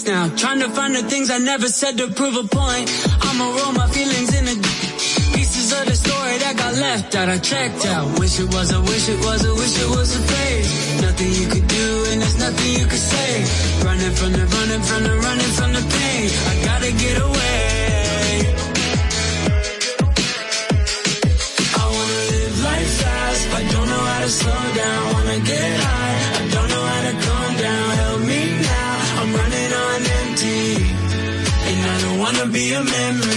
now. Trying to find the things I never said to prove a point. I'ma roll my feelings in the pieces of the story that got left out. I checked out. Wish it was, I wish it was, I wish it was a phase. Nothing you could do and there's nothing you could say. Running from the, running from the, running from the pain. I gotta get away. I wanna live life fast. Don't know how to slow down. Be a memory.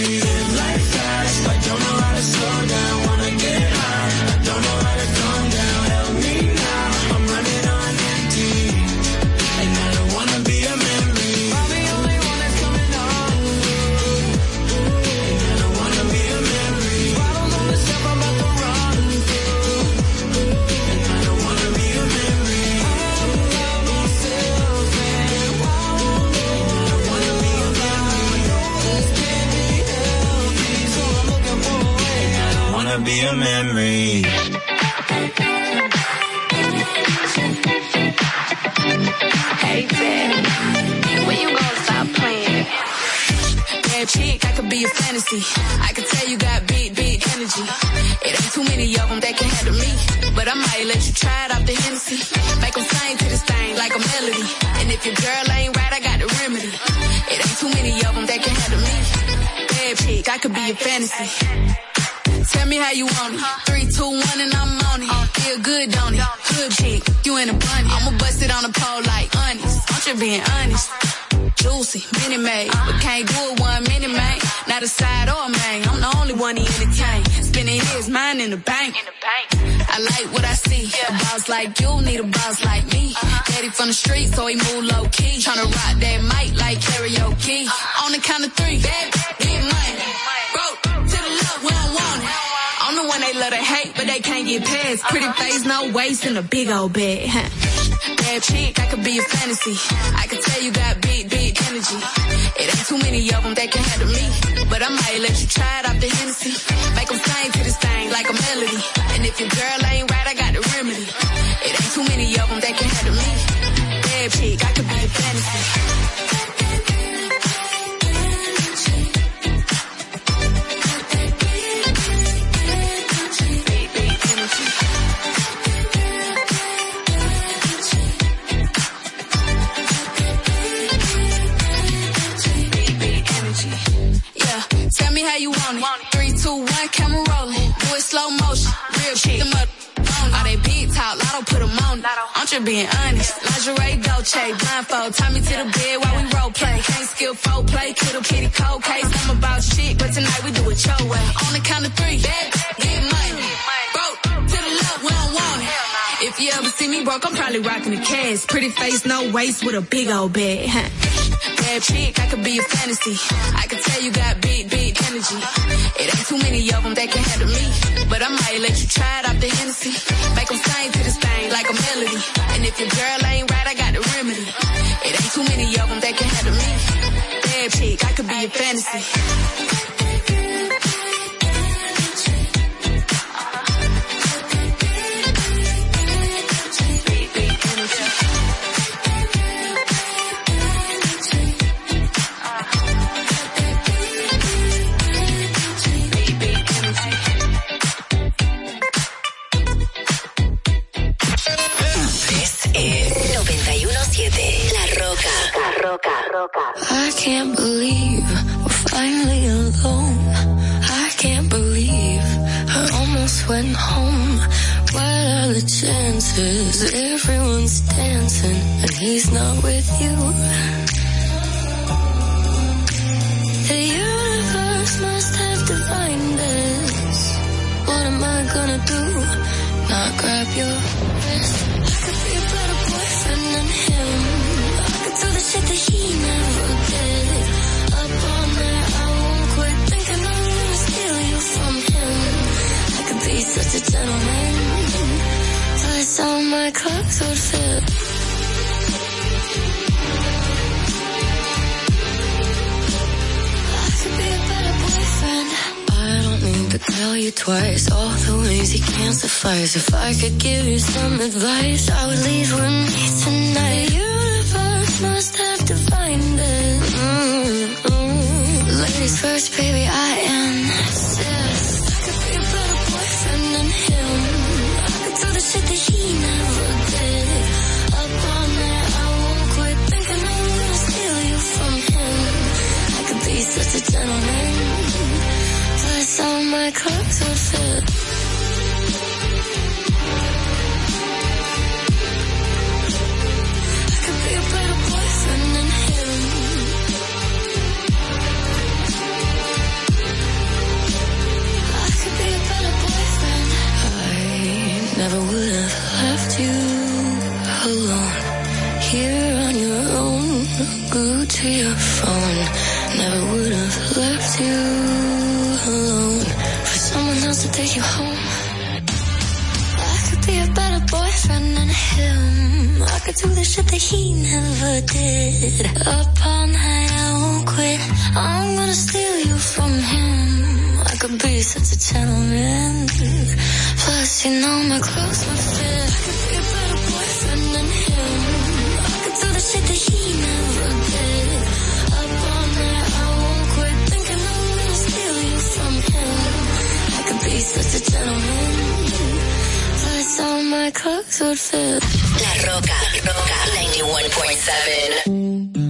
Be a memory. Hey, Daddy, when you gonna stop playing? Bad chick, I could be a fantasy. I could tell you got big, big energy. It ain't too many of them that can handle me. But I might let you try it off the Hennessy. Make them sing to this thing like a melody. And if your girl ain't right, I got the remedy. It ain't too many of them that can handle me. Bad chick, I could be a fantasy. Tell me how you want it. Three, two, one, and I'm on it. Feel good, don't it? Good chick, you in a bunny. I'ma bust it on the pole like honest. I'm just being honest. Juicy, mini made, but can't do it one minute, man. Not a side or a main. I'm the only one he entertain. Spending his mind in the bank. I like what I see. A boss like you need a boss like me. Daddy from the street, so he move low key. Tryna rock that mic like karaoke. On the count of three, bad, get money. The they hate, but they can't get past. Pretty uh-huh. face, no waist, and a big old bed. Bad chick, I could be a fantasy. I could tell you got big, big energy. It ain't too many of them that can handle me. But I might let you try it off the Hennessy. Make them sing to this thing like a melody. And if your girl ain't right, I got the remedy. It ain't too many of them that can handle me. Bad chick, I could be a fantasy. Tell me how you want it. Three, two, one, camera rolling. Do it slow motion. Real shit. Them up. All they big talk, lotto put them on. I'm just being honest. Lingerie, Dolce, blindfold. Tie me to the bed while we role play. Can't skill folk play, kiddo kitty cold case. I'm about shit, but tonight we do it your way. On the count of three, get money. You ever see me broke, I'm probably rocking the cash. Pretty face, no waist with a big old bag. Bad chick, I could be a fantasy. I could tell you got big, big energy. It ain't too many of them that can handle me. But I might let you try it off the Hennessy. Make them sing to this thing like a melody. And if your girl ain't right, I got the remedy. It ain't too many of them that can handle me. Bad chick, I could be a fantasy. Roca. Roca. I can't believe we're finally alone. I can't believe I almost went home. What are the chances? Everyone's dancing and he's not with you. The universe must have defined us. What am I gonna do? Not grab your twice all the ways you can't suffice. If I could give you some advice, I would leave with me tonight must have mm, mm. Ladies first, baby, I. I could be a better boyfriend than him. I do the shit that he never did. Up all night, I won't quit thinking I'm gonna steal you from him. I could be such a gentleman, plus all my fit. Never would have left you alone. Here on your own, glued to your phone. Never would have left you alone for someone else to take you home. I could be a better boyfriend than him. I could do the shit that he never did. Up all night, I won't quit. I'm gonna steal you from him. I could be such a gentleman. Plus, you know my clothes would fit. I could be a better boyfriend than him. I could do the shit that he never did. Up all night, I won't quit. Thinking I'm gonna steal you from him. I could be such a gentleman. Plus, all my clothes would fit. La Roca, Roca 91.7.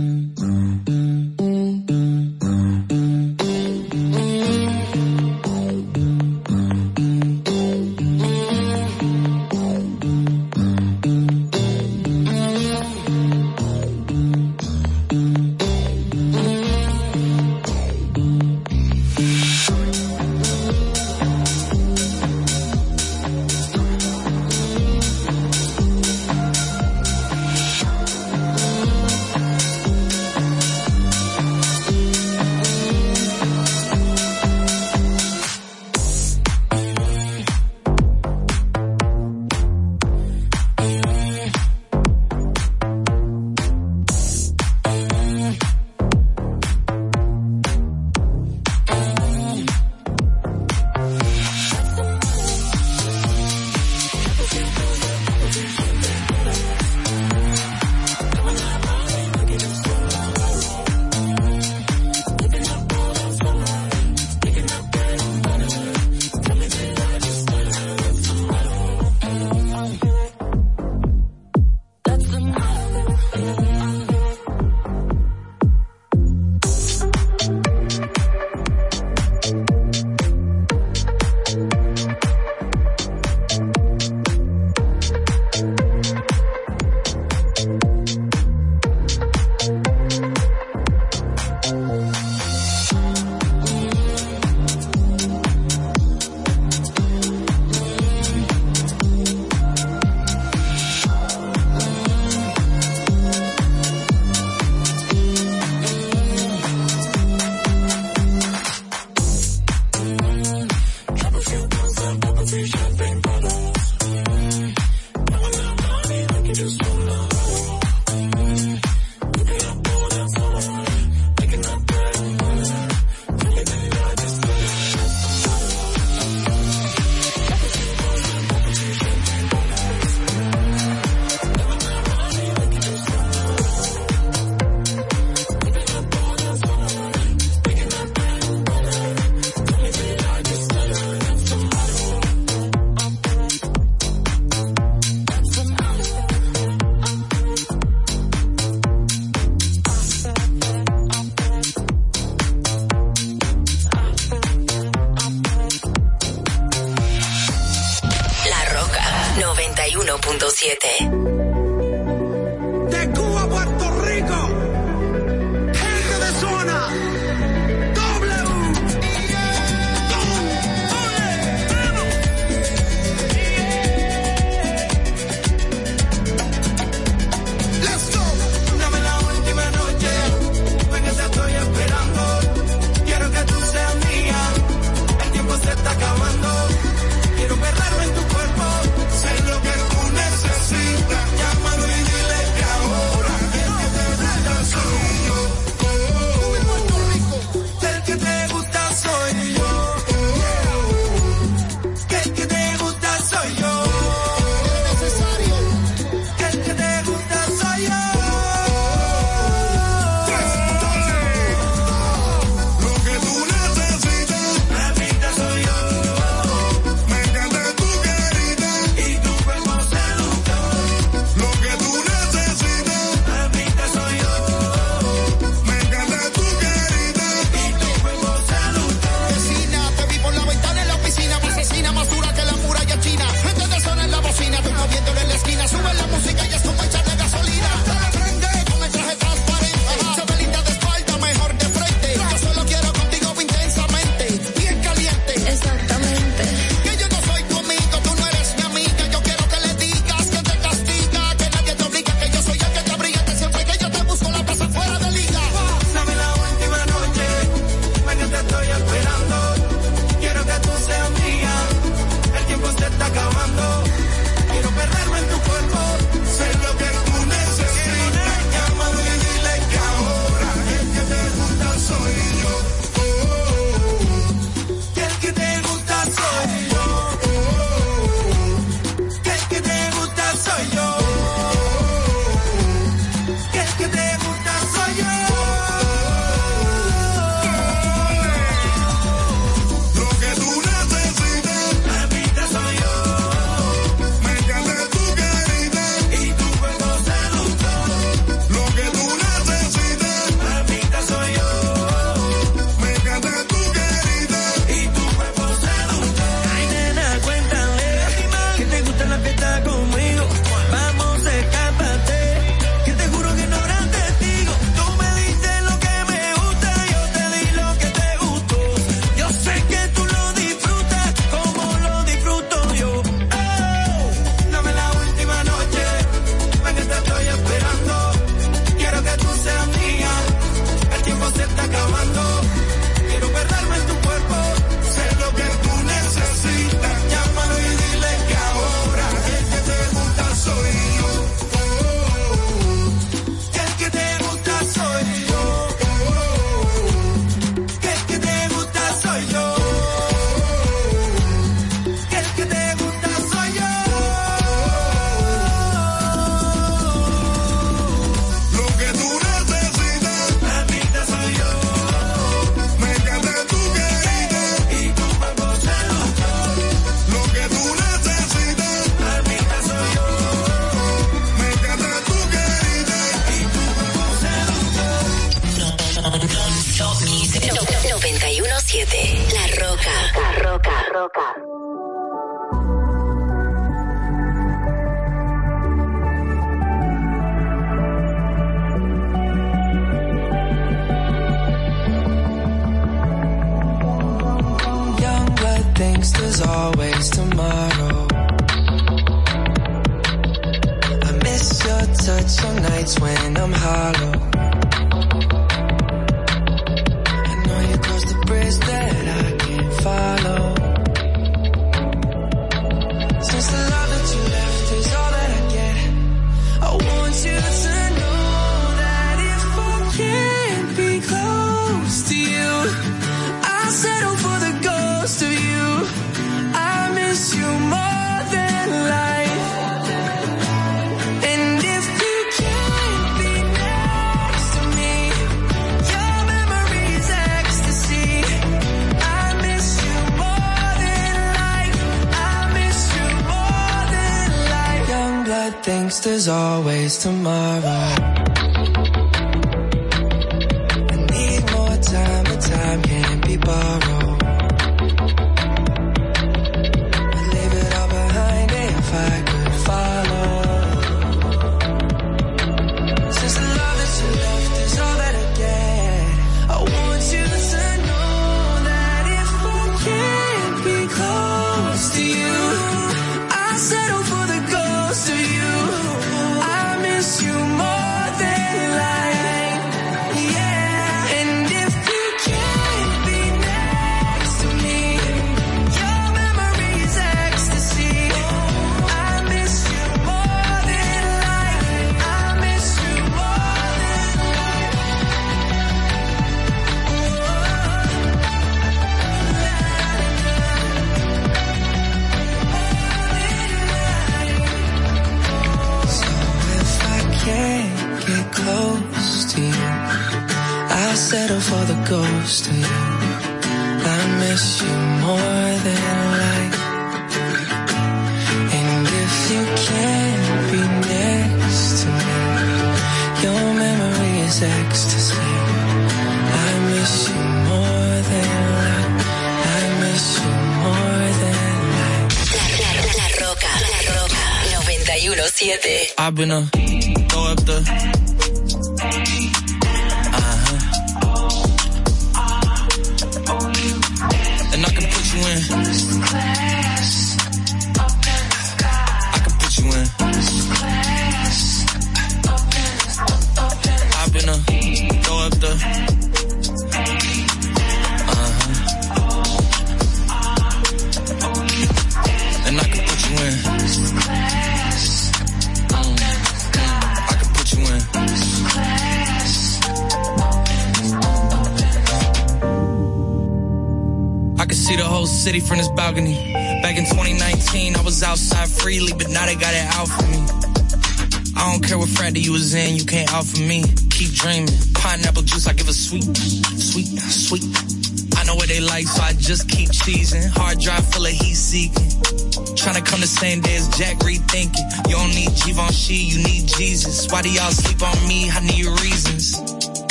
she, you need Jesus. Why do y'all sleep on me? I need reasons.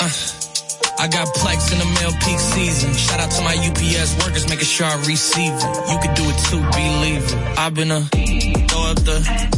Uh, I got plex in the mail peak season. Shout out to my UPS workers making sure I receive it. You can do it too, believe it. I've been a throw up the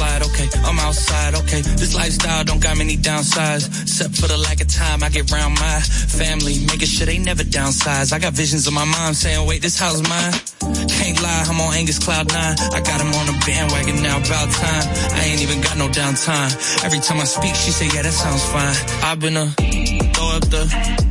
slide, okay. I'm outside, okay. This lifestyle don't got many downsides. Except for the lack of time I get round my family, making sure they never downsize. I got visions of my mom saying, wait, this house is mine. Can't lie, I'm on Angus Cloud 9. I got him on a bandwagon now, about time. I ain't even got no downtime. Every time I speak, she say, yeah, that sounds fine. I've been a, throw up the,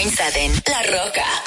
9.7, La Roca.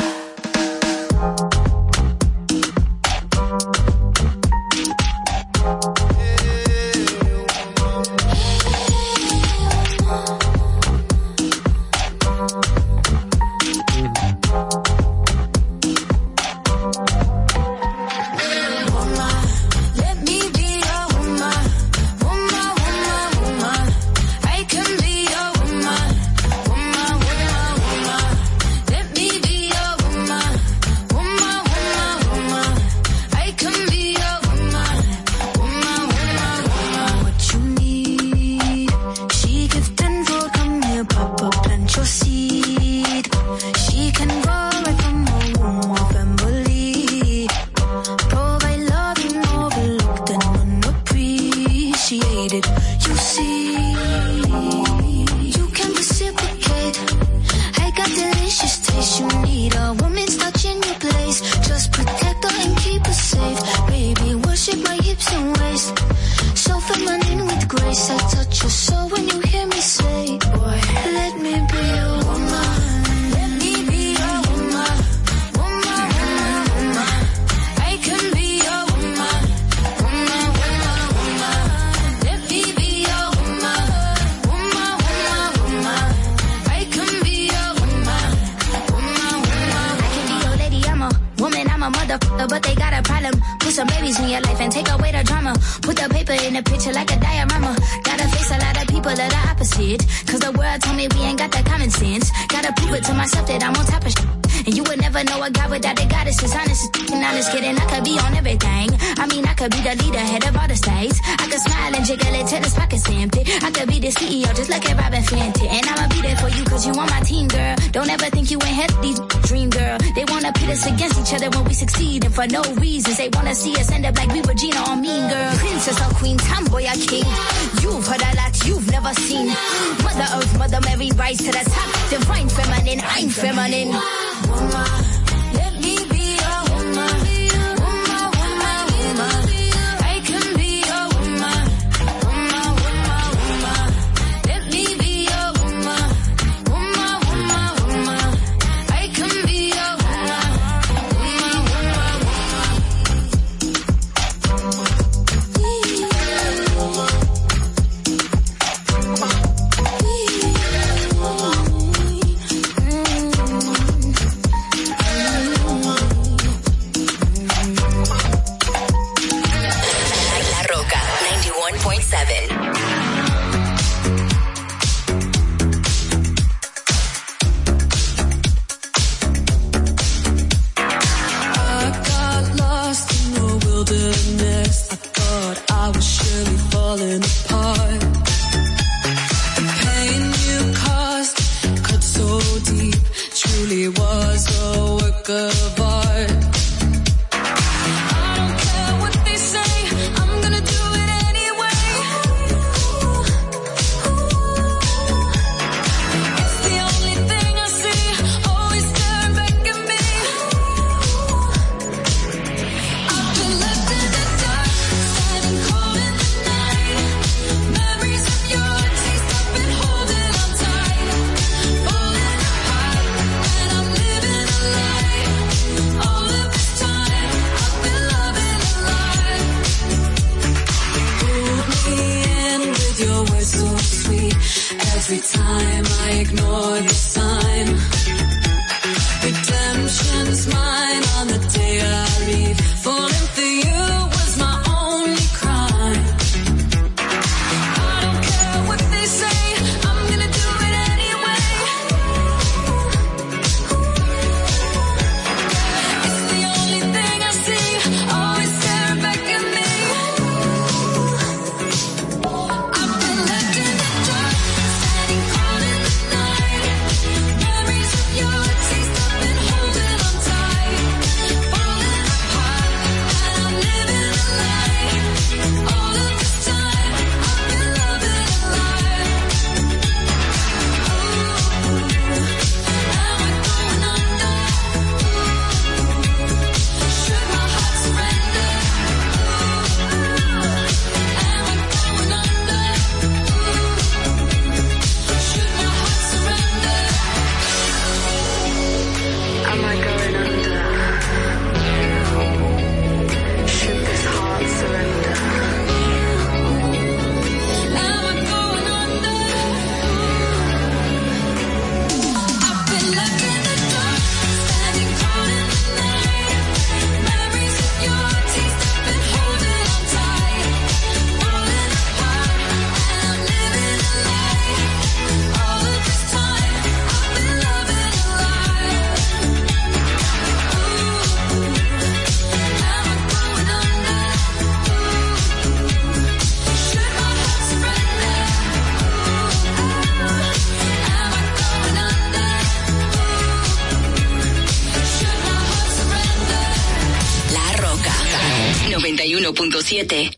91.7.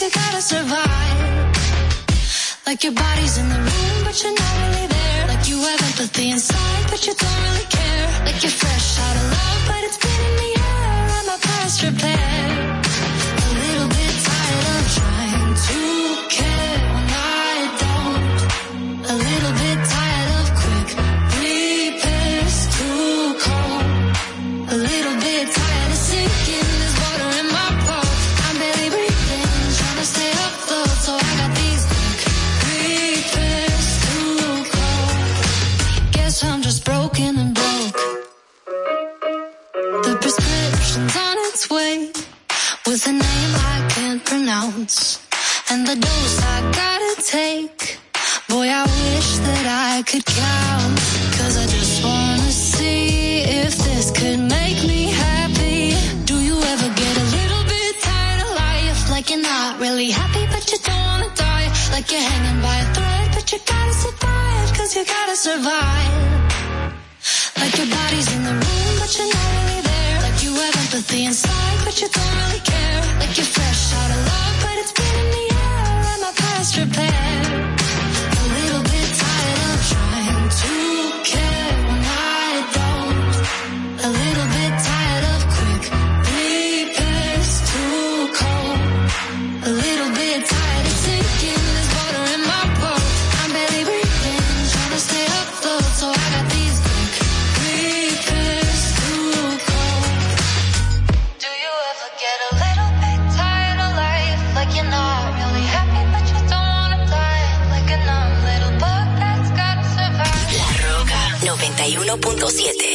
you gotta survive. Like your body's in the room, but you're not really there. Like you have empathy inside, but you don't really care. Like you're fresh out of love, but it's been in the air. I'm a past repair. A little bit tired of trying to care. the dose I gotta take. Boy, I wish that I could count. Cause I just wanna see if this could make me happy. Do you ever get a little bit tired of life? Like you're not really happy, but you don't wanna die. Like you're hanging by a thread, but you gotta survive. Cause you gotta survive. Like your body's in the room, but you're not really there. Like you have empathy inside, but you don't really care. Like you're fresh out of love, but it's been in the past repair. A little bit tired of trying to care. 91.7.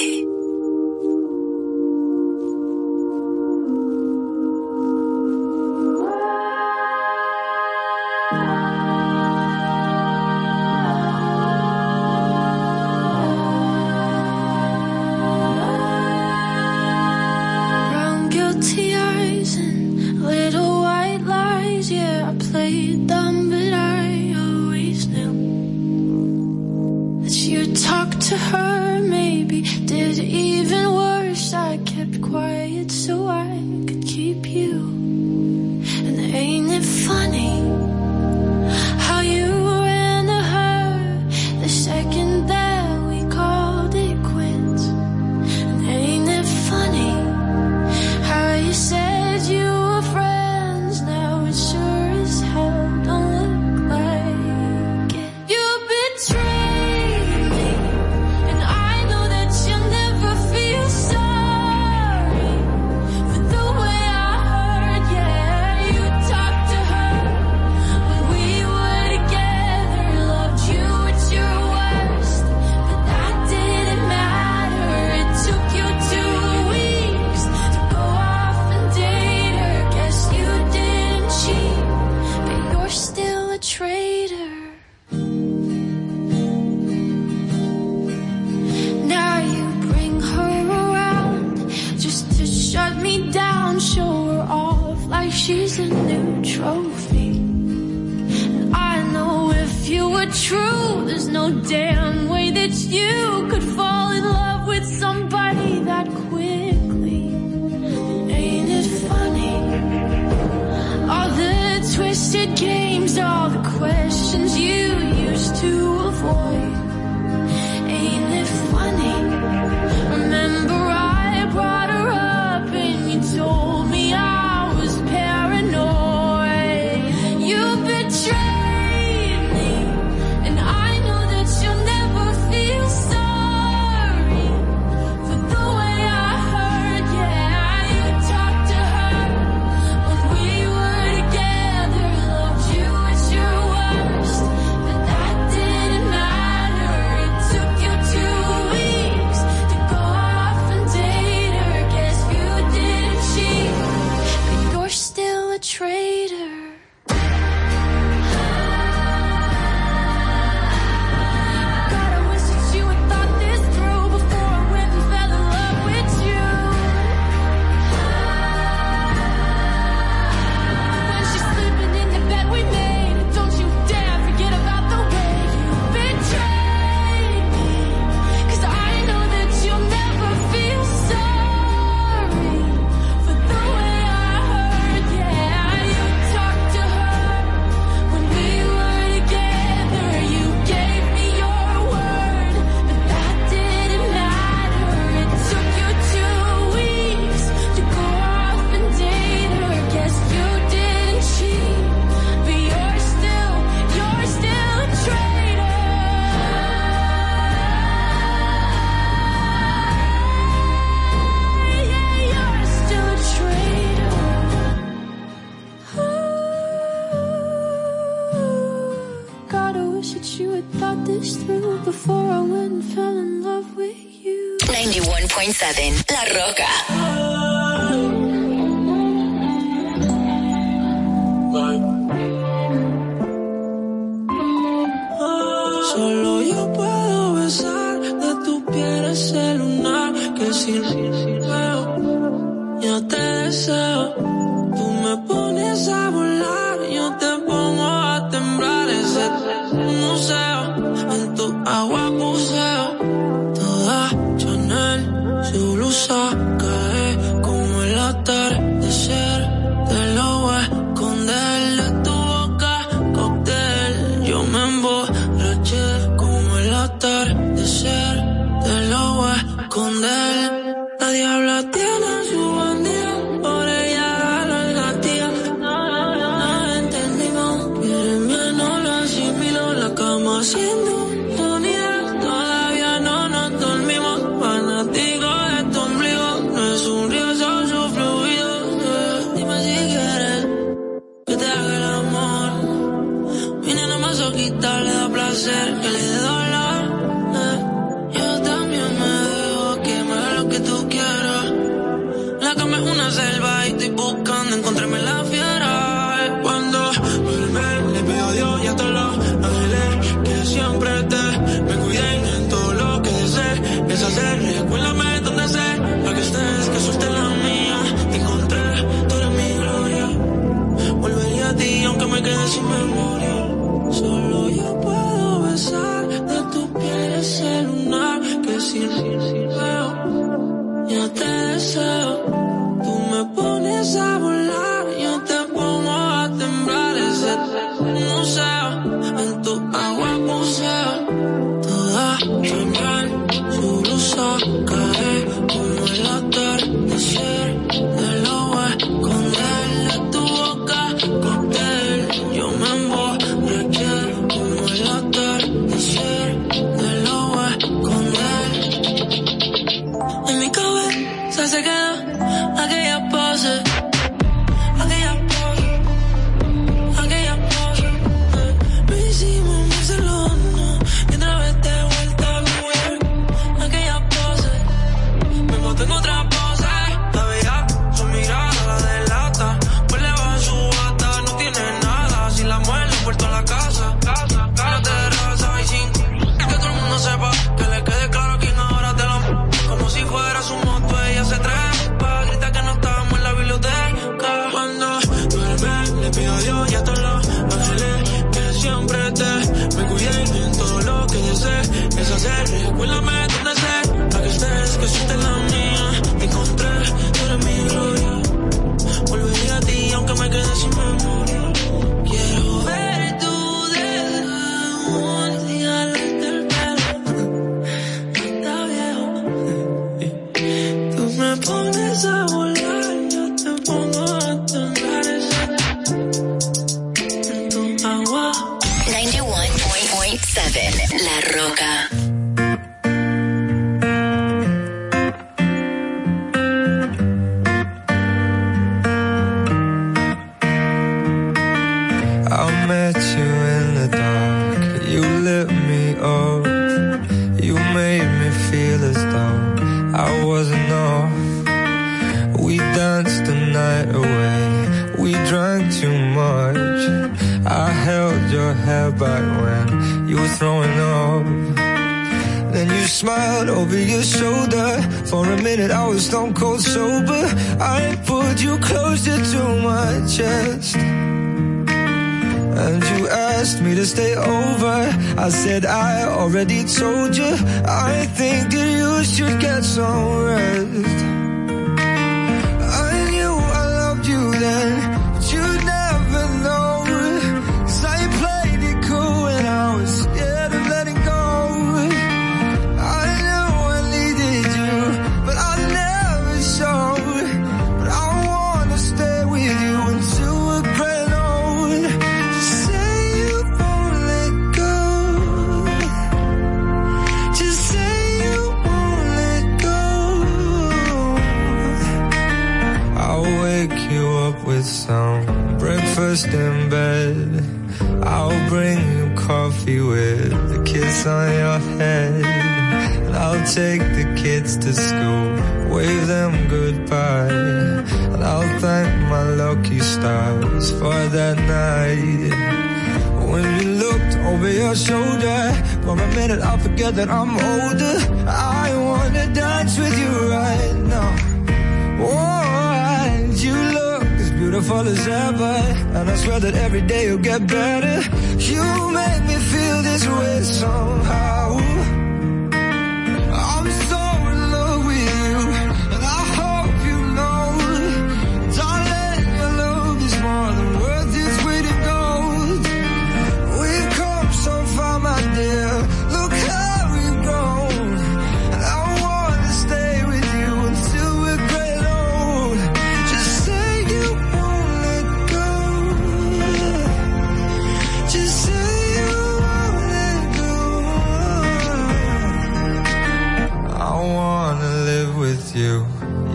you,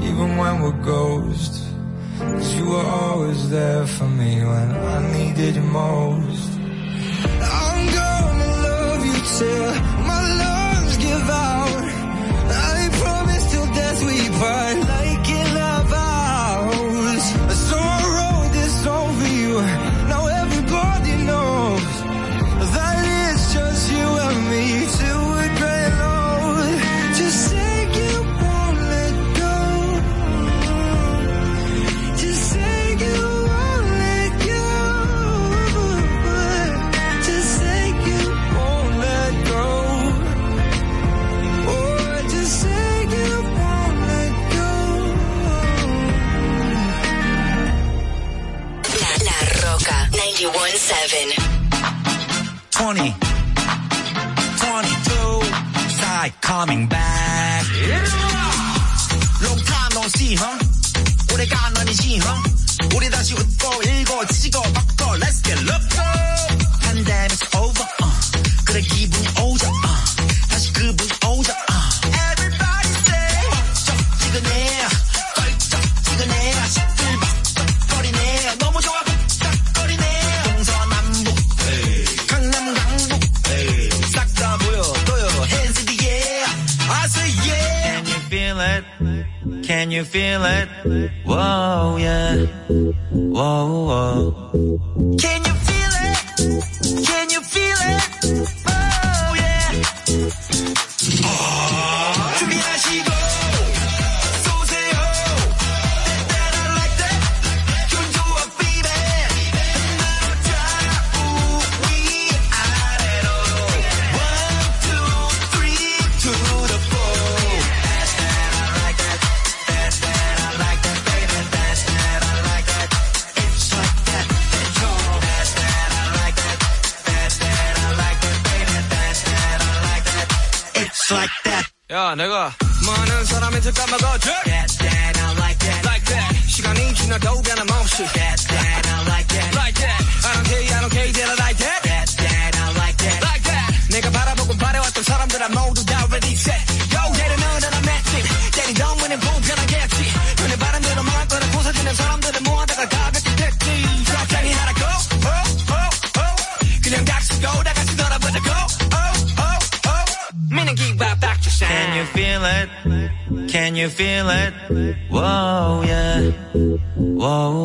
even when we're ghosts. Cause you were always there for me when I needed you most. I'm gonna love you till my lungs give out. coming back. Long time no see, huh? 오래간 아니지, huh? 우리 다시 웃고 읽고 feel it. Whoa, yeah. Whoa, whoa. Can 다른 사람의 듯 까먹어.줘 That, that, I like that, like that. 시간이 지나도 변함없이. That, that. you feel it? Whoa, yeah. Whoa.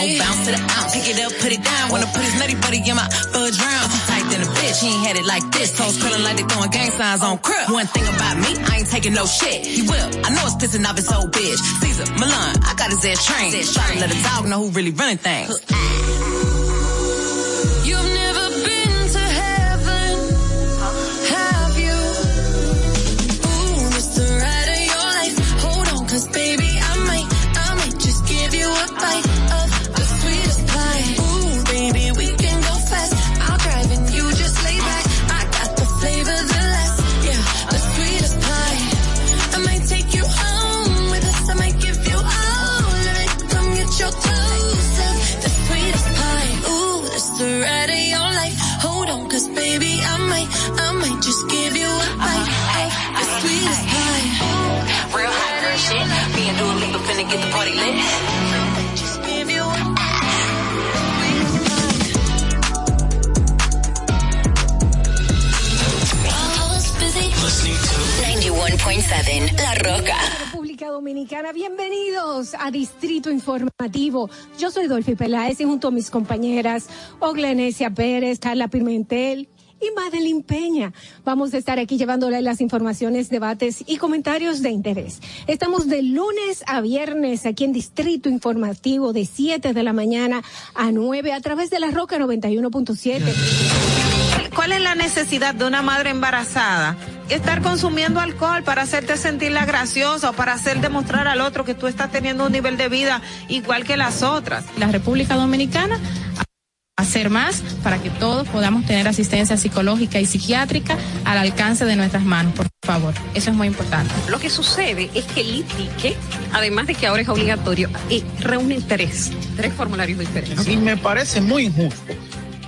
Won't bounce to the ounce, pick it up, put it down. Wanna put his nutty buddy in my fudge round. Tight than a bitch, he ain't had it like this. Toes curling like they throwing gang signs on crib. One thing about me, I ain't taking no shit. He will, I know it's pissing off his old bitch. Caesar, Milan, I got his ass trained. Try to let a dog know who really running things. 91.7 La Roca. República Dominicana, bienvenidos a Distrito Informativo. Yo soy Dolphy Peláez y junto a mis compañeras Oglenesia Pérez, Carla Pimentel y Madeline Peña. Vamos a estar aquí llevándole las informaciones, debates y comentarios de interés. Estamos de lunes a viernes aquí en Distrito Informativo de 7 de la mañana a 9 a través de la Roca 91.7. ¿Cuál es la necesidad de una madre embarazada? Estar consumiendo alcohol para hacerte sentirla graciosa o para hacer demostrar al otro que tú estás teniendo un nivel de vida igual que las otras. La República Dominicana hacer más para que todos podamos tener asistencia psicológica y psiquiátrica al alcance de nuestras manos, por favor. Eso es muy importante. Lo que sucede es que el ITIQUE, además de que ahora es obligatorio, eh, reúne tres, tres formularios diferentes. Y me parece muy injusto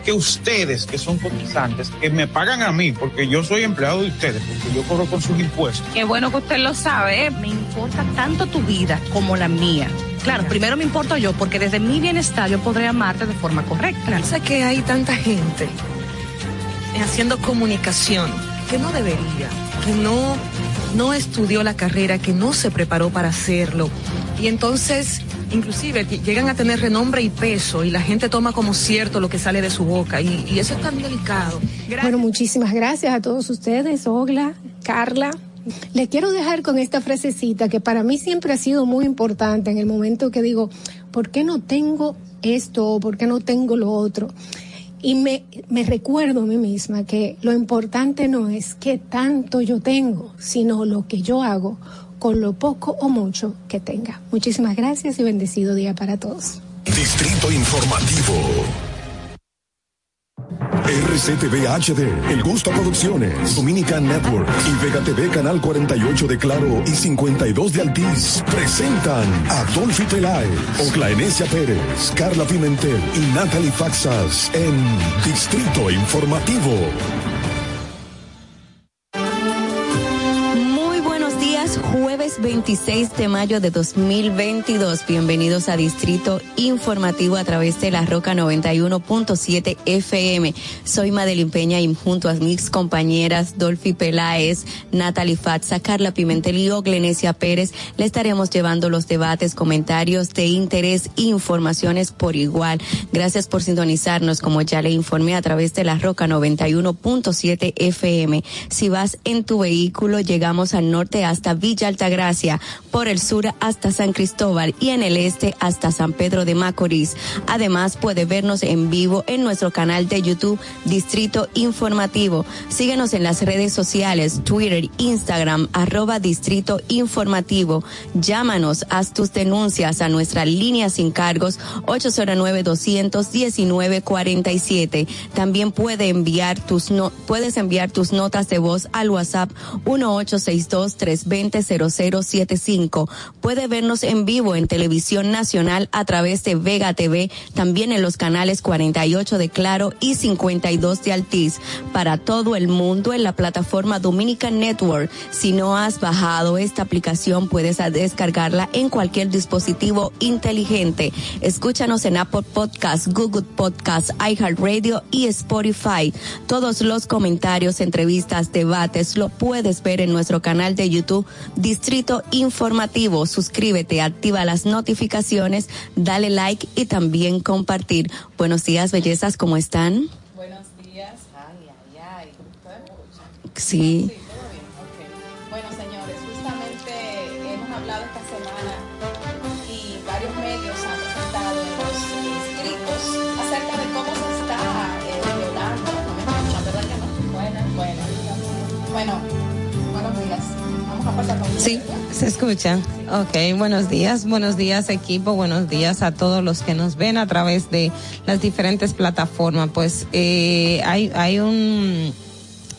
que ustedes, que son cotizantes, que me pagan a mí, porque yo soy empleado de ustedes, porque yo cobro con sus impuestos. Qué bueno que usted lo sabe, ¿eh? Me importa tanto tu vida como la mía. Claro, primero me importo yo, porque desde mi bienestar yo podré amarte de forma correcta. Piensa que hay tanta gente haciendo comunicación que no debería, que no, no estudió la carrera, que no se preparó para hacerlo. Y entonces, inclusive, llegan a tener renombre y peso y la gente toma como cierto lo que sale de su boca. Y, y eso es tan delicado. Bueno, muchísimas gracias a todos ustedes, Ogla, Carla. Le quiero dejar con esta frasecita que para mí siempre ha sido muy importante en el momento que digo, ¿por qué no tengo esto por qué no tengo lo otro? Y me, me recuerdo a mí misma que lo importante no es qué tanto yo tengo, sino lo que yo hago con lo poco o mucho que tenga. Muchísimas gracias y bendecido día para todos. Distrito Informativo. RCTV HD, El Gusto Producciones, Dominican Network y Vega TV Canal 48 de Claro y 52 de Altiz presentan a Dolphy Peláez, Oclaenecia Pérez, Carla Pimentel y Natalie Faxas en Distrito Informativo. 26 de mayo de 2022. Bienvenidos a Distrito Informativo a través de la Roca 91.7 FM. Soy Madeline Peña y junto a mis compañeras Dolphy Peláez, Natalie Fatza, Carla Pimentel y Oglenesia Pérez le estaremos llevando los debates, comentarios de interés e informaciones por igual. Gracias por sintonizarnos, como ya le informé, a través de la Roca 91.7 FM. Si vas en tu vehículo, llegamos al norte hasta Villa Altagracia, por el sur hasta San Cristóbal y en el este hasta San Pedro de Macorís. Además, puede vernos en vivo en nuestro canal de YouTube Distrito Informativo. Síguenos en las redes sociales, Twitter, Instagram, arroba Distrito Informativo. Llámanos, haz tus denuncias a nuestra línea sin cargos 809-219-47. También puede enviar tus no, puedes enviar tus notas de voz al WhatsApp 1862 320 0075. Puede vernos en vivo en televisión nacional a través de Vega TV, también en los canales 48 de Claro y 52 de Altiz. Para todo el mundo en la plataforma Dominican Network. Si no has bajado esta aplicación, puedes descargarla en cualquier dispositivo inteligente. Escúchanos en Apple Podcast, Google Podcast, iHeartRadio y Spotify. Todos los comentarios, entrevistas, debates lo puedes ver en nuestro canal de YouTube Distrito Informativo. Suscríbete, activa las notificaciones, dale like y también compartir. Buenos días, bellezas, ¿cómo están? Buenos días. Ay, ay, ay. Sí. Bueno, señores, justamente hemos hablado esta semana y varios medios han presentado en los escritos acerca de cómo se está eh, violando. No me escuchan, ¿verdad que no? Buenas, buenas. Bueno, buenos días. Vamos a pasar con Sí, se escucha. Ok, buenos días, buenos días equipo, buenos días a todos los que nos ven a través de las diferentes plataformas. Pues eh, hay, hay un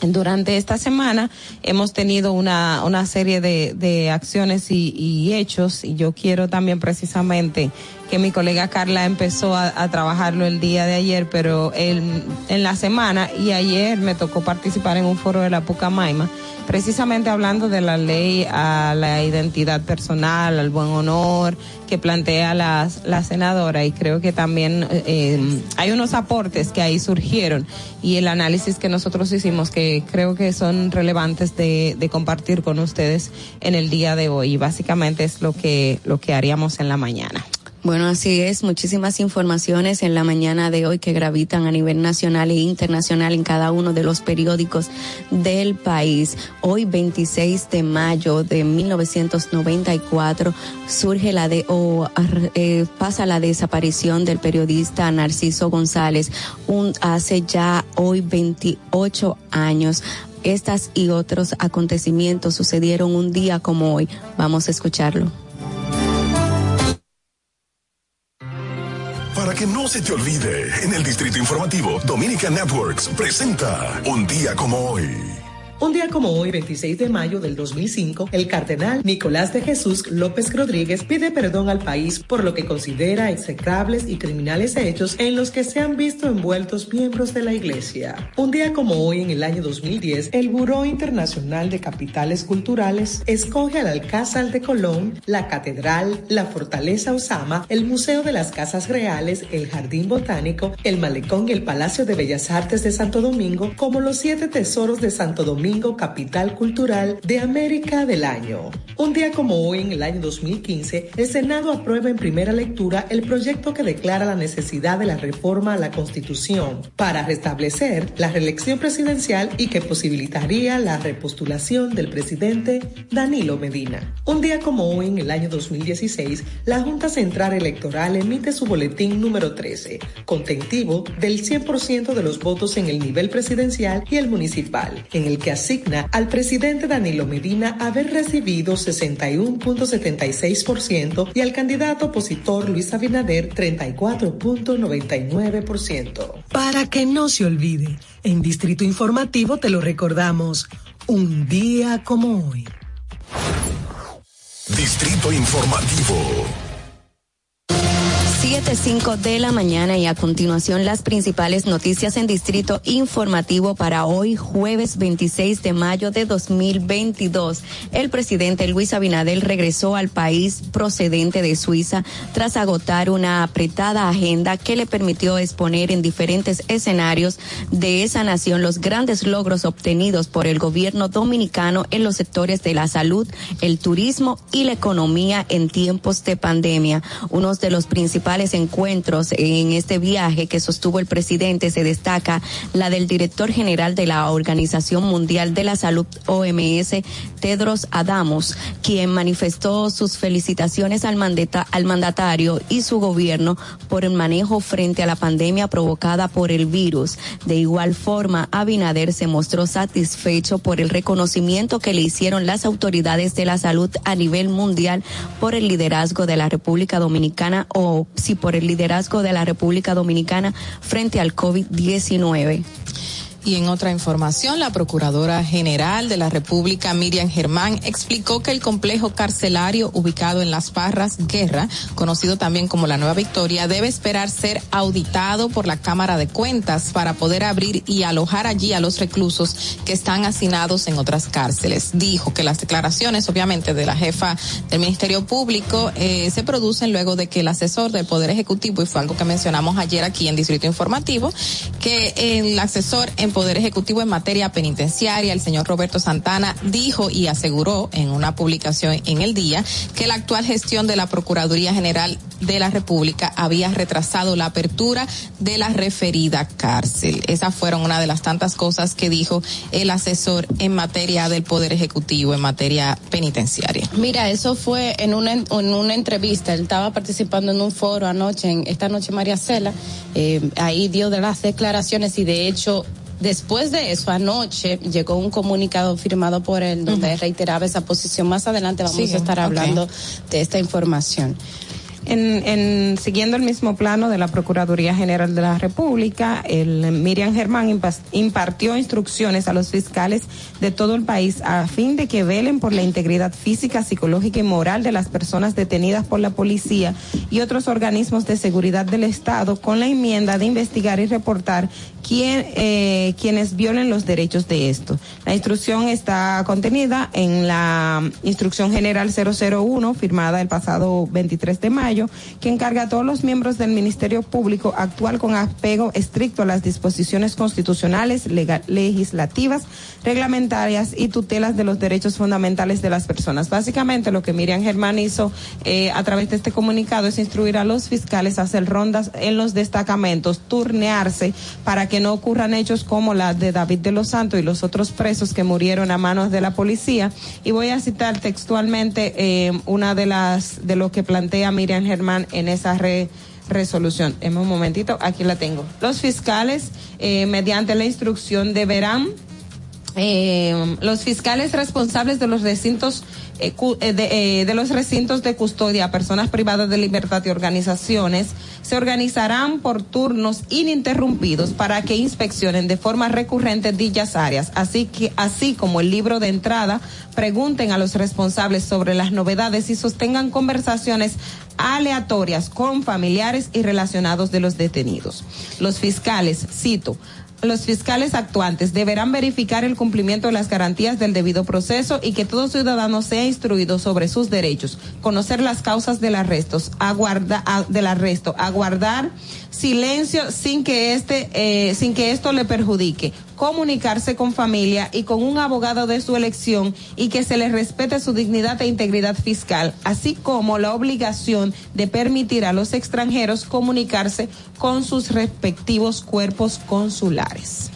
durante esta semana hemos tenido una, una serie de, de acciones y, y hechos y yo quiero también precisamente que mi colega Carla empezó a, trabajarlo el día de ayer, pero el, en la semana y ayer me tocó participar en un foro de la Pucamaima, precisamente hablando de la ley a la identidad personal, al buen honor que plantea la, la senadora y creo que también eh, hay unos aportes que ahí surgieron y el análisis que nosotros hicimos que creo que son relevantes de, de compartir con ustedes en el día de hoy básicamente es lo que, lo que haríamos en la mañana. Bueno, así es. Muchísimas informaciones en la mañana de hoy que gravitan a nivel nacional e internacional en cada uno de los periódicos del país. Hoy, 26 de mayo de 1994, surge la de, o eh, pasa la desaparición del periodista Narciso González, un, hace ya hoy 28 años. Estas y otros acontecimientos sucedieron un día como hoy. Vamos a escucharlo. Que no se te olvide, en el Distrito Informativo, Dominica Networks presenta Un día como hoy. Un día como hoy, 26 de mayo del 2005, el cardenal Nicolás de Jesús López Rodríguez pide perdón al país por lo que considera execrables y criminales hechos en los que se han visto envueltos miembros de la Iglesia. Un día como hoy, en el año 2010, el Buró Internacional de Capitales Culturales escoge al Alcázar de Colón, la Catedral, la Fortaleza Osama, el Museo de las Casas Reales, el Jardín Botánico, el Malecón y el Palacio de Bellas Artes de Santo Domingo como los siete tesoros de Santo Domingo Capital Cultural de América del Año. Un día como hoy, en el año 2015, el Senado aprueba en primera lectura el proyecto que declara la necesidad de la reforma a la Constitución para restablecer la reelección presidencial y que posibilitaría la repostulación del presidente Danilo Medina. Un día como hoy, en el año 2016, la Junta Central Electoral emite su boletín número 13, contentivo del 100% de los votos en el nivel presidencial y el municipal, en el que asigna al presidente Danilo Medina haber recibido 61.76% y al candidato opositor Luis Abinader 34.99%. Para que no se olvide, en Distrito Informativo te lo recordamos, un día como hoy. Distrito Informativo. 7, 5 de la mañana y a continuación las principales noticias en Distrito Informativo para hoy jueves 26 de mayo de 2022. El presidente Luis Abinadel regresó al país procedente de Suiza tras agotar una apretada agenda que le permitió exponer en diferentes escenarios de esa nación los grandes logros obtenidos por el gobierno dominicano en los sectores de la salud, el turismo y la economía en tiempos de pandemia. Uno de los principales encuentros en este viaje que sostuvo el presidente se destaca la del director general de la Organización Mundial de la Salud OMS, Tedros Adamos, quien manifestó sus felicitaciones al, mandata, mandatario y su gobierno por el manejo frente a la pandemia provocada por el virus. De igual forma, Abinader se mostró satisfecho por el reconocimiento que le hicieron las autoridades de la salud a nivel mundial por el liderazgo de la República Dominicana o y por el liderazgo de la República Dominicana frente al COVID-19. Y en otra información, la Procuradora General de la República, Miriam Germán, explicó que el complejo carcelario ubicado en Las Parras Guerra, conocido también como la Nueva Victoria, debe esperar ser auditado por la Cámara de Cuentas para poder abrir y alojar allí a los reclusos que están hacinados en otras cárceles. Dijo que las declaraciones, obviamente, de la jefa del Ministerio Público eh, se producen luego de que el asesor del Poder Ejecutivo, y fue algo que mencionamos ayer aquí en Distrito Informativo, que el asesor en Poder Ejecutivo en materia penitenciaria, el señor Roberto Santana, dijo y aseguró en una publicación en el día que la actual gestión de la Procuraduría General de la República había retrasado la apertura de la referida cárcel. Esas fueron una de las tantas cosas que dijo el asesor en materia del Poder Ejecutivo, en materia penitenciaria. Mira, eso fue en una, en una entrevista. Él estaba participando en un foro anoche, en esta noche María Cela. Eh, ahí dio de las declaraciones y de hecho Después de eso, anoche llegó un comunicado firmado por él donde reiteraba esa posición. Más adelante vamos a estar hablando de esta información. En, en, siguiendo el mismo plano de la Procuraduría General de la República, el Miriam Germán impartió instrucciones a los fiscales de todo el país a fin de que velen por la integridad física, psicológica y moral de las personas detenidas por la policía y otros organismos de seguridad del Estado con la enmienda de investigar y reportar quién, eh, quienes violen los derechos de esto. La instrucción está contenida en la Instrucción General 001 firmada el pasado 23 de mayo que encarga a todos los miembros del Ministerio Público actuar con apego estricto a las disposiciones constitucionales, legislativas, reglamentarias y tutelas de los derechos fundamentales de las personas. Básicamente lo que Miriam Germán hizo eh, a través de este comunicado es instruir a los fiscales a hacer rondas en los destacamentos, turnearse para que no ocurran hechos como la de David de los Santos y los otros presos que murieron a manos de la policía. Y voy a citar textualmente eh, una de las de lo que plantea Miriam Germán en esa resolución. En un momentito, aquí la tengo. Los fiscales, eh, mediante la instrucción, deberán eh, los fiscales responsables de los recintos de, eh, de, los recintos de custodia a personas privadas de libertad y organizaciones se organizarán por turnos ininterrumpidos para que inspeccionen de forma recurrente dichas áreas, así que así como el libro de entrada pregunten a los responsables sobre las novedades y sostengan conversaciones aleatorias con familiares y relacionados de los detenidos. Los fiscales, cito, los fiscales actuantes deberán verificar el cumplimiento de las garantías del debido proceso y que todo ciudadano sea instruido sobre sus derechos, conocer las causas del arresto, aguarda, del arresto, aguardar silencio sin que este, eh, sin que esto le perjudique, comunicarse con familia y con un abogado de su elección y que se le respete su dignidad e integridad fiscal, así como la obligación de permitir a los extranjeros comunicarse con sus respectivos cuerpos consulares.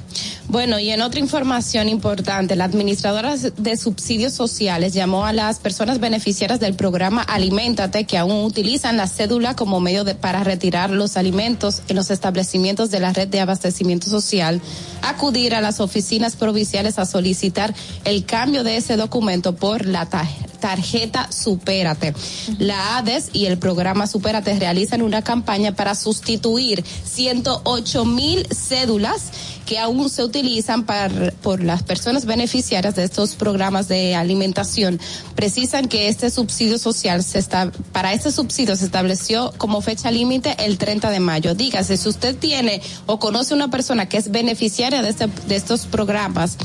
Bueno, y en otra información importante, la administradora de subsidios sociales llamó a las personas beneficiarias del programa Aliméntate que aún utilizan la cédula como medio de, para retirar los alimentos en los establecimientos de la red de abastecimiento social, acudir a las oficinas provinciales a solicitar el cambio de ese documento por la tarjeta Supérate. La ADES y el programa Supérate realizan una campaña para sustituir 108 mil cédulas que aún se utilizan por las personas beneficiarias de estos programas de alimentación precisan que este subsidio social se está, para este subsidio se estableció como fecha límite el 30 de mayo. Dígase, si usted tiene o conoce una persona que es beneficiaria de, este, de estos programas,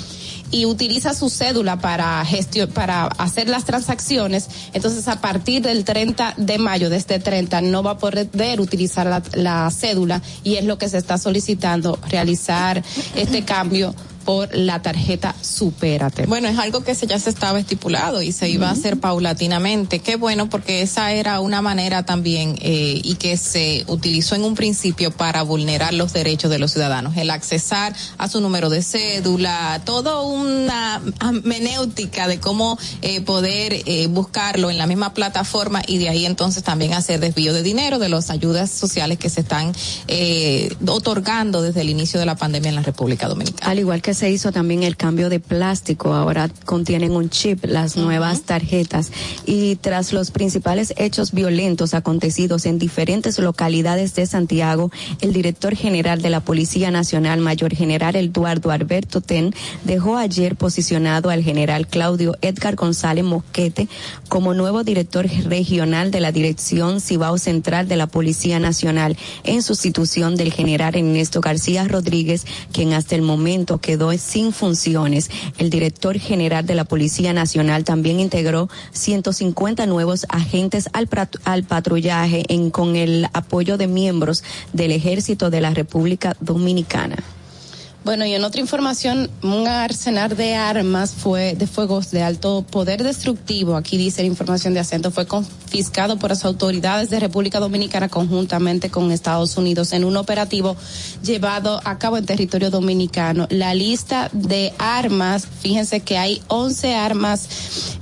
y utiliza su cédula para gestión, para hacer las transacciones, entonces a partir del 30 de mayo de este 30 no va a poder utilizar la, la cédula y es lo que se está solicitando realizar este cambio por la tarjeta Supérate. Bueno, es algo que se, ya se estaba estipulado y se iba a hacer paulatinamente. Qué bueno, porque esa era una manera también eh, y que se utilizó en un principio para vulnerar los derechos de los ciudadanos. El accesar a su número de cédula, todo una menéutica de cómo eh, poder eh, buscarlo en la misma plataforma y de ahí entonces también hacer desvío de dinero de las ayudas sociales que se están eh, otorgando desde el inicio de la pandemia en la República Dominicana. Al igual que se hizo también el cambio de plástico, ahora contienen un chip, las nuevas tarjetas. Y tras los principales hechos violentos acontecidos en diferentes localidades de Santiago, el director general de la Policía Nacional, Mayor General Eduardo Alberto Ten, dejó ayer posicionado al general Claudio Edgar González Mosquete como nuevo director regional de la Dirección Cibao Central de la Policía Nacional, en sustitución del general Ernesto García Rodríguez, quien hasta el momento quedó sin funciones. El director general de la Policía Nacional también integró 150 nuevos agentes al, al patrullaje en, con el apoyo de miembros del Ejército de la República Dominicana. Bueno, y en otra información, un arsenal de armas fue de fuegos de alto poder destructivo, aquí dice la información de acento, fue confiscado por las autoridades de República Dominicana conjuntamente con Estados Unidos en un operativo llevado a cabo en territorio dominicano. La lista de armas, fíjense que hay 11 armas,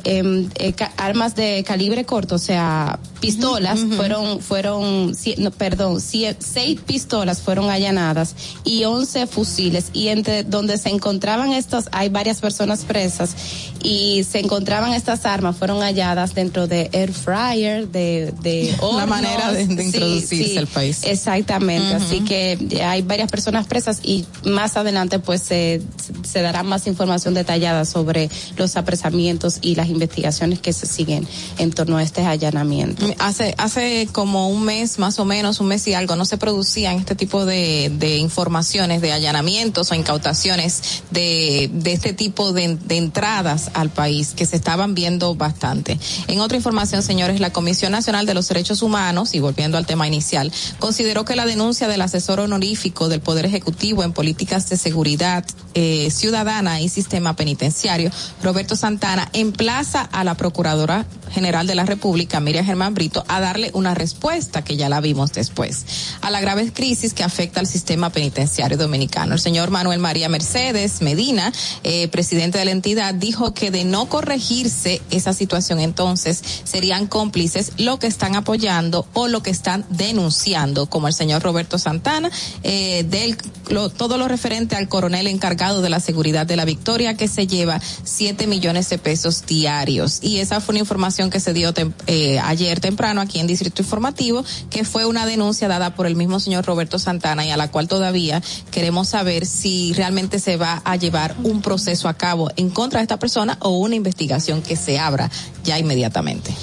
eh, eh, armas de calibre corto, o sea, pistolas uh -huh, fueron, fueron, no, perdón, seis pistolas fueron allanadas y 11 fusiles y entre donde se encontraban estos, hay varias personas presas y se encontraban estas armas, fueron halladas dentro de air fryer, de, de hornos. La manera de, de introducirse sí, sí, al país. Exactamente, uh -huh. así que hay varias personas presas y más adelante pues se, se dará más información detallada sobre los apresamientos y las investigaciones que se siguen en torno a este allanamiento. Hace, hace como un mes más o menos, un mes y algo, no se producían este tipo de, informaciones de allanamientos o incautaciones de, este tipo de, de entradas al país que se estaban viendo bastante. En otra información, señores, la Comisión Nacional de los Derechos Humanos, y volviendo al tema inicial, consideró que la denuncia del asesor honorífico del Poder Ejecutivo en políticas de seguridad eh, ciudadana y sistema penitenciario, Roberto Santana, emplaza a la Procuradora General de la República, Miriam Germán A darle una respuesta que ya la vimos después a la grave crisis que afecta al sistema penitenciario dominicano. El señor Manuel María Mercedes Medina, eh, presidente de la entidad, dijo que de no corregirse esa situación entonces serían cómplices lo que están apoyando o lo que están denunciando, como el señor Roberto Santana, eh, del lo, todo lo referente al coronel encargado de la seguridad de la Victoria que se lleva siete millones de pesos diarios. Y esa fue una información que se dio tem eh, ayer aquí en Distrito Informativo, que fue una denuncia dada por el mismo señor Roberto Santana y a la cual todavía queremos saber si realmente se va a llevar un proceso a cabo en contra de esta persona o una investigación que se abra ya inmediatamente.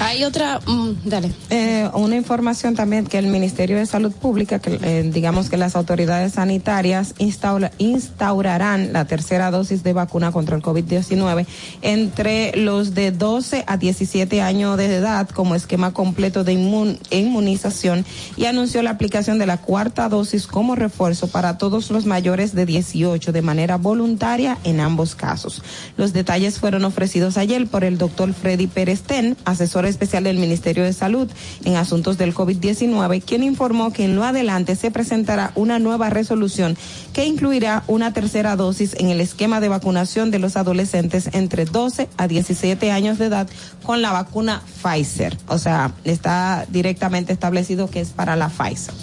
Hay otra, um, dale. Eh, una información también que el Ministerio de Salud Pública, que eh, digamos que las autoridades sanitarias instaura, instaurarán la tercera dosis de vacuna contra el COVID-19 entre los de 12 a 17 años de edad como esquema completo de inmun, inmunización y anunció la aplicación de la cuarta dosis como refuerzo para todos los mayores de 18 de manera voluntaria en ambos casos. Los detalles fueron ofrecidos ayer por el doctor Freddy Pérez Ten, asesor especial del Ministerio de Salud en asuntos del COVID-19, quien informó que en lo adelante se presentará una nueva resolución que incluirá una tercera dosis en el esquema de vacunación de los adolescentes entre 12 a 17 años de edad con la vacuna Pfizer. O sea, está directamente establecido que es para la Pfizer.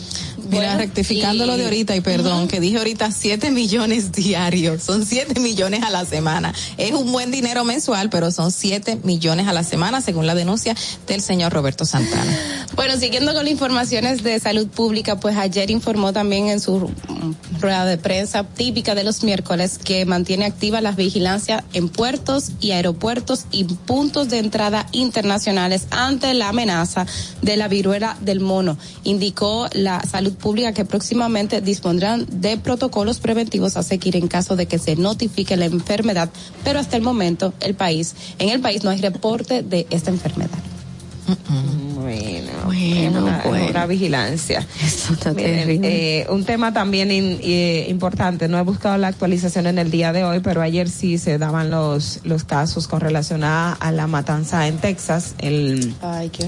Mira, rectificando lo de ahorita, y perdón, que dije ahorita 7 millones diarios, son 7 millones a la semana. Es un buen dinero mensual, pero son 7 millones a la semana, según la denuncia del señor Roberto Santana. Bueno, siguiendo con las informaciones de salud pública, pues ayer informó también en su rueda de prensa típica de los miércoles que mantiene activa la vigilancia en puertos y aeropuertos y puntos de entrada internacionales ante la amenaza de la viruela del mono. Indicó la salud pública que próximamente dispondrán de protocolos preventivos a seguir en caso de que se notifique la enfermedad, pero hasta el momento el país, en el país no hay reporte de esta enfermedad. Uh -uh. Bueno, Bueno, una, bueno. una vigilancia. Eso está Miren, terrible. eh, un tema también in- eh, importante, no he buscado la actualización en el día de hoy, pero ayer sí se daban los, los casos con relación a, a la matanza en Texas, el,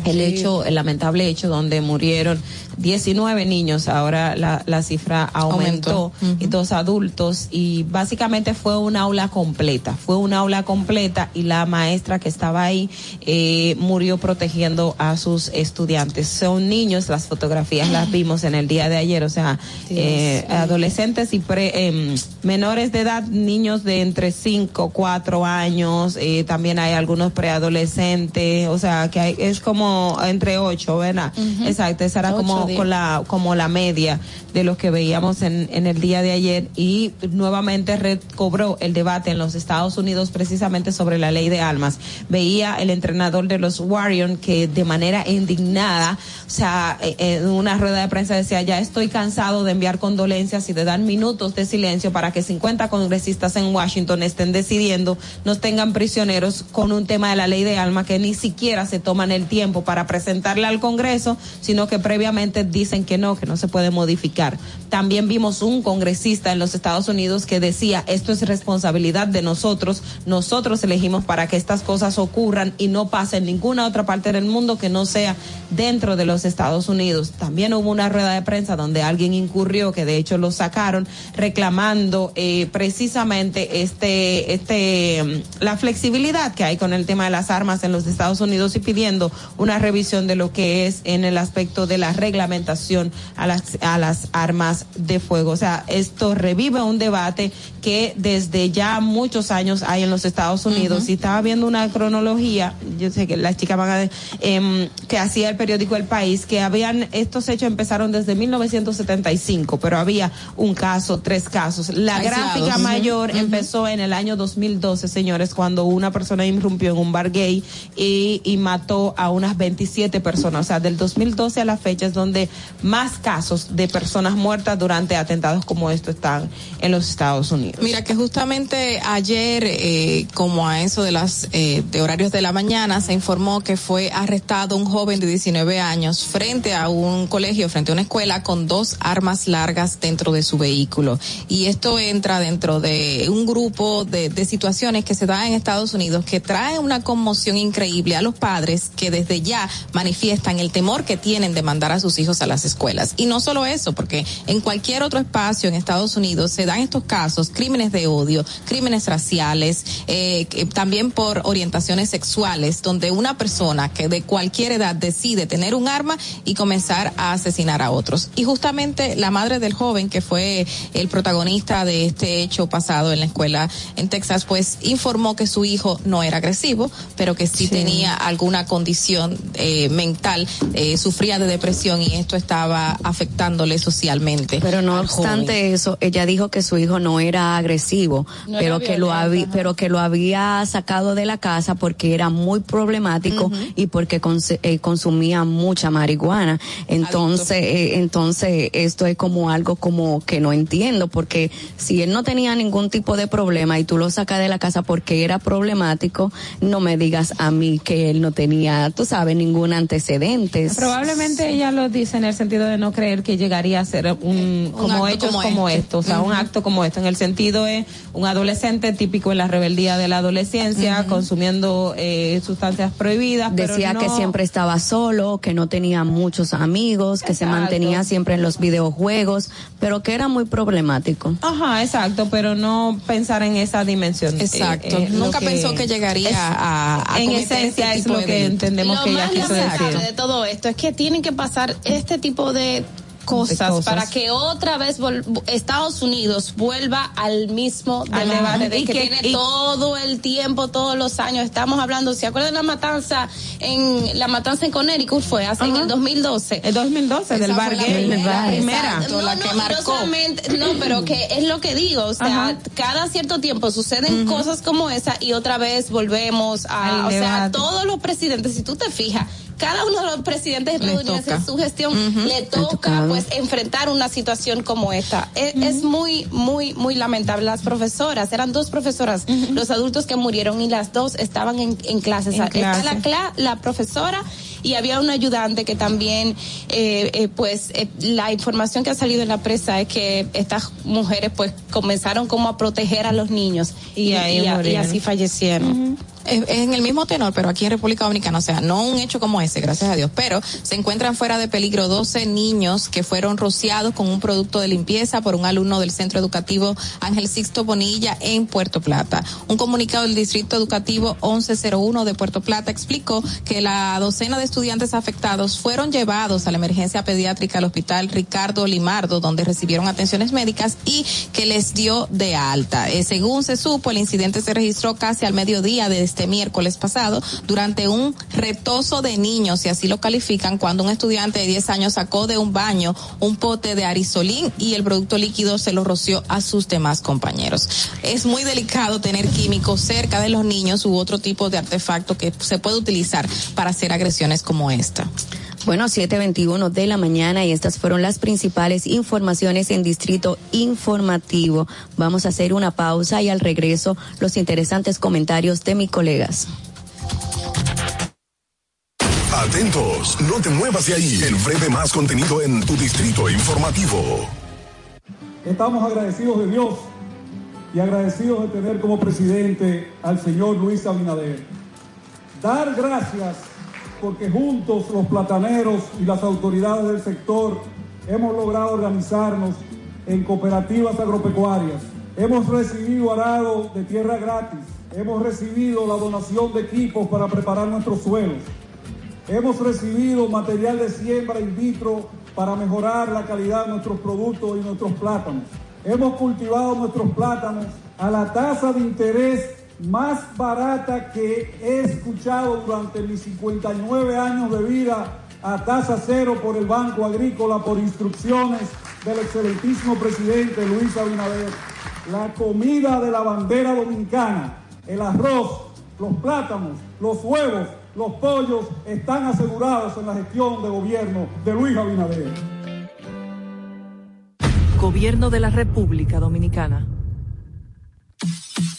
el hecho, el lamentable hecho donde murieron 19 niños, ahora la, la cifra aumentó, Aumentó. y dos adultos, y básicamente fue un aula completa, fue un aula completa y la maestra que estaba ahí eh, murió protegiendo a sus estudiantes. Son niños, las fotografías las vimos en el día de ayer, o sea, eh, adolescentes y pre, em, menores de edad, niños de entre 5, 4 años, eh, también hay algunos preadolescentes, o sea, que hay, es como entre 8, ¿verdad? Exacto, esa era Ocho, como, diez. con la, como la media de lo que veíamos en, en el día de ayer y nuevamente recobró el debate en los Estados Unidos precisamente sobre la ley de armas. Veía el entrenador de los Warriors que de manera indignada, o sea, eh, en una rueda de prensa decía, ya estoy cansado de enviar condolencias y de dar minutos de silencio para que 50 congresistas en Washington estén decidiendo, nos tengan prisioneros con un tema de la ley de armas que ni siquiera se toman el tiempo para presentarla al Congreso, sino que previamente dicen que no, que no se puede modificar. También vimos un congresista en los Estados Unidos que decía, esto es responsabilidad de nosotros, nosotros elegimos para que estas cosas ocurran y no pase en ninguna otra parte del mundo que no sea dentro de los Estados Unidos. También hubo una rueda de prensa donde alguien incurrió, que de hecho lo sacaron, reclamando eh, precisamente este, este, mm, la flexibilidad que hay con el tema de las armas en los Estados Unidos y pidiendo una revisión de lo que es en el aspecto de la reglamentación a las, a las armas de fuego. O sea, esto revive un debate que desde ya muchos años hay en los Estados Unidos y estaba viendo una cronología, yo sé que las chicas van a, em, que hacía el periódico El País, que habían, estos hechos empezaron desde 1975, pero había un caso, tres casos. La Aislados. gráfica mayor empezó en el año 2012, señores, cuando una persona irrumpió en un bar gay y, y mató a unas 27 personas. O sea, del 2012 a la fecha es donde más casos de personas muertas durante atentados como esto están en los Estados Unidos. Mira que justamente ayer, eh, como a eso de las eh, de horarios de la mañana, se informó que fue arrestado un joven de 19 años frente a un colegio, frente a una escuela, con dos armas largas dentro de su vehículo. Y esto entra dentro de un grupo de, situaciones que se dan en Estados Unidos que trae una conmoción increíble a los padres que desde ya manifiestan el temor que tienen de mandar a sus hijos a las escuelas. Y no solo eso, porque en cualquier otro espacio en Estados Unidos se dan estos casos, crímenes de odio, crímenes raciales, eh, también por orientaciones sexuales, donde una persona que de cualquier edad decide tener un arma y comenzar a asesinar a otros. Y justamente la madre del joven, que fue el protagonista de este hecho pasado en la escuela en Texas, pues informó que su hijo no era agresivo, pero que sí, Sí. tenía alguna condición eh, mental, eh, sufría de depresión y esto estaba afectándole socialmente. Pero no obstante joven. eso, ella dijo que su hijo no era agresivo, No pero era que lo había, pero que lo había sacado de la casa porque era muy problemático y porque eh, consumía mucha marihuana. Entonces, eh, entonces esto es como algo como que no entiendo porque si él no tenía ningún tipo de problema y tú lo sacas de la casa porque era problemático, no me digas a mí que él no tenía, tú sabes, ningún antecedente. Probablemente ella lo dice en el sentido de no creer que llegaría a ser un, como acto hechos como como, este. esto, o sea, un acto como esto. En el sentido es un adolescente típico en la rebeldía de la adolescencia, consumiendo eh, sustancias prohibidas. pero Decía que siempre estaba solo, que no tenía muchos amigos, que se Exacto. mantenía siempre en los videojuegos, pero que era muy problemático. Ajá, exacto, pero no pensar en esa dimensión. Exacto. Eh, eh, lo Nunca pensó que llegaría es- a- a En cometer esencia este es lo que entendemos Lo que ella quiso decir. de todo esto es que tienen que pasar este tipo de cosas, cosas. para que otra vez vol- Estados Unidos vuelva al mismo Al debate de Y que, que- tiene y- todo el tiempo, todos los años. Estamos hablando, ¿se acuerdan de la matanza en la matanza en Connecticut fue hace en el 2012? El 2012 del bar la primera, la primera. exacto, La no, que no, no marcó. solamente- no, pero que es lo que digo, o sea, Ajá. cada cierto tiempo suceden cosas como esa y otra vez volvemos a, Al o sea, todos los presidentes, si tú te fijas, cada uno de los presidentes estadounidenses en su gestión le toca pues enfrentar una situación como esta. Es, es muy, muy, muy lamentable. Las profesoras, eran dos profesoras, los adultos que murieron y las dos estaban en, en clases. En Está clase. la, cla- la profesora y había un ayudante que también, eh, eh, pues, eh, la información que ha salido en la prensa es que estas mujeres, pues, comenzaron como a proteger a los niños y, ahí y a- y murieron. así fallecieron. Es, en el mismo tenor, pero aquí en República Dominicana, o sea, no un hecho como ese, gracias a Dios, pero se encuentran fuera de peligro 12 niños que fueron rociados con un producto de limpieza por un alumno del Centro Educativo Ángel Sixto Bonilla en Puerto Plata. Un comunicado del Distrito Educativo 1101 de Puerto Plata explicó que la docena de estudiantes afectados fueron llevados a la emergencia pediátrica al Hospital Ricardo Limardo, donde recibieron atenciones médicas y que les dio de alta. Eh, según se supo, el incidente se registró casi al mediodía de este miércoles pasado durante un retozo de niños, y así lo califican, cuando un estudiante de 10 años sacó de un baño un pote de arisolín y el producto líquido se lo roció a sus demás compañeros. Es muy delicado tener químicos cerca de los niños u otro tipo de artefacto que se puede utilizar para hacer agresiones como esta. Bueno, 7.21 de la mañana y estas fueron las principales informaciones en Distrito Informativo. Vamos a hacer una pausa y al regreso los interesantes comentarios de mis colegas. Atentos, no te muevas de ahí. El breve más contenido en tu distrito informativo. Estamos agradecidos de Dios y agradecidos de tener como presidente al señor Luis Abinader. Dar gracias porque juntos los plataneros y las autoridades del sector hemos logrado organizarnos en cooperativas agropecuarias. Hemos recibido arado de tierra gratis. Hemos recibido la donación de equipos para preparar nuestros suelos. Hemos recibido material de siembra in vitro para mejorar la calidad de nuestros productos y nuestros plátanos. Hemos cultivado nuestros plátanos a la tasa de interés más barata que he escuchado durante mis 59 años de vida a tasa cero por el Banco Agrícola por instrucciones del excelentísimo presidente Luis Abinader. La comida de la bandera dominicana, el arroz, los plátanos, los huevos, los pollos están asegurados en la gestión de gobierno de Luis Abinader. Gobierno de la República Dominicana.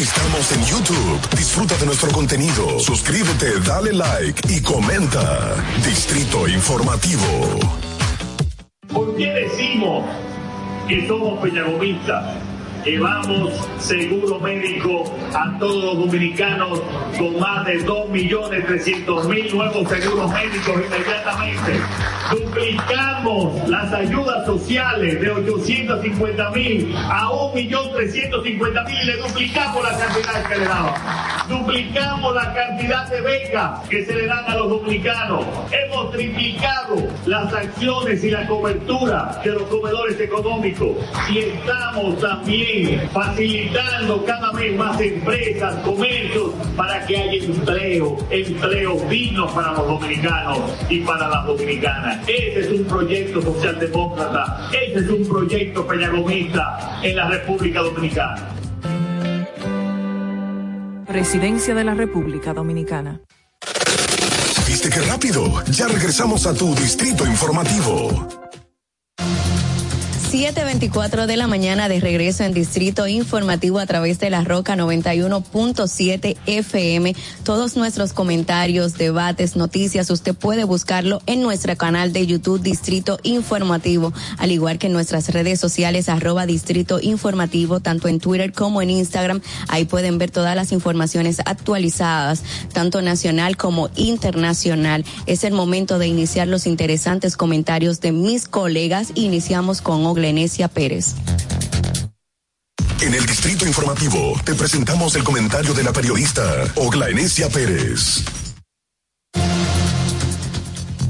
Estamos en YouTube. Disfruta de nuestro contenido. Suscríbete, dale like y comenta. Distrito Informativo. ¿Por qué decimos que somos peñagomistas? Llevamos seguro médico a todos los dominicanos con más de 2.300.000 nuevos seguros médicos inmediatamente. Duplicamos las ayudas sociales de 850.000 a 1.350.000 y le duplicamos la cantidad que le daban. Duplicamos la cantidad de becas que se le dan a los dominicanos. Hemos triplicado las acciones y la cobertura de los comedores económicos. Y estamos también facilitando cada vez más empresas, comercios, para que haya empleo, empleo digno para los dominicanos y para las dominicanas. Ese es un proyecto socialdemócrata, ese es un proyecto peñagomista en la República Dominicana. Presidencia de la República Dominicana. ¿Viste qué rápido? Ya regresamos a tu Distrito Informativo. 7:24 de la mañana de regreso en Distrito Informativo a través de la Roca 91.7 FM. Todos nuestros comentarios, debates, noticias, usted puede buscarlo en nuestro canal de YouTube Distrito Informativo, al igual que en nuestras redes sociales arroba Distrito Informativo, tanto en Twitter como en Instagram. Ahí pueden ver todas las informaciones actualizadas, tanto nacional como internacional. Es el momento de iniciar los interesantes comentarios de mis colegas. Iniciamos con Oglenesia Pérez. En el Distrito Informativo te presentamos el comentario de la periodista Ogla Enesia Pérez.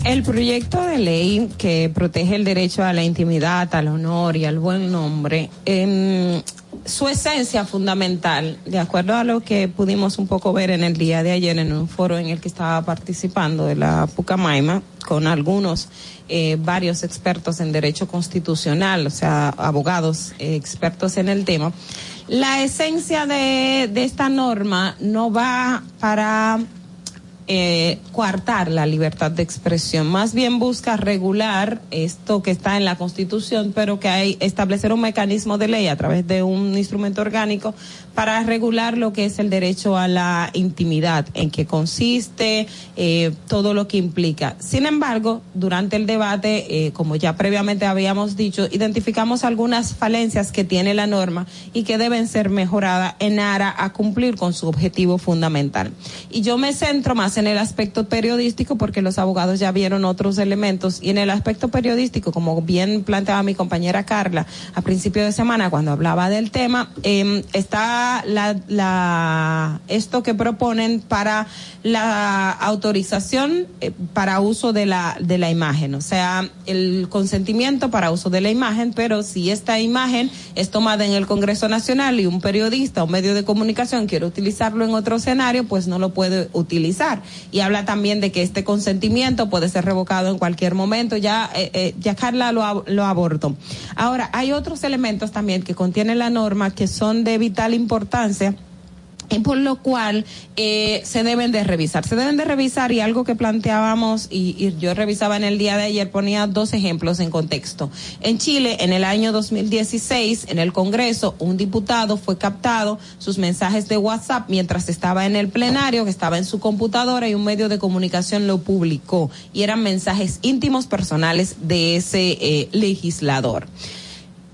El proyecto de ley que protege el derecho a la intimidad, al honor y al buen nombre, em, su esencia fundamental, de acuerdo a lo que pudimos un poco ver en el día de ayer en un foro en el que estaba participando de la Pucamaima, con algunos, eh, varios expertos en derecho constitucional, o sea, abogados eh, expertos en el tema, la esencia de, de esta norma no va para eh, coartar la libertad de expresión, más bien busca regular esto que está en la Constitución, pero que hay establecer un mecanismo de ley a través de un instrumento orgánico para regular lo que es el derecho a la intimidad, en qué consiste, eh, todo lo que implica. Sin embargo, durante el debate, eh, como ya previamente habíamos dicho, identificamos algunas falencias que tiene la norma y que deben ser mejoradas en ara a cumplir con su objetivo fundamental. Y yo me centro más en el aspecto periodístico porque los abogados ya vieron otros elementos y en el aspecto periodístico, como bien planteaba mi compañera Carla a principio de semana cuando hablaba del tema, eh, está la, la, esto que proponen para la autorización eh, para uso de la, de la imagen, o sea, el consentimiento para uso de la imagen, pero si esta imagen es tomada en el Congreso Nacional y un periodista o medio de comunicación quiere utilizarlo en otro escenario, pues no lo puede utilizar. Y habla también de que este consentimiento puede ser revocado en cualquier momento, ya, eh, eh, ya Carla lo, lo abordó. Ahora, hay otros elementos también que contiene la norma que son de vital importancia por lo cual eh, se deben de revisar. Se deben de revisar y algo que planteábamos y, y, yo revisaba en el día de ayer ponía dos ejemplos en contexto. En Chile, en el año 2016, en el Congreso, un diputado fue captado sus mensajes de WhatsApp mientras estaba en el plenario, que estaba en su computadora y un medio de comunicación lo publicó y eran mensajes íntimos personales de ese eh, legislador.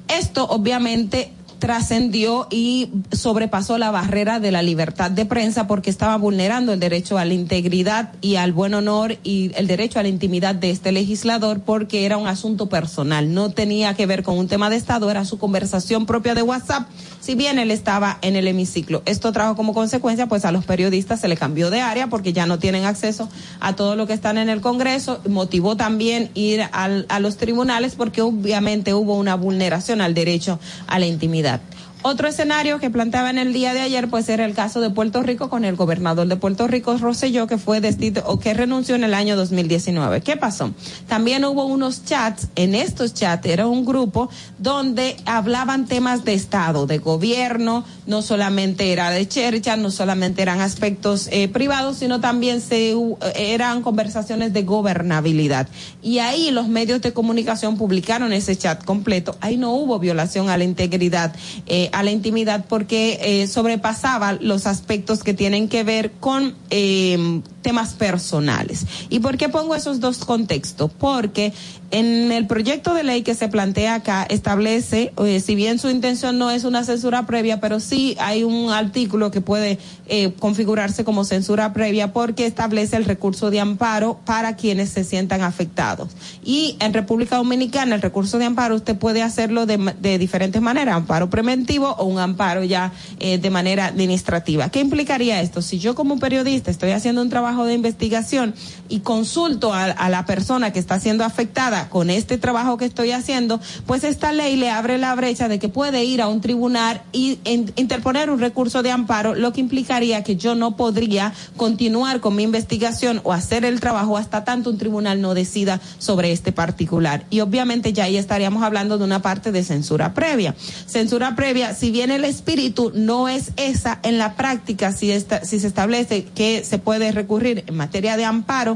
Esto obviamente trascendió y sobrepasó la barrera de la libertad de prensa porque estaba vulnerando el derecho a la integridad y al buen honor y el derecho a la intimidad de este legislador porque era un asunto personal, no tenía que ver con un tema de Estado, era su conversación propia de WhatsApp, si bien él estaba en el hemiciclo. Esto trajo como consecuencia pues a los periodistas se le cambió de área porque ya no tienen acceso a todo lo que están en el Congreso, motivó también ir al, a los tribunales porque obviamente hubo una vulneración al derecho a la intimidad. Otro escenario que planteaba en el día de ayer, pues era el caso de Puerto Rico con el gobernador de Puerto Rico, Rosselló, que fue destituido o que renunció en el año 2019. ¿Qué pasó? También hubo unos chats, en estos chats era un grupo donde hablaban temas de Estado, de gobierno, no solamente era de chercha, no solamente eran aspectos eh, privados, sino también se, eran conversaciones de gobernabilidad. Y ahí los medios de comunicación publicaron ese chat completo. Ahí no hubo violación a la integridad. Eh, a la intimidad porque eh, sobrepasaba los aspectos que tienen que ver con eh, temas personales. ¿Y por qué pongo esos dos contextos? Porque en el proyecto de ley que se plantea acá establece, eh, si bien su intención no es una censura previa, pero sí hay un artículo que puede eh, configurarse como censura previa porque establece el recurso de amparo para quienes se sientan afectados. Y en República Dominicana el recurso de amparo usted puede hacerlo de, diferentes maneras, amparo preventivo o un amparo ya eh, de manera administrativa. ¿Qué implicaría esto? Si yo como periodista estoy haciendo un trabajo de investigación y consulto a, la persona que está siendo afectada, con este trabajo que estoy haciendo, pues esta ley le abre la brecha de que puede ir a un tribunal y interponer un recurso de amparo, lo que implicaría que yo no podría continuar con mi investigación o hacer el trabajo hasta tanto un tribunal no decida sobre este particular. Y obviamente ya ahí estaríamos hablando de una parte de censura previa. Censura previa, si bien el espíritu no es esa, en la práctica si, esta, si se establece que se puede recurrir en materia de amparo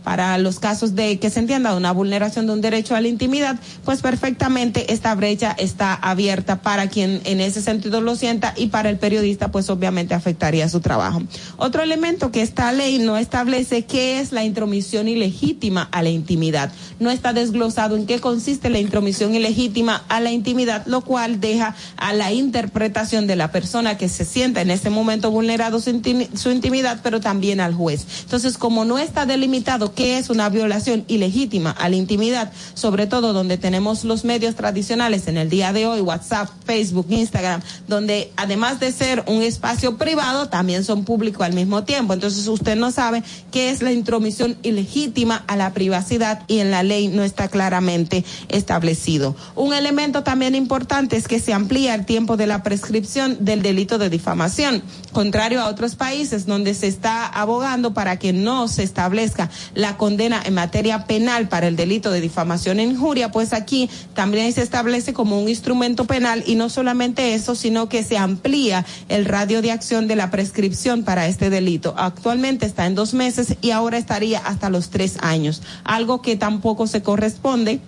para los casos de que se entienda una vulneración de un derecho a la intimidad, pues perfectamente esta brecha está abierta para quien en ese sentido lo sienta y para el periodista pues obviamente afectaría su trabajo. Otro elemento que esta ley no establece qué es la intromisión ilegítima a la intimidad. No está desglosado en qué consiste la intromisión ilegítima a la intimidad, lo cual deja a la interpretación de la persona que se sienta en ese momento vulnerado su, intimidad, pero también al juez. Entonces, como no está delimitado qué es una violación ilegítima a la intimidad, sobre todo donde tenemos los medios tradicionales en el día de hoy, WhatsApp, Facebook, Instagram, donde además de ser un espacio privado, también son públicos al mismo tiempo. Entonces, usted no sabe qué es la intromisión ilegítima a la privacidad y en la ley no está claramente establecido. Un elemento también importante es que se amplía el tiempo de la prescripción del delito de difamación, contrario a otros países donde se está abogando para que no se establezca la condena en materia penal para el delito de difamación e injuria, pues aquí también se establece como un instrumento penal y no solamente eso, sino que se amplía el radio de acción de la prescripción para este delito. Actualmente está en dos meses y ahora estaría hasta los tres años, algo que tampoco se corresponde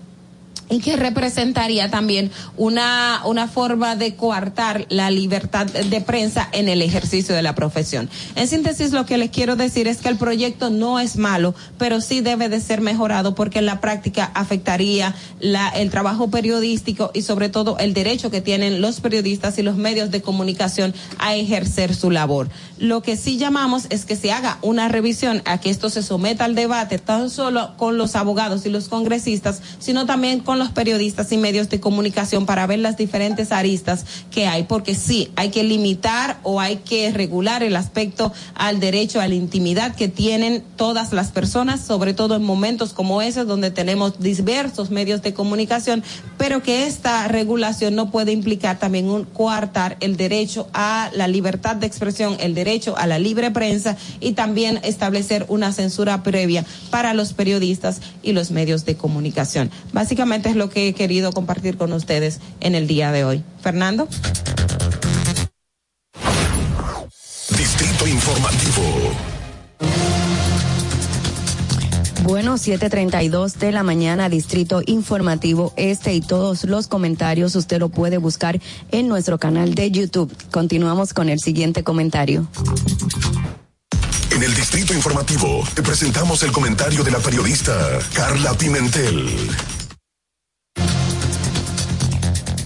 y que representaría también una, una forma de coartar la libertad de prensa en el ejercicio de la profesión. En síntesis, lo que les quiero decir es que el proyecto no es malo, pero sí debe de ser mejorado porque en la práctica afectaría la, el trabajo periodístico y sobre todo el derecho que tienen los periodistas y los medios de comunicación a ejercer su labor. Lo que sí llamamos es que se haga una revisión a que esto se someta al debate, tan solo con los abogados y los congresistas, sino también con periodistas y medios de comunicación para ver las diferentes aristas que hay, porque sí, hay que limitar o hay que regular el aspecto al derecho a la intimidad que tienen todas las personas, sobre todo en momentos como ese donde tenemos diversos medios de comunicación, pero que esta regulación no puede implicar también un coartar el derecho a la libertad de expresión, el derecho a la libre prensa y también establecer una censura previa para los periodistas y los medios de comunicación. Básicamente es lo que he querido compartir con ustedes en el día de hoy. Fernando. Distrito Informativo. Bueno, 7:32 de la mañana, Distrito Informativo Este y todos los comentarios usted lo puede buscar en nuestro canal de YouTube. Continuamos con el siguiente comentario. En el Distrito Informativo te presentamos el comentario de la periodista Carla Pimentel.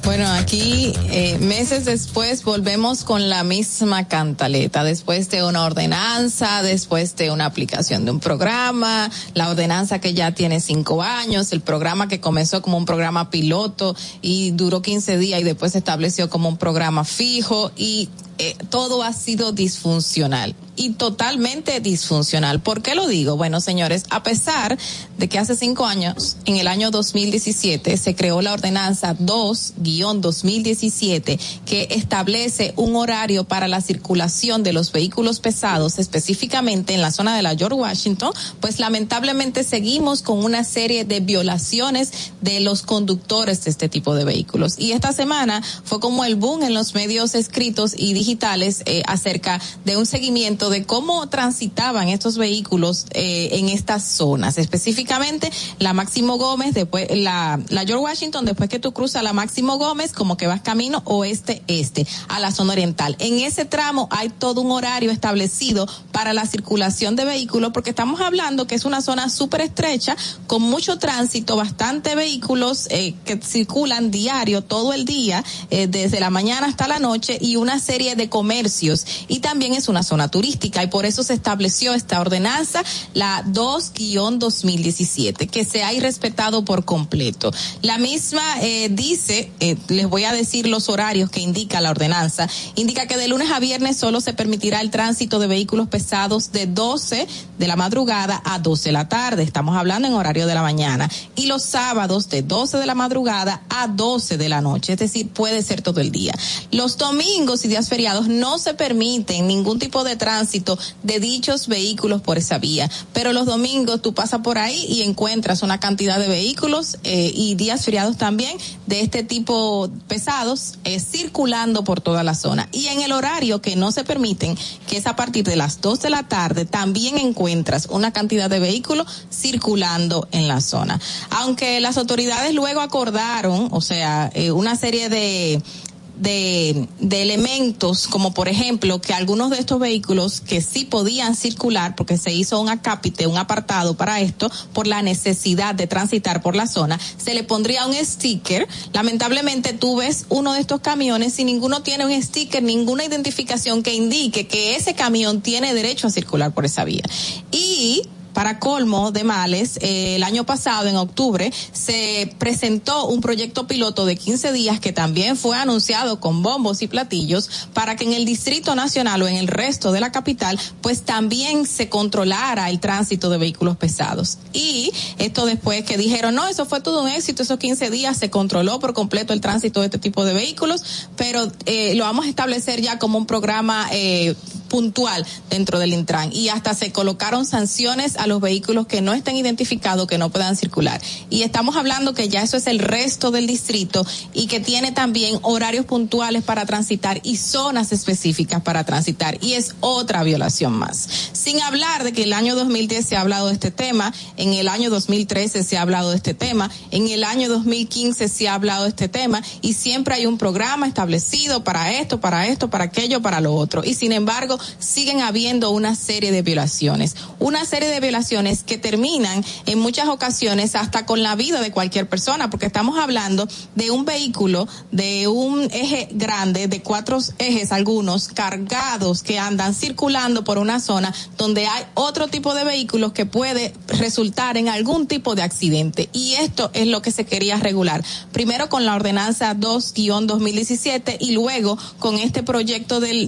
Bueno, aquí eh, meses después volvemos con la misma cantaleta, después de una ordenanza, después de una aplicación de un programa, la ordenanza que ya tiene cinco años, el programa que comenzó como un programa piloto y duró 15 días y después se estableció como un programa fijo y eh, todo ha sido disfuncional y totalmente disfuncional. ¿Por qué lo digo? Bueno, señores, a pesar de que hace cinco años, en el año 2017, se creó la ordenanza 2-2017 que establece un horario para la circulación de los vehículos pesados, específicamente en la zona de la George Washington, pues lamentablemente seguimos con una serie de violaciones de los conductores de este tipo de vehículos. Y esta semana fue como el boom en los medios escritos y digitales eh, acerca de un seguimiento de cómo transitaban estos vehículos eh, en estas zonas, específicamente la Máximo Gómez, después la, la George Washington, después que tú cruzas la Máximo Gómez, como que vas camino oeste-este a la zona oriental. En ese tramo hay todo un horario establecido para la circulación de vehículos, porque estamos hablando que es una zona súper estrecha, con mucho tránsito, bastante vehículos eh, que circulan diario, todo el día, eh, desde la mañana hasta la noche, y una serie de comercios. Y también es una zona turística y por eso se estableció esta ordenanza, la 2-2017, que se ha irrespetado por completo. La misma eh, dice, eh, les voy a decir los horarios que indica la ordenanza, indica que de lunes a viernes solo se permitirá el tránsito de vehículos pesados de 12 de la madrugada a 12 de la tarde, estamos hablando en horario de la mañana, y los sábados de 12 de la madrugada a 12 de la noche, es decir, puede ser todo el día. Los domingos y días feriados no se permiten ningún tipo de tránsito de dichos vehículos por esa vía. Pero los domingos tú pasas por ahí y encuentras una cantidad de vehículos eh, y días feriados también de este tipo pesados eh, circulando por toda la zona. Y en el horario que no se permiten, que es a partir de las 2 2 de la tarde también encuentras una cantidad de vehículos circulando en la zona. Aunque las autoridades luego acordaron, o sea, eh, una serie de de, de elementos, como por ejemplo que algunos de estos vehículos que sí podían circular, porque se hizo un acápite, un apartado para esto, por la necesidad de transitar por la zona, se le pondría un sticker. Lamentablemente tú ves uno de estos camiones y ninguno tiene un sticker, ninguna identificación que indique que ese camión tiene derecho a circular por esa vía. Y para colmo de males, eh, el año pasado, en octubre, se presentó un proyecto piloto de 15 días que también fue anunciado con bombos y platillos para que en el Distrito Nacional o en el resto de la capital, pues también se controlara el tránsito de vehículos pesados. Y esto después que dijeron, no, eso fue todo un éxito, esos 15 días se controló por completo el tránsito de este tipo de vehículos, pero eh, lo vamos a establecer ya como un programa eh, puntual dentro del Intran y hasta se colocaron sanciones a los vehículos que no estén identificados que no puedan circular. Y estamos hablando que ya eso es el resto del distrito y que tiene también horarios puntuales para transitar y zonas específicas para transitar y es otra violación más. Sin hablar de que el año 2010 se ha hablado de este tema, en el año 2013 se ha hablado de este tema, en el año 2015 se ha hablado de este tema y siempre hay un programa establecido para esto, para esto, para aquello, para lo otro. Y sin embargo, siguen habiendo una serie de violaciones, una serie de violaciones que terminan en muchas ocasiones hasta con la vida de cualquier persona, porque estamos hablando de un vehículo, de un eje grande, de cuatro ejes algunos, cargados que andan circulando por una zona donde hay otro tipo de vehículos que puede resultar en algún tipo de accidente. Y esto es lo que se quería regular. Primero con la ordenanza 2-2017 y luego con este proyecto de,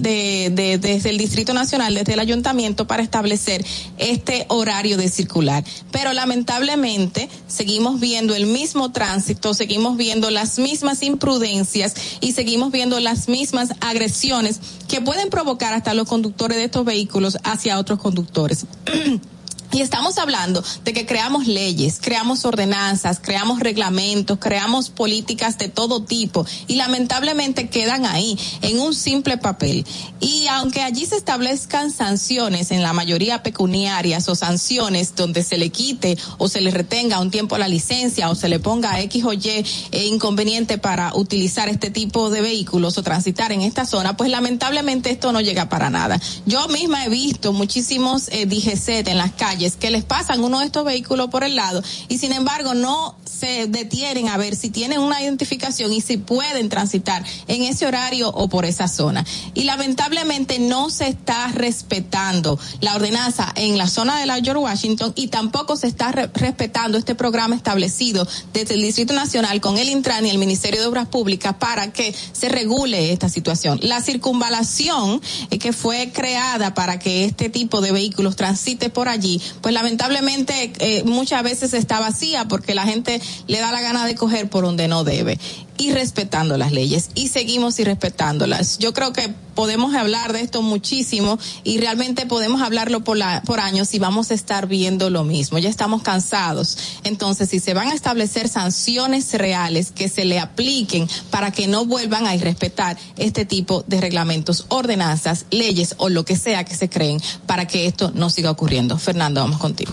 desde el Distrito Nacional, desde el Ayuntamiento, para establecer este horario de circular. Pero lamentablemente seguimos viendo el mismo tránsito, seguimos viendo las mismas imprudencias y seguimos viendo las mismas agresiones que pueden provocar hasta los conductores de estos vehículos hacia otros conductores. Y estamos hablando de que creamos leyes, creamos ordenanzas, creamos reglamentos, creamos políticas de todo tipo y lamentablemente quedan ahí en un simple papel. Y aunque allí se establezcan sanciones en la mayoría pecuniarias o sanciones donde se le quite o se le retenga un tiempo la licencia o se le ponga X o Y eh, inconveniente para utilizar este tipo de vehículos o transitar en esta zona, pues lamentablemente esto no llega para nada. Yo misma he visto muchísimos eh, DGC en las calles que les pasan uno de estos vehículos por el lado y sin embargo no se detienen a ver si tienen una identificación y si pueden transitar en ese horario o por esa zona. Y lamentablemente no se está respetando la ordenanza en la zona de la George Washington y tampoco se está respetando este programa establecido desde el Distrito Nacional con el Intran y el Ministerio de Obras Públicas para que se regule esta situación. La circunvalación eh, que fue creada para que este tipo de vehículos transite por allí, pues lamentablemente eh, muchas veces está vacía porque la gente le da la gana de coger por donde no debe y respetando las leyes y seguimos y respetándolas. Yo creo que podemos hablar de esto muchísimo y realmente podemos hablarlo por, la, por años y vamos a estar viendo lo mismo. Ya estamos cansados. Entonces, si se van a establecer sanciones reales que se le apliquen para que no vuelvan a irrespetar este tipo de reglamentos, ordenanzas, leyes o lo que sea que se creen para que esto no siga ocurriendo. Fernando, vamos contigo.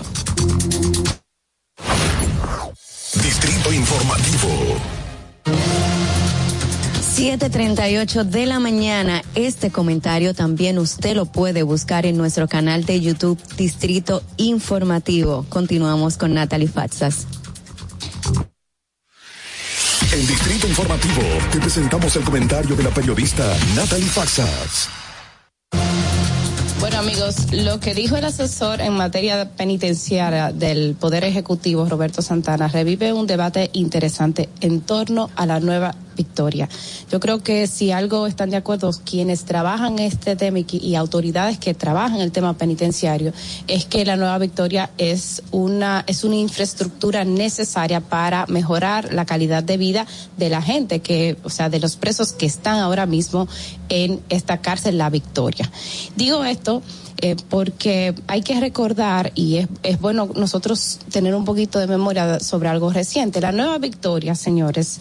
Distrito Informativo. 7:38 de la mañana. Este comentario también usted lo puede buscar en nuestro canal de YouTube Distrito Informativo. Continuamos con Natalie Fatsas. En Distrito Informativo te presentamos el comentario de la periodista Natalie Faxas. Bueno amigos, lo que dijo el asesor en materia penitenciaria del Poder Ejecutivo, Roberto Santana, revive un debate interesante en torno a la nueva victoria. Yo creo que si algo están de acuerdo quienes trabajan este tema y, autoridades que trabajan el tema penitenciario es que la nueva victoria es una es una infraestructura necesaria para mejorar la calidad de vida de la gente que o sea de los presos que están ahora mismo en esta cárcel La Victoria. Digo esto eh, porque hay que recordar, y es, es bueno nosotros tener un poquito de memoria sobre algo reciente, la nueva victoria, señores,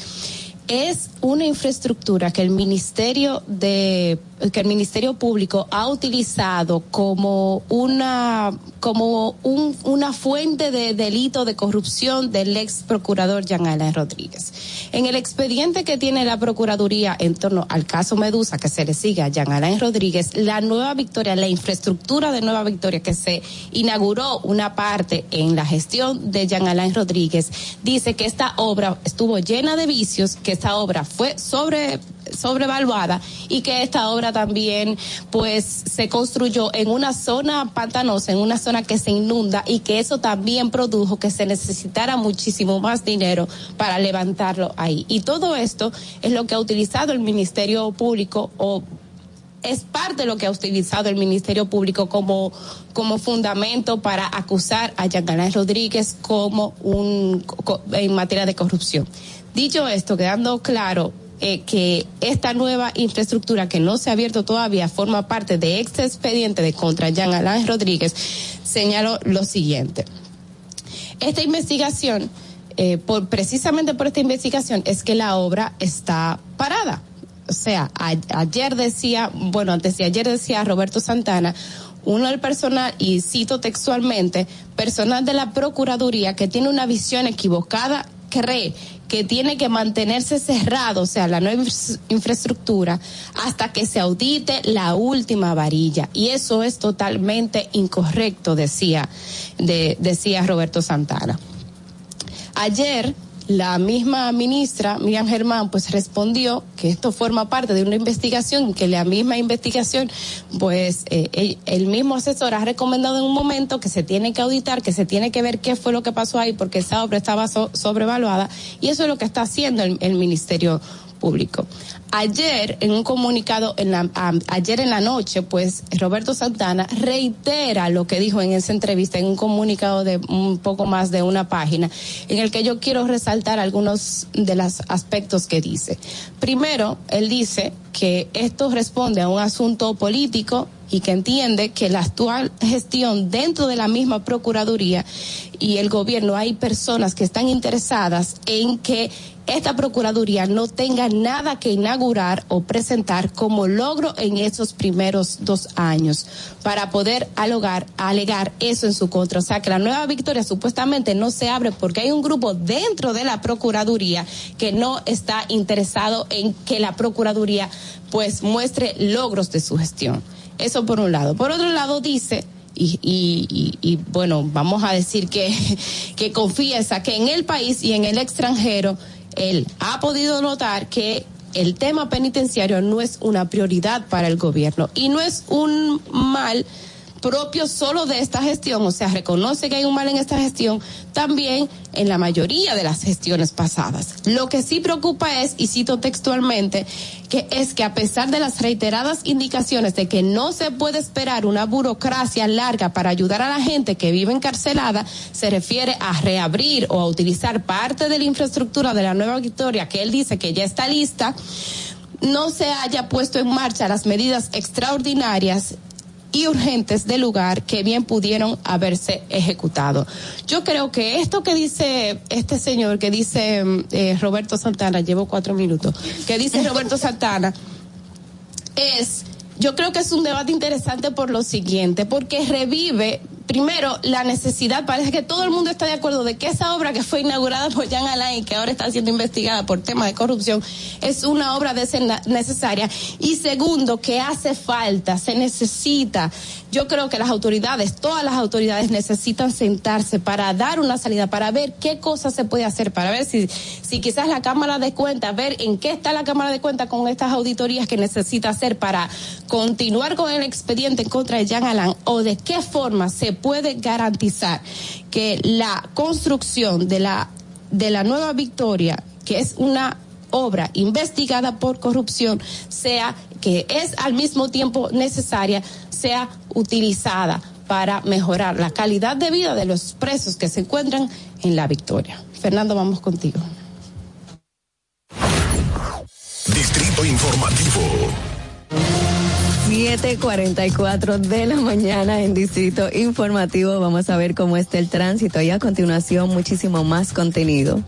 es una infraestructura que el Ministerio de que el Ministerio Público ha utilizado como una como un, una fuente de delito de corrupción del ex procurador Jean Alain Rodríguez. En el expediente que tiene la Procuraduría en torno al caso Medusa que se le sigue a Jean Alain Rodríguez, la nueva victoria, la infraestructura de Nueva Victoria que se inauguró una parte en la gestión de Jean Alain Rodríguez, dice que esta obra estuvo llena de vicios, que esta obra fue sobre sobrevaluada y que esta obra también pues se construyó en una zona pantanosa, en una zona que se inunda y que eso también produjo que se necesitara muchísimo más dinero para levantarlo ahí. Y todo esto es lo que ha utilizado el Ministerio Público o es parte de lo que ha utilizado el Ministerio Público como, como fundamento para acusar a Yangalán Rodríguez como un, en materia de corrupción. Dicho esto, quedando claro eh, que esta nueva infraestructura que no se ha abierto todavía forma parte de este expediente de contra Jean Alain Rodríguez, señaló lo siguiente. Esta investigación, eh, por, precisamente por esta investigación, es que la obra está parada. O sea, ayer decía, bueno, antes de ayer decía Roberto Santana, uno del personal, y cito textualmente, personal de la Procuraduría que tiene una visión equivocada cree que tiene que mantenerse cerrado, o sea, la nueva infraestructura, hasta que se audite la última varilla. Y eso es totalmente incorrecto, decía, de, decía Roberto Santana. Ayer, la misma ministra, Miriam Germán, pues respondió que esto forma parte de una investigación, que la misma investigación, pues eh, el, mismo asesor ha recomendado en un momento que se tiene que auditar, que se tiene que ver qué fue lo que pasó ahí, porque esa obra estaba sobrevaluada, y eso es lo que está haciendo el, el Ministerio Público. Ayer, en un comunicado, en la, ayer en la noche, pues Roberto Santana reitera lo que dijo en esa entrevista, en un comunicado de un poco más de una página, en el que yo quiero resaltar algunos de los aspectos que dice. Primero, él dice que esto responde a un asunto político y que entiende que la actual gestión dentro de la misma Procuraduría y el gobierno hay personas que están interesadas en que esta Procuraduría no tenga nada que inaugurar o presentar como logro en esos primeros dos años para poder alogar, alegar eso en su contra. O sea, que la nueva victoria supuestamente no se abre porque hay un grupo dentro de la Procuraduría que no está interesado en que la Procuraduría pues muestre logros de su gestión. Eso por un lado. Por otro lado dice y, y, y, bueno, vamos a decir que, que confiesa que en el país y en el extranjero él ha podido notar que el tema penitenciario no es una prioridad para el gobierno y no es un mal propio solo de esta gestión, o sea, reconoce que hay un mal en esta gestión, también en la mayoría de las gestiones pasadas. Lo que sí preocupa es, y cito textualmente, que es que a pesar de las reiteradas indicaciones de que no se puede esperar una burocracia larga para ayudar a la gente que vive encarcelada, se refiere a reabrir o a utilizar parte de la infraestructura de la Nueva Victoria, que él dice que ya está lista, no se haya puesto en marcha las medidas extraordinarias y urgentes del lugar que bien pudieron haberse ejecutado. Yo creo que esto que dice este señor, que dice eh, Roberto Santana, llevo cuatro minutos, que dice Roberto Santana, es, yo creo que es un debate interesante por lo siguiente, porque revive primero, la necesidad, parece que todo el mundo está de acuerdo de que esa obra que fue inaugurada por Jean Alain, que ahora está siendo investigada por temas de corrupción, es una obra necesaria. Y segundo, que hace falta, se necesita. Yo creo que las autoridades, todas las autoridades necesitan sentarse para dar una salida, para ver qué cosas se puede hacer, para ver si, si quizás la Cámara de Cuentas, ver en qué está la Cámara de Cuentas con estas auditorías que necesita hacer para continuar con el expediente en contra de Jean Alain o de qué forma se puede garantizar que la construcción de la, de la nueva Victoria, que es una obra investigada por corrupción, sea que es al mismo tiempo necesaria, sea utilizada para mejorar la calidad de vida de los presos que se encuentran en la Victoria. Fernando, vamos contigo. Distrito Informativo. 7:44 de la mañana en Distrito Informativo. Vamos a ver cómo está el tránsito y a continuación muchísimo más contenido.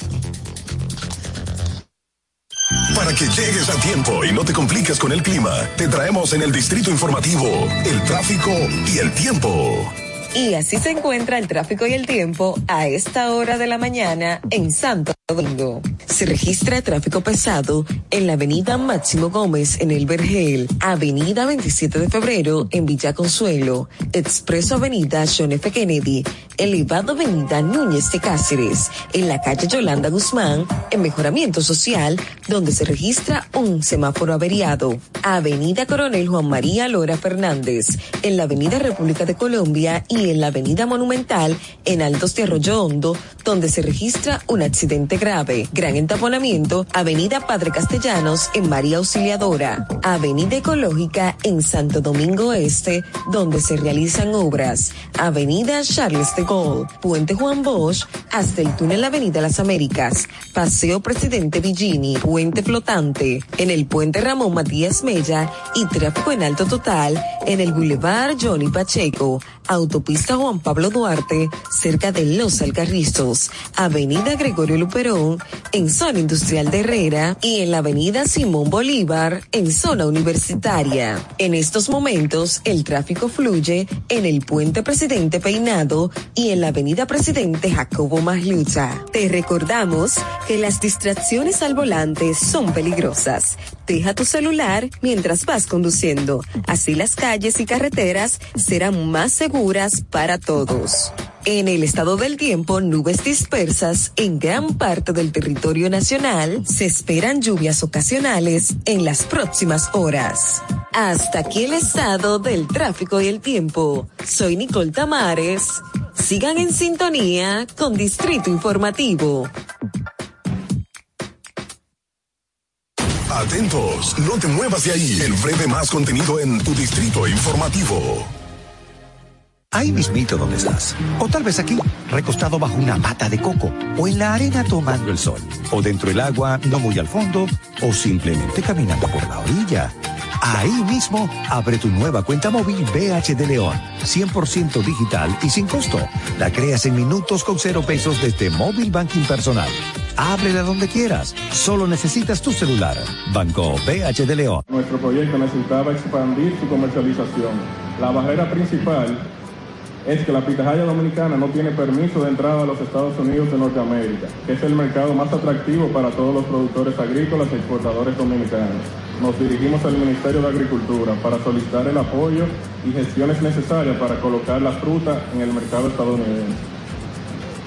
Para que llegues a tiempo y no te compliques con el clima, te traemos en el distrito informativo el tráfico y el tiempo. Y así se encuentra el tráfico y el tiempo a esta hora de la mañana en Santo Domingo. Se registra tráfico pesado en la avenida Máximo Gómez en el Vergel, avenida 27 de febrero en Villa Consuelo, expreso avenida John F. Kennedy, elevado avenida Núñez de Cáceres, en la calle Yolanda Guzmán, en mejoramiento social, donde se registra un semáforo averiado, avenida Coronel Juan María Lora Fernández, en la avenida República de Colombia y en la avenida Monumental en Altos de Arroyo Hondo, donde se registra un accidente grave. Gran entaponamiento, avenida Padre Castellanos en María Auxiliadora, avenida Ecológica en Santo Domingo Este, donde se realizan obras, avenida Charles de Gaulle, Puente Juan Bosch, hasta el túnel Avenida Las Américas, Paseo Presidente Villini, Puente Flotante, en el Puente Ramón Matías Mella y tráfico en alto total en el Boulevard Johnny Pacheco, Autopista Juan Pablo Duarte, cerca de Los Alcarrizos, Avenida Gregorio Luperón, en zona industrial de Herrera y en la Avenida Simón Bolívar, en zona universitaria. En estos momentos, el tráfico fluye en el Puente Presidente Peinado y en la Avenida Presidente Jacobo Maglucha. Te recordamos que las distracciones al volante son peligrosas. Deja tu celular mientras vas conduciendo. Así las calles y carreteras serán más seguras para todos. En el estado del tiempo, nubes dispersas en gran parte del territorio nacional. Se esperan lluvias ocasionales en las próximas horas. Hasta aquí el estado del tráfico y el tiempo. Soy Nicole Tamares. Sigan en sintonía con Distrito Informativo. Atentos, no te muevas de ahí. El breve más contenido en tu distrito informativo. Ahí mismito donde estás. O tal vez aquí, recostado bajo una mata de coco. O en la arena tomando el sol. O dentro del agua, no muy al fondo. O simplemente caminando por la orilla. Ahí mismo, abre tu nueva cuenta móvil BH de León. 100% digital y sin costo. La creas en minutos con cero pesos desde Móvil Banking Personal. Ábrela donde quieras. Solo necesitas tu celular. Banco BH de León. Nuestro proyecto necesitaba expandir su comercialización. La barrera principal es que la pitahaya dominicana no tiene permiso de entrada a los Estados Unidos de Norteamérica, que es el mercado más atractivo para todos los productores agrícolas y exportadores dominicanos. Nos dirigimos al Ministerio de Agricultura para solicitar el apoyo y gestiones necesarias para colocar la fruta en el mercado estadounidense.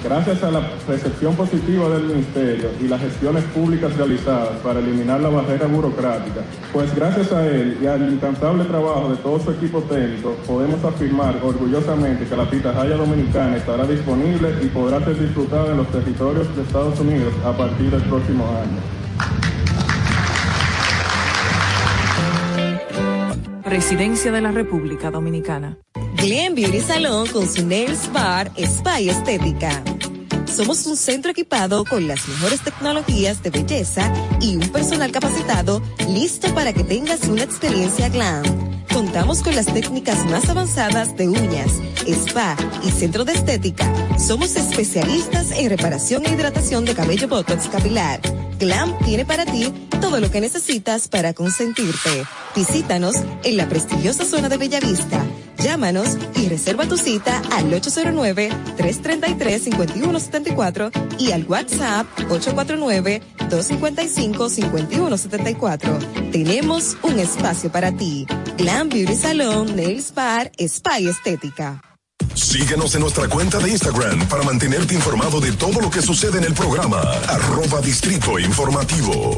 Gracias a la recepción positiva del Ministerio y las gestiones públicas realizadas para eliminar la barrera burocrática, pues gracias a él y al incansable trabajo de todo su equipo técnico, podemos afirmar orgullosamente que la pitahaya dominicana estará disponible y podrá ser disfrutada en los territorios de Estados Unidos a partir del próximo año. Presidencia de la República Dominicana. Glen Beauty Salón con su Nails Bar Spa y Estética. Somos un centro equipado con las mejores tecnologías de belleza y un personal capacitado listo para que tengas una experiencia glam. Contamos con las técnicas más avanzadas de uñas, spa y centro de estética. Somos especialistas en reparación e hidratación de cabello botox capilar. Glam tiene para ti todo lo que necesitas para consentirte. Visítanos en la prestigiosa zona de Bellavista. Llámanos y reserva tu cita al 809-333-5174 y al WhatsApp 849-255-5174. Tenemos un espacio para ti. Glam Beauty Salon, Nails Bar, Spa Estética. Síguenos en nuestra cuenta de Instagram para mantenerte informado de todo lo que sucede en el programa. Arroba Distrito Informativo.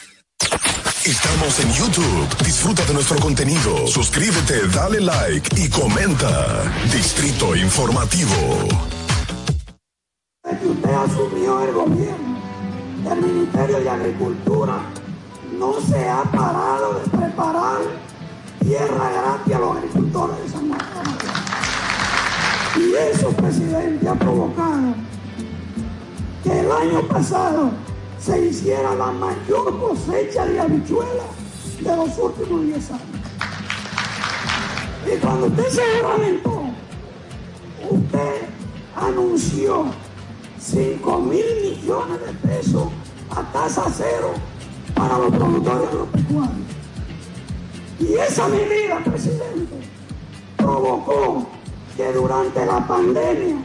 Estamos en YouTube. Disfruta de nuestro contenido. Suscríbete, dale like y comenta. Distrito Informativo. que usted asumió el gobierno del Ministerio de Agricultura no se ha parado de preparar tierra gratis a los agricultores de San Marcos. Y eso, presidente, ha provocado que el año pasado se hiciera la mayor cosecha de habichuelas de los últimos 10 años. Y cuando usted se juramentó, usted anunció 5 mil millones de pesos a tasa cero para los productores agropecuarios. Y esa medida, presidente, provocó que durante la pandemia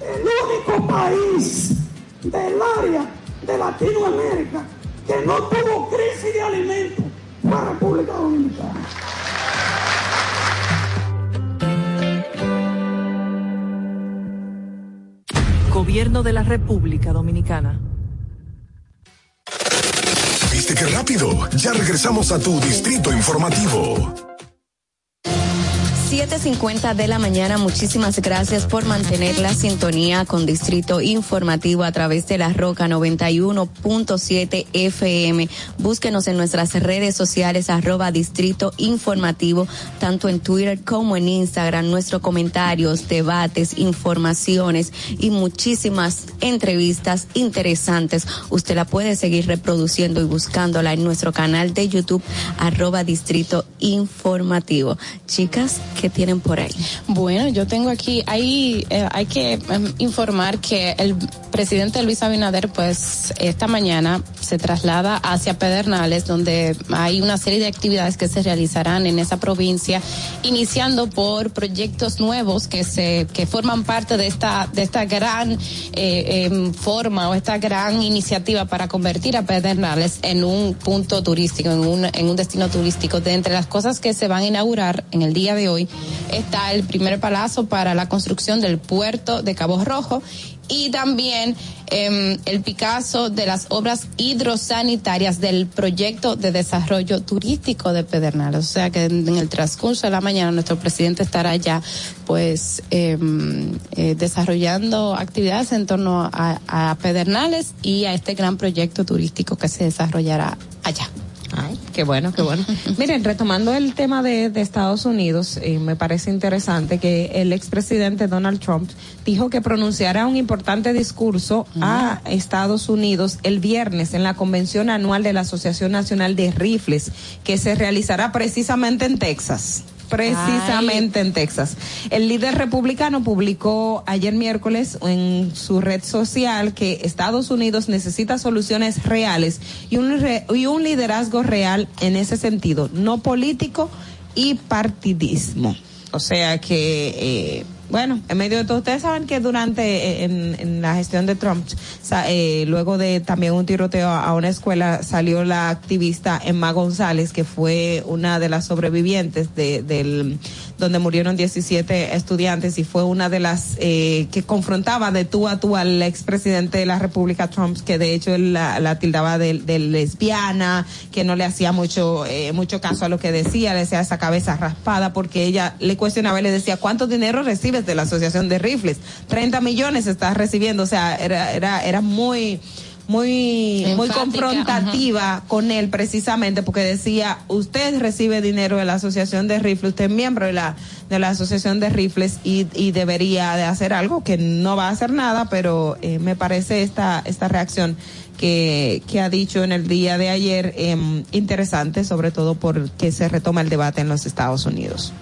el único país del área de Latinoamérica que no tuvo crisis de alimentos fue República Dominicana. Gobierno de la República Dominicana. ¿Viste qué rápido? Ya regresamos a tu distrito informativo. 7.50 de la mañana, muchísimas gracias por mantener la sintonía con Distrito Informativo a través de la Roca 91.7 FM. Búsquenos en nuestras redes sociales arroba Distrito Informativo, tanto en Twitter como en Instagram, nuestros comentarios, debates, informaciones y muchísimas entrevistas interesantes. Usted la puede seguir reproduciendo y buscándola en nuestro canal de YouTube arroba Distrito Informativo. Chicas, ¿qué tienen por ahí? Bueno, yo tengo aquí, hay, eh, hay que em, informar que el presidente Luis Abinader, pues esta mañana se traslada hacia Pedernales, donde hay una serie de actividades que se realizarán en esa provincia, iniciando por proyectos nuevos que se, que forman parte de esta, de esta gran eh, em, forma o esta gran iniciativa para convertir a Pedernales en un punto turístico, en un, en un destino turístico. De entre las cosas que se van a inaugurar en el día de hoy está el primer palazo para la construcción del puerto de Cabo Rojo y también eh, el Picasso de las obras hidrosanitarias del proyecto de desarrollo turístico de Pedernales. O sea que en, el transcurso de la mañana nuestro presidente estará ya pues eh, eh, desarrollando actividades en torno a Pedernales y a este gran proyecto turístico que se desarrollará allá. Ay, qué bueno, qué bueno. Miren, retomando el tema de, de Estados Unidos, eh, me parece interesante que el expresidente Donald Trump dijo que pronunciará un importante discurso a Estados Unidos el viernes en la convención anual de la Asociación Nacional de Rifles, que se realizará precisamente en Texas precisamente en Texas. El líder republicano publicó ayer miércoles en su red social que Estados Unidos necesita soluciones reales y un, re- y un liderazgo real en ese sentido, no político y partidismo. O sea que, eh, bueno, en medio de todo, ustedes saben que durante, eh, en, la gestión de Trump, eh, luego de también un tiroteo a una escuela, salió la activista Emma González, que fue una de las sobrevivientes de, del, donde murieron 17 estudiantes y fue una de las eh, que confrontaba de tú a tú al expresidente de la República Trump, que de hecho la, la tildaba de, de lesbiana, que no le hacía mucho, eh, mucho caso a lo que decía, le decía esa cabeza raspada, porque ella le cuestionaba y le decía, ¿cuánto dinero recibes de la Asociación de Rifles? 30 millones estás recibiendo, o sea, era, era, era muy muy muy confrontativa con él precisamente porque decía usted recibe dinero de la asociación de rifles usted es miembro de la de la asociación de rifles y, y debería de hacer algo que no va a hacer nada pero eh, me parece esta esta reacción que, que ha dicho en el día de ayer eh, interesante sobre todo porque se retoma el debate en los Estados Unidos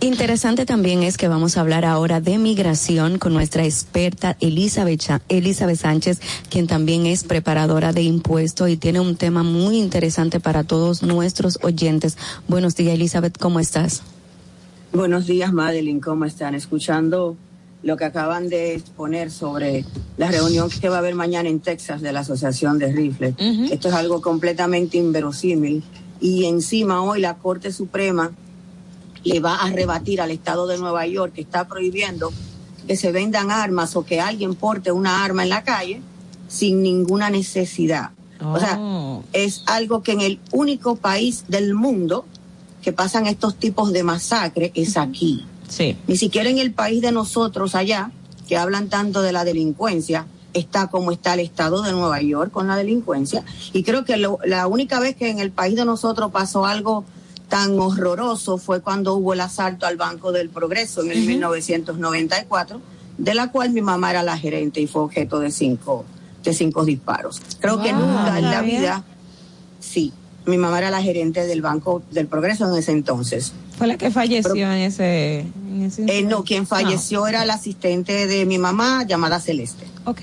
Interesante también es que vamos a hablar ahora de migración con nuestra experta Elizabeth, Elizabeth Sánchez, quien también es preparadora de impuestos y tiene un tema muy interesante para todos nuestros oyentes. Buenos días, Elizabeth, ¿cómo estás? Buenos días, Madeline, ¿cómo están? Escuchando lo que acaban de exponer sobre la reunión que va a haber mañana en Texas de la Asociación de Rifles. Esto es algo completamente inverosímil. Y encima hoy la Corte Suprema le va a rebatir al Estado de Nueva York que está prohibiendo que se vendan armas o que alguien porte una arma en la calle sin ninguna necesidad. O sea, es algo que en el único país del mundo que pasan estos tipos de masacre es aquí. Sí. Ni siquiera en el país de nosotros allá, que hablan tanto de la delincuencia, está como está el estado de Nueva York con la delincuencia. Y creo que lo- la única vez que en el país de nosotros pasó algo tan horroroso fue cuando hubo el asalto al Banco del Progreso en el 1994, de la cual mi mamá era la gerente y fue objeto de cinco, de cinco disparos. Creo que nunca en la vida, sí, mi mamá era la gerente del Banco del Progreso en ese entonces. Fue la que falleció en ese. En ese Eh, no, quien falleció Ah, era la asistente de mi mamá llamada Celeste. ok.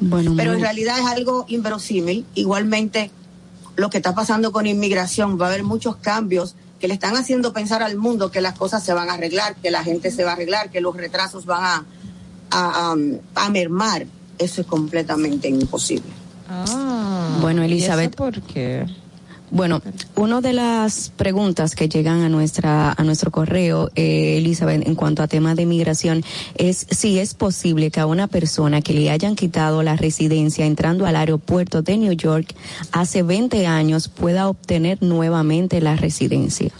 Bueno, Pero en realidad es algo inverosímil. Igualmente, lo que está pasando con inmigración, va a haber muchos cambios que le están haciendo pensar al mundo que las cosas se van a arreglar, que la gente se va a arreglar, que los retrasos van a, a, a- a mermar. Eso es completamente imposible. Ah, Bueno, ¿y eso Elizabeth. ¿Por qué? Bueno, una de las preguntas que llegan a nuestra a nuestro correo, eh, Elizabeth, en cuanto a temas de migración, es si es posible que a una persona que le hayan quitado la residencia entrando al aeropuerto de New York hace 20 años pueda obtener nuevamente la residencia.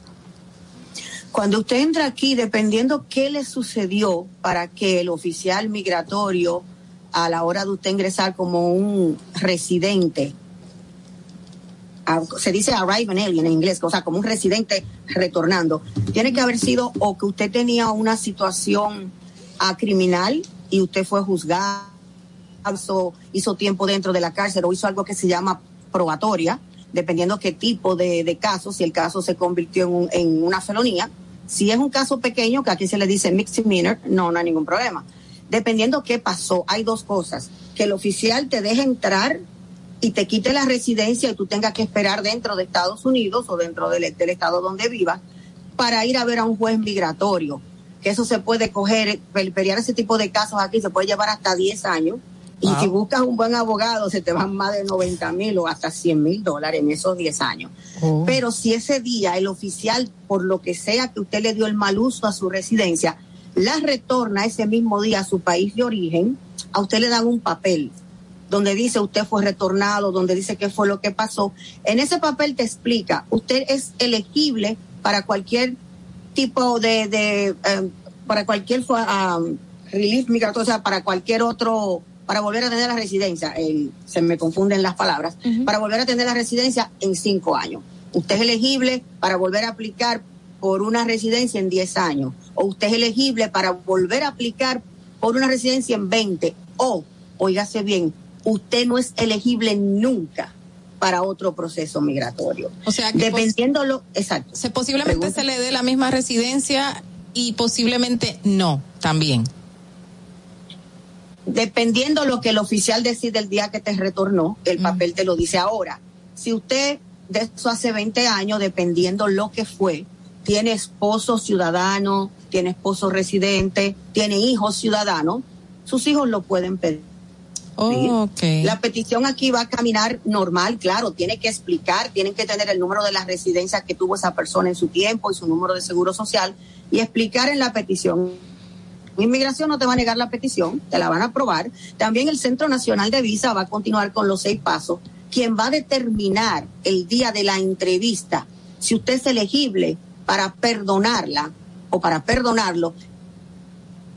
Cuando usted entra aquí, dependiendo qué le sucedió para que el oficial migratorio, a la hora de usted ingresar como un residente, se dice arrive an alien en inglés, o sea, como un residente retornando, tiene que haber sido o que usted tenía una situación ah, criminal y usted fue juzgado, hizo, hizo tiempo dentro de la cárcel o hizo algo que se llama probatoria, dependiendo qué tipo de, de caso, si el caso se convirtió en, un- una felonía. Si es un caso pequeño, que aquí se le dice misdemeanor, no, no hay ningún problema. Dependiendo qué pasó, hay dos cosas. Que el oficial te deje entrar y te quite la residencia y tú tengas que esperar dentro de Estados Unidos o dentro del, del estado donde vivas para ir a ver a un juez migratorio. Que eso se puede coger, pel- pelear ese tipo de casos aquí se puede llevar hasta 10 años. Y si buscas un buen abogado, se te van más de 90 mil o hasta 100 mil dólares en esos 10 años. Pero si ese día el oficial, por lo que sea que usted le dio el mal uso a su residencia, la retorna ese mismo día a su país de origen, a usted le dan un papel donde dice usted fue retornado, donde dice qué fue lo que pasó. En ese papel te explica, usted es elegible para cualquier tipo de, de eh, para cualquier um, relief migratorio, o sea, para cualquier otro, para volver a tener la residencia, el- se me confunden las palabras, para volver a tener la residencia en cinco años. Usted es elegible para volver a aplicar por una residencia en 10 años, o usted es elegible para volver a aplicar por una residencia en 20, o, oígase bien, usted no es elegible nunca para otro proceso migratorio. O sea, que dependiendo lo, exacto. Se posiblemente se le dé la misma residencia y posiblemente no también. dependiendo lo que el oficial decide el día que te retornó, el papel te lo dice ahora. Si usted de eso hace 20 años, dependiendo lo que fue, tiene esposo ciudadano, tiene esposo residente, tiene hijos ciudadanos, sus hijos lo pueden pedir. La petición aquí va a caminar normal, claro, tiene que explicar, tienen que tener el número de las residencias que tuvo esa persona en su tiempo y su número de seguro social y explicar en la petición Inmigración no te va a negar la petición, te la van a aprobar. También el Centro Nacional de Visa va a continuar con los seis pasos. Quien va a determinar el día de la entrevista si usted es elegible para perdonarla o para perdonarlo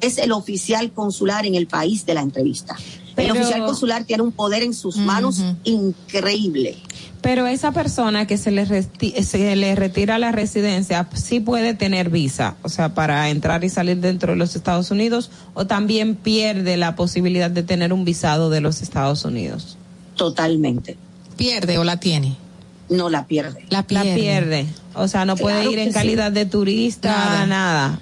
es el oficial consular en el país de la entrevista. Pero- el oficial consular tiene un poder en sus manos increíble. Pero esa persona que se le, se le retira la residencia sí puede tener visa, o sea, para entrar y salir dentro de los Estados Unidos, o también pierde la posibilidad de tener un visado de los Estados Unidos. Totalmente. ¿Pierde o la tiene? No la pierde. La pierde. La pierde. O sea, no puede Claro ir en sí. calidad de turista, Nada. nada.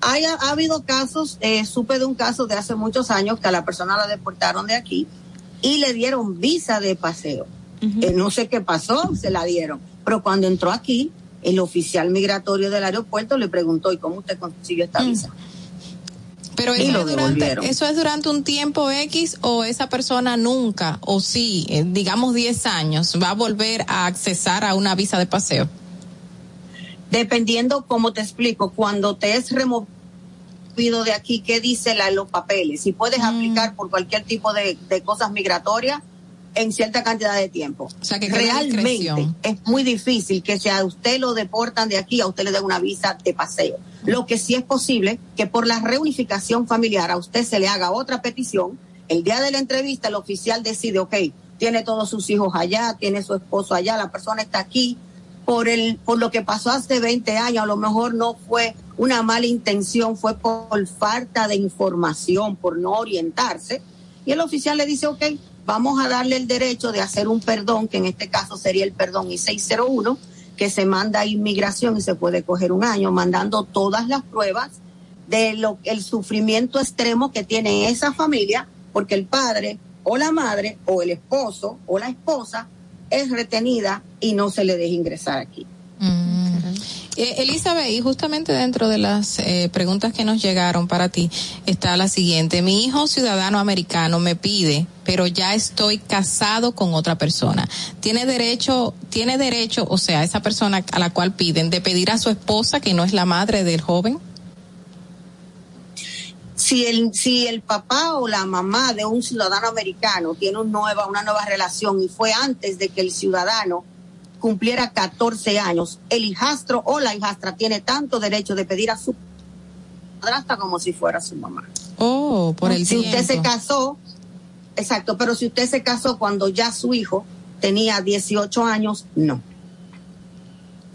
Hay, ha habido casos, eh, supe de un caso de hace muchos años que a la persona la deportaron de aquí y le dieron visa de paseo. Eh, no sé qué pasó, se la dieron. Pero cuando entró aquí, el oficial migratorio del aeropuerto le preguntó, ¿y cómo usted consiguió esta visa? Pero eso es, durante, eso es durante un tiempo X o esa persona nunca, o sí, eh, digamos 10 años, va a volver a accesar a una visa de paseo. Dependiendo, como te explico, cuando te es removido de aquí, ¿qué dice la, los papeles? Si puedes aplicar por cualquier tipo de, de cosas migratorias en cierta cantidad de tiempo. que queda Realmente discreción. es muy difícil que si a usted lo deportan de aquí, a usted le den una visa de paseo. Lo que sí es posible que por la reunificación familiar a usted se le haga otra petición El día de la entrevista el oficial decide, ok, tiene todos sus hijos allá, tiene su esposo allá, la persona está aquí, por el por lo que pasó hace 20 años, a lo mejor no fue una mala intención, fue por falta de información, por no orientarse. Y el oficial le dice, ok, vamos a darle el derecho de hacer un perdón, que en este caso sería el perdón I-601, que se manda a inmigración y se puede coger un año, mandando todas las pruebas de lo el sufrimiento extremo que tiene esa familia, porque el padre o la madre o el esposo o la esposa es retenida y no se le deja ingresar aquí. Eh, Elizabeth, y justamente dentro de las eh, preguntas que nos llegaron para ti está la siguiente. Mi hijo ciudadano americano me pide, pero ya estoy casado con otra persona. ¿Tiene derecho, tiene derecho, o sea, esa persona a la cual piden, de pedir a su esposa, que no es la madre del joven? Si el, si el papá o la mamá de un ciudadano americano tiene un nueva, una nueva relación y fue antes de que el ciudadano cumpliera 14 años, el hijastro o la hijastra tiene tanto derecho de pedir a su madrastra como si fuera su mamá. Oh, por el Si tiempo. usted se casó, exacto, pero si usted se casó cuando ya su hijo tenía 18 años, no.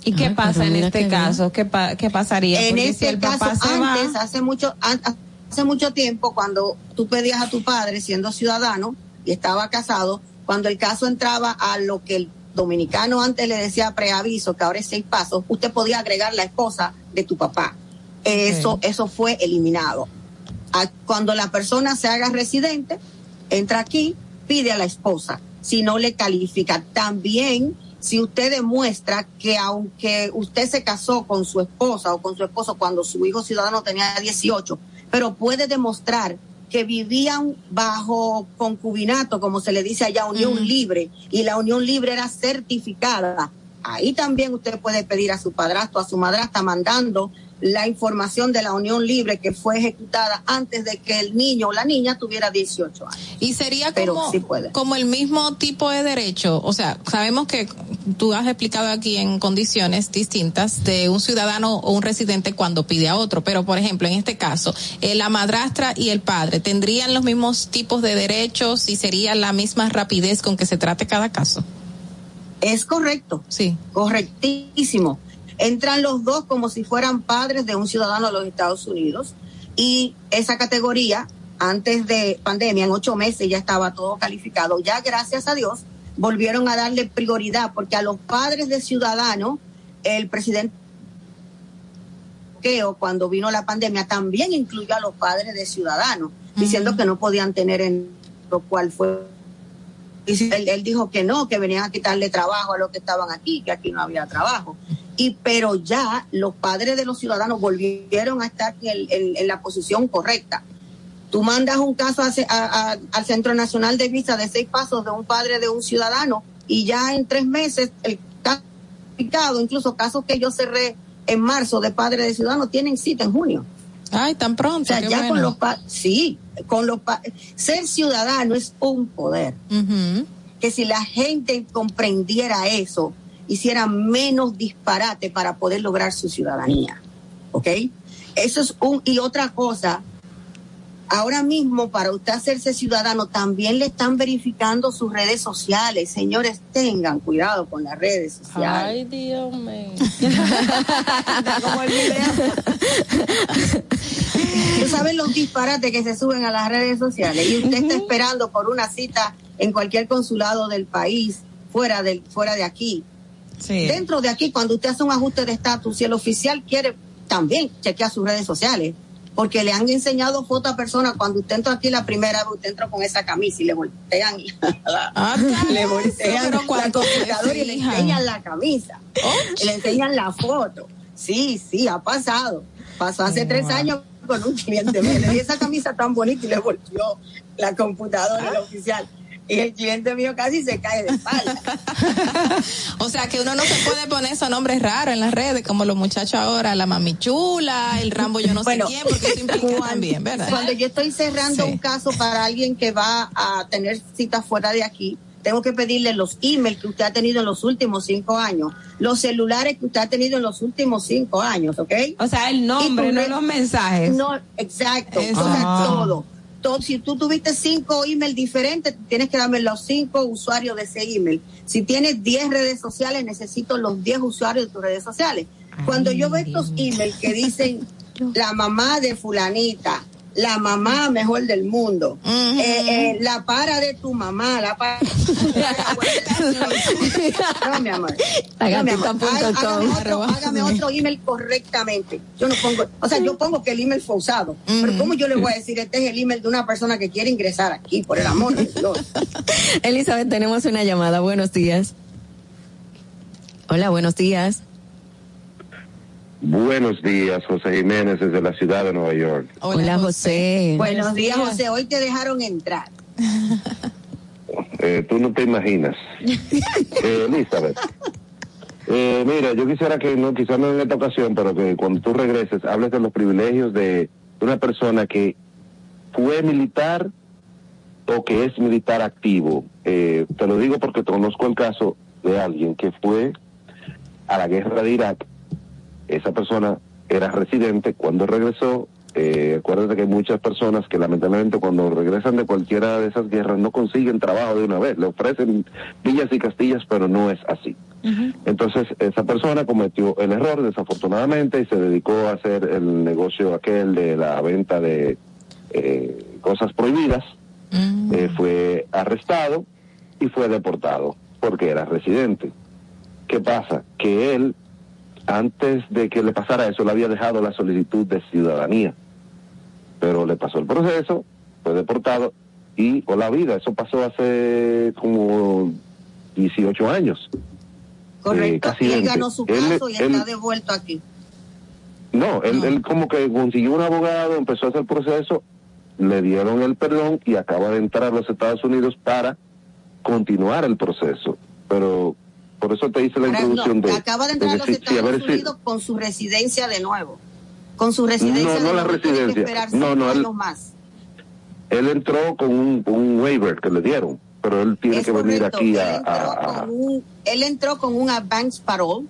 ¿Y qué Ay, pasa en este caso? ¿Qué, pa- qué pasaría? En Porque este si el caso, papá se va- antes, hace mucho, an- hace mucho tiempo, cuando tú pedías a tu padre siendo ciudadano y estaba casado, cuando el caso entraba a lo que el dominicano antes le decía preaviso, que ahora es seis pasos, usted podía agregar la esposa de tu papá. Eso, eso fue eliminado. Cuando la persona se haga residente, entra aquí, pide a la esposa. Si no le califica, también si usted demuestra que aunque usted se casó con su esposa o con su esposo cuando su hijo ciudadano tenía 18, pero puede demostrar que vivían bajo concubinato, como se le dice allá, unión libre, y la unión libre era certificada. Ahí también usted puede pedir a su padrastro, a su madrastra, mandando la información de la unión libre que fue ejecutada antes de que el niño o la niña tuviera 18 años. Y sería Pero como, sí puede. como el mismo tipo de derecho, o sea, sabemos que tú has explicado aquí en condiciones distintas de un ciudadano o un residente cuando pide a otro, pero por ejemplo, en este caso, eh, la madrastra y el padre tendrían los mismos tipos de derechos y sería la misma rapidez con que se trate cada caso. Es correcto. Sí. Correctísimo. Entran los dos como si fueran padres de un ciudadano de los Estados Unidos y esa categoría, antes de pandemia, en ocho meses ya estaba todo calificado. Ya gracias a Dios volvieron a darle prioridad porque a los padres de ciudadanos, el presidente cuando vino la pandemia, también incluyó a los padres de ciudadanos, diciendo que no podían tener en lo cual fue y él, él dijo que no, que venían a quitarle trabajo a los que estaban aquí, que aquí no había trabajo. Y pero ya los padres de los ciudadanos volvieron a estar en, el- en- en la posición correcta. Tú mandas un caso a a- a- al Centro Nacional de Visa de seis pasos de un padre de un ciudadano y ya en tres meses el caso incluso casos que yo cerré en marzo de padres de ciudadanos tienen cita en junio. Ay, tan pronto. O sea, qué ya bueno. con los pa- sí, con los pa- ser ciudadano es un poder. Que si la gente comprendiera eso, hiciera menos disparate para poder lograr su ciudadanía. ¿Ok? Eso es un y otra cosa. Ahora mismo, para usted hacerse ciudadano, también le están verificando sus redes sociales. Señores, tengan cuidado con las redes sociales. Ay, Dios mío. Tú sabes los disparates que se suben a las redes sociales y usted está esperando por una cita en cualquier consulado del país fuera del fuera de aquí. Dentro de aquí, cuando usted hace un ajuste de estatus, si el oficial quiere, también chequea sus redes sociales, porque le han enseñado fotos a personas cuando usted entra aquí la primera vez, usted entra con esa camisa y le voltean, la- le voltean pero la computadora y le enseñan la camisa, y le enseñan la foto. Sí, sí, ha pasado. Pasó hace tres años con un cliente mío. Le di esa camisa tan bonita y le volvió la computadora del oficial. Y el cliente mío casi se cae de espalda. O sea que uno no se puede poner esos nombres raros en las redes, como los muchachos ahora, la mami chula, el Rambo yo no Bueno, sé quién, porque eso implica también, ¿verdad? Cuando yo estoy cerrando Sí. un caso para alguien que va a tener cita fuera de aquí, tengo que pedirle los emails que usted ha tenido en los últimos cinco años, los celulares que usted ha tenido en los últimos cinco años, ¿ok? O sea, el nombre, no los mensajes. No, exacto, Eso. o sea, Ah. todo. Si tú tuviste cinco emails diferentes, tienes que darme los cinco usuarios de ese email. Si tienes 10 redes sociales, necesito los 10 usuarios de tus redes sociales. Cuando yo veo estos emails que dicen la mamá de fulanita, la mamá mejor del mundo, eh, eh, la para de tu mamá, la para no, mi amor. No, mi amor. Há- Hágame otro, hágame otro email correctamente. Yo no pongo, o sea, yo pongo que el email fue usado. Pero ¿cómo yo le voy a decir este es el email de una persona que quiere ingresar aquí, por el amor de Dios? Elizabeth, tenemos una llamada. Buenos días. Hola, buenos días. Buenos días, José Jiménez desde la ciudad de Nueva York. Hola, José. Buenos días, José. Hoy te dejaron entrar. Eh, tú no te imaginas. Eh, Elizabeth. Eh, mira, yo quisiera que, no, quizás no en esta ocasión, pero que cuando tú regreses hables de los privilegios de una persona que fue militar o que es militar activo. Eh, te lo digo porque conozco el caso de alguien que fue a la guerra de Irak. Esa persona era residente cuando regresó. Eh, acuérdate que hay muchas personas que lamentablemente cuando regresan de cualquiera de esas guerras no consiguen trabajo de una vez. Le ofrecen villas y castillas, pero no es así. Entonces, esa persona cometió el error, desafortunadamente, y se dedicó a hacer el negocio aquel de la venta de eh, cosas prohibidas. Eh, fue arrestado y fue deportado porque era residente. ¿Qué pasa? Que él, antes de que le pasara eso, le había dejado la solicitud de ciudadanía. Pero le pasó el proceso, fue deportado y con la vida. Eso pasó hace como 18 años. Correcto. casi y él 20. ganó su Él- caso y él- está devuelto aquí. No, él, él como que consiguió un abogado, empezó a hacer el proceso, le dieron el perdón y acaba de entrar a los Estados Unidos para continuar el proceso. Pero por eso te hice la Ahora, introducción no, de... acaba de entrar a los decir, sí, Estados ver con su residencia de nuevo. Con su residencia No, de no la. Tiene que residencia. No, no, él- más. Él entró con un, un waiver que le dieron, pero él tiene Es que venir aquí a... a- él entró con un advance parole,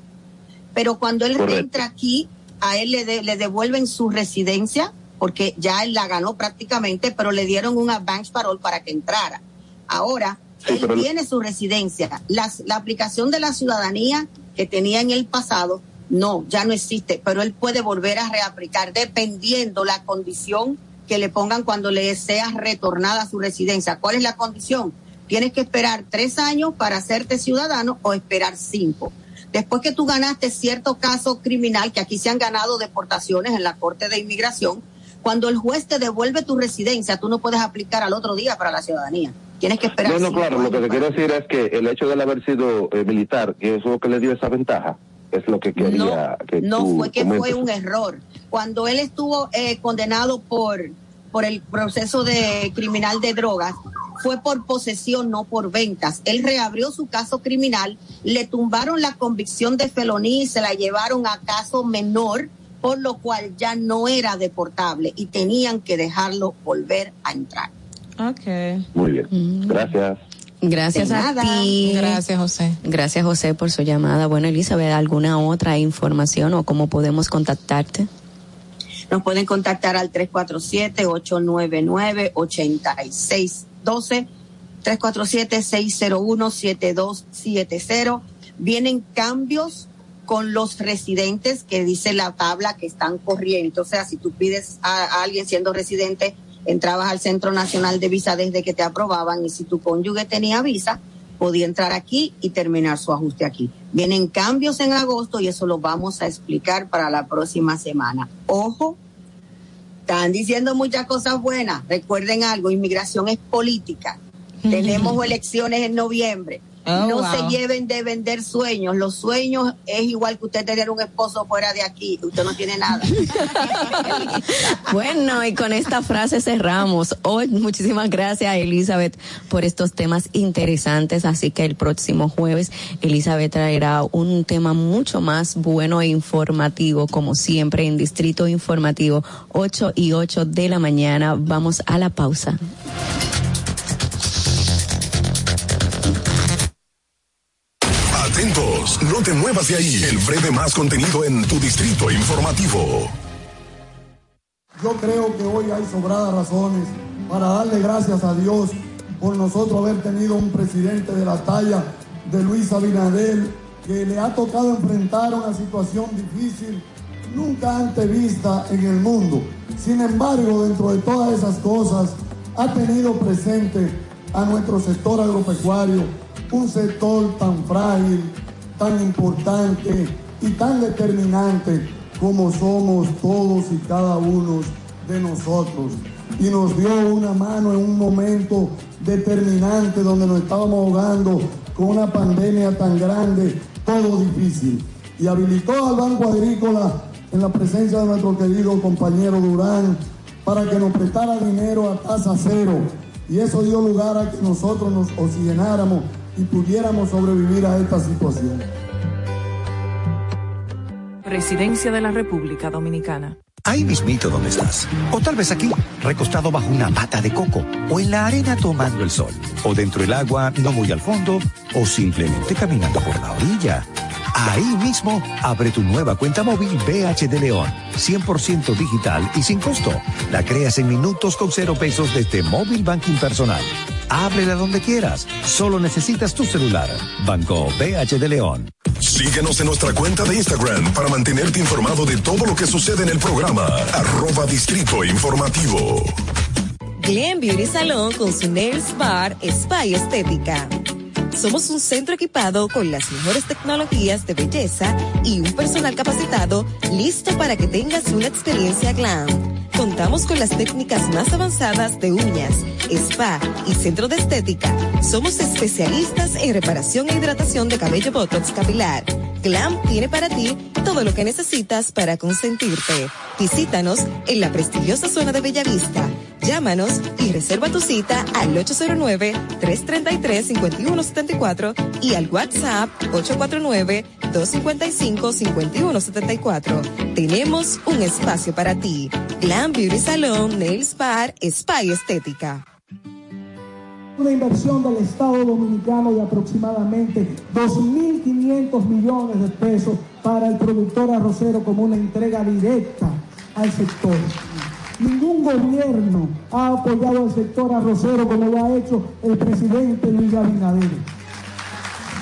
pero cuando él Correcto. entra aquí, a él le, de- le devuelven su residencia, porque ya él la ganó prácticamente, pero le dieron un advance parole para que entrara. Ahora, él pero tiene su residencia. Las- la aplicación de la ciudadanía que tenía en el pasado, no, ya no existe, pero él puede volver a reaplicar dependiendo la condición que le pongan cuando le sea retornada a su residencia. ¿Cuál es la condición? Tienes que esperar tres años para hacerte ciudadano o esperar cinco. Después que tú ganaste cierto caso criminal, que aquí se han ganado deportaciones en la Corte de Inmigración, cuando el juez te devuelve tu residencia, tú no puedes aplicar al otro día para la ciudadanía. Tienes que esperar. No, no, claro, lo que te quiero decir es que el hecho de él haber sido eh, militar, que es lo que le dio esa ventaja, es lo que quería que No tú fue que comentes. fue un error. Cuando él estuvo eh, condenado por, por el proceso de criminal de drogas, fue por posesión, no por ventas. Él reabrió su caso criminal, le tumbaron la convicción de felonía y se la llevaron a caso menor, por lo cual ya no era deportable y tenían que dejarlo volver a entrar. Ok. Muy bien, gracias. Gracias De a ti. Gracias, José. Gracias, José, por su llamada. Bueno, Elizabeth, ¿alguna otra información o cómo podemos contactarte? Nos pueden contactar al 347-899-8612, 347-601-7270. Vienen cambios con los residentes que dice la tabla que están corriendo. O sea, si tú pides a, a alguien siendo residente, entrabas al Centro Nacional de Visa desde que te aprobaban y si tu cónyuge tenía visa, podía entrar aquí y terminar su ajuste aquí. Vienen cambios en agosto y eso lo vamos a explicar para la próxima semana. Ojo, están diciendo muchas cosas buenas. Recuerden algo, inmigración es política. Tenemos elecciones en noviembre. Oh, no wow. se lleven de vender sueños. Los sueños es igual que usted tener un esposo fuera de aquí. Usted no tiene nada. Bueno, y con esta frase cerramos. Hoy, muchísimas gracias, Elizabeth, por estos temas interesantes. Así que el próximo jueves, Elizabeth traerá un tema mucho más bueno e informativo, como siempre, en Distrito Informativo, 8 y 8 de la mañana. Vamos a la pausa. No te muevas de ahí. El breve más contenido en tu distrito informativo. Yo creo que hoy hay sobradas razones para darle gracias a Dios por nosotros haber tenido un presidente de la talla de Luis Abinadel, que le ha tocado enfrentar una situación difícil nunca antes vista en el mundo. Sin embargo, dentro de todas esas cosas, ha tenido presente a nuestro sector agropecuario, un sector tan frágil, tan importante y tan determinante como somos todos y cada uno de nosotros. Y nos dio una mano en un momento determinante donde nos estábamos ahogando con una pandemia tan grande, todo difícil. Y habilitó al Banco Agrícola en la presencia de nuestro querido compañero Durán para que nos prestara dinero a tasa cero. Y eso dio lugar a que nosotros nos oxigenáramos y pudiéramos sobrevivir a esta situación. Presidencia de la República Dominicana. Ahí mismito donde estás. O tal vez aquí, recostado bajo una mata de coco. O en la arena tomando el sol. O dentro del agua, no muy al fondo. O simplemente caminando por la orilla. Ahí mismo, abre tu nueva cuenta móvil BH de León, 100% digital y sin costo. La creas en minutos con cero pesos desde Móvil Banking Personal. Ábrela donde quieras, solo necesitas tu celular. Banco BH de León. Síguenos en nuestra cuenta de Instagram para mantenerte informado de todo lo que sucede en el programa. Arroba Distrito Informativo. Glen Beauty Salón con su Nails Bar Spa y Estética. Somos un centro equipado con las mejores tecnologías de belleza y un personal capacitado listo para que tengas una experiencia glam. Contamos con las técnicas más avanzadas de uñas, spa y centro de estética. Somos especialistas en reparación e hidratación de cabello botox capilar. Glam tiene para ti todo lo que necesitas para consentirte. Visítanos en la prestigiosa zona de Bellavista. Llámanos y reserva tu cita al 809-333-5174 y al WhatsApp 849-255-5174. Tenemos un espacio para ti. Glam Beauty Salon, Nails Bar, Spa y Estética. Una inversión del Estado Dominicano de aproximadamente 2.500 millones de pesos para el productor arrocero como una entrega directa al sector. Ningún gobierno ha apoyado al sector arrocero como lo ha hecho el presidente Luis Abinader.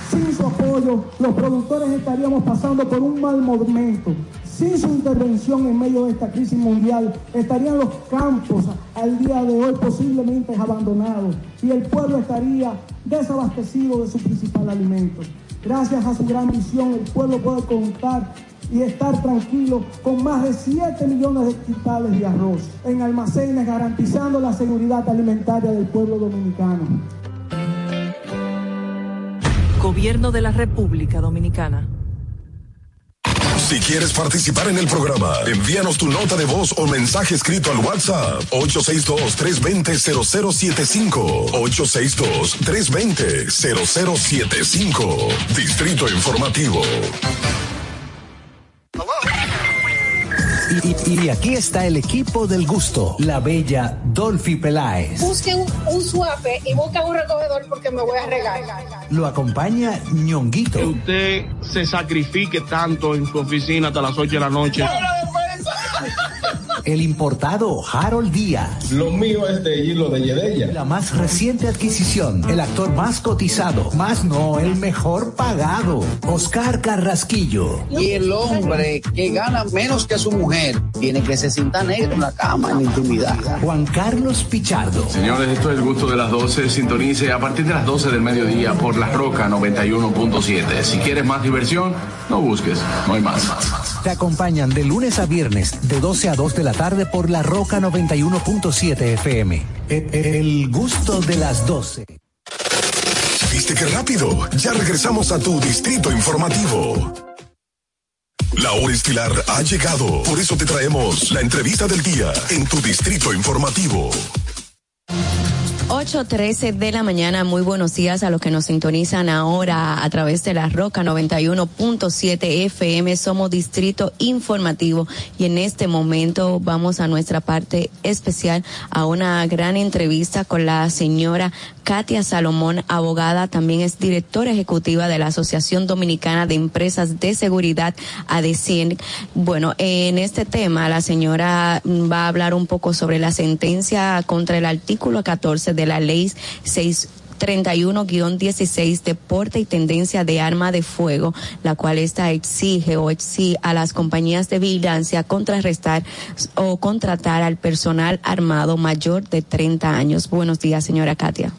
Sin su apoyo, los productores estaríamos pasando por un mal momento. Sin su intervención en medio de esta crisis mundial, estarían los campos al día de hoy posiblemente abandonados y el pueblo estaría desabastecido de su principal alimento. Gracias a su gran visión, el pueblo puede contar y estar tranquilo con más de 7 millones de quintales de arroz en almacenes, garantizando la seguridad alimentaria del pueblo dominicano. Gobierno de la República Dominicana. Si quieres participar en el programa, envíanos tu nota de voz o mensaje escrito al WhatsApp 862-320-0075. 862-320-0075. Distrito Informativo. Y, y- y aquí está el equipo del gusto, la bella Dolphy Peláez. Busquen un, un suape y busquen un recogedor porque me voy a regar. Lo acompaña ñonguito. Que usted se sacrifique tanto en su oficina hasta las 8 de la noche. El importado Harold Díaz. Lo mío es de hilo de Yedella. La más reciente adquisición, el actor más cotizado, más no el mejor pagado, Oscar Carrasquillo. Y el hombre que gana menos que su mujer tiene que se sienta negro en la cama, en la intimidad. Juan Carlos Pichardo. Señores, esto es el gusto de las 12. Sintonice a partir de las 12 del mediodía por La Roca 91.7. Si quieres más diversión, no busques, no hay más. Te acompañan de lunes a viernes, de 12 a 2 de la tarde por La Roca 91.7 FM. E- e- El gusto de las 12. ¿Viste qué rápido? Ya regresamos a tu distrito informativo. La hora estilar ha llegado. Por eso te traemos la entrevista del día en tu distrito informativo. 8.13 de la mañana, muy buenos días a los que nos sintonizan ahora a través de la Roca 91.7 FM. Somos Distrito Informativo y en este momento vamos a nuestra parte especial a una gran entrevista con la señora Katia Salomón, abogada, también es directora ejecutiva de la Asociación Dominicana de Empresas de Seguridad, ADECIN. Bueno, en este tema la señora va a hablar un poco sobre la sentencia contra el artículo 14 de la ley 6 31-16 de porte y tendencia de arma de fuego, la cual esta exige o exige a las compañías de vigilancia contrarrestar o contratar al personal armado mayor de 30 años. Buenos días, señora Katia.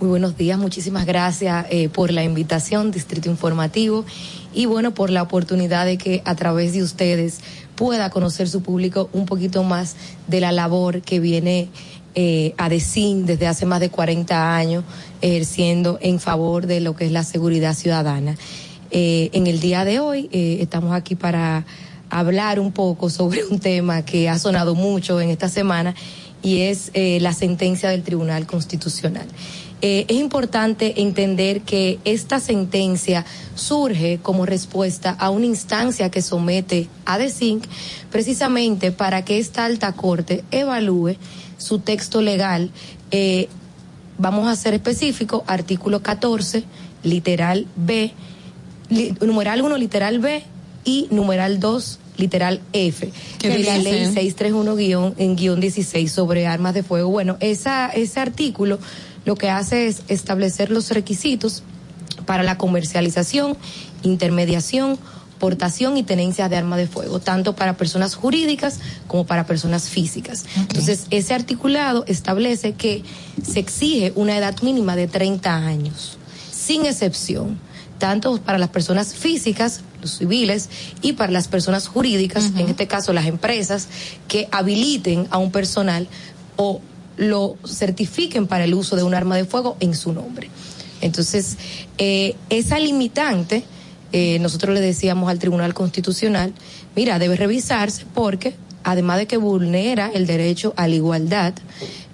Muy buenos días, muchísimas gracias eh, por la invitación, Distrito Informativo, y bueno, por la oportunidad de que a través de ustedes pueda conocer su público un poquito más de la labor que viene eh, ADECIN desde hace más de 40 años ejerciendo en favor de lo que es la seguridad ciudadana. Eh, en el día de hoy eh, estamos aquí para hablar un poco sobre un tema que ha sonado mucho en esta semana y es eh, la sentencia del Tribunal Constitucional. Es importante entender que esta sentencia surge como respuesta a una instancia que somete a DECINC precisamente para que esta alta corte evalúe su texto legal. Eh, vamos a ser específicos, artículo 14, literal B, li- numeral 1, literal B y numeral 2, literal F, ¿Qué de la ley 631 guion, en guion 16 sobre armas de fuego. Bueno, esa, ese artículo lo que hace es establecer los requisitos para la comercialización, intermediación, y tenencia de armas de fuego, tanto para personas jurídicas como para personas físicas. Entonces, ese articulado establece que se exige una edad mínima de 30 años, sin excepción, tanto para las personas físicas, los civiles, y para las personas jurídicas, en este caso las empresas, que habiliten a un personal o lo certifiquen para el uso de un arma de fuego en su nombre. Entonces, eh, esa limitante, eh, nosotros le decíamos al Tribunal Constitucional, mira, debe revisarse porque, además de que vulnera el derecho a la igualdad,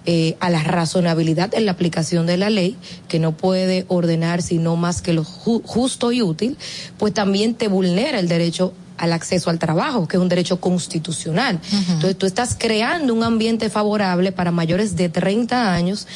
eh, a la razonabilidad en la aplicación de la ley, que no puede ordenar sino más que lo ju- justo y útil, pues también te vulnera el derecho al acceso al trabajo, que es un derecho constitucional. Entonces tú estás creando un ambiente favorable para mayores de 30 años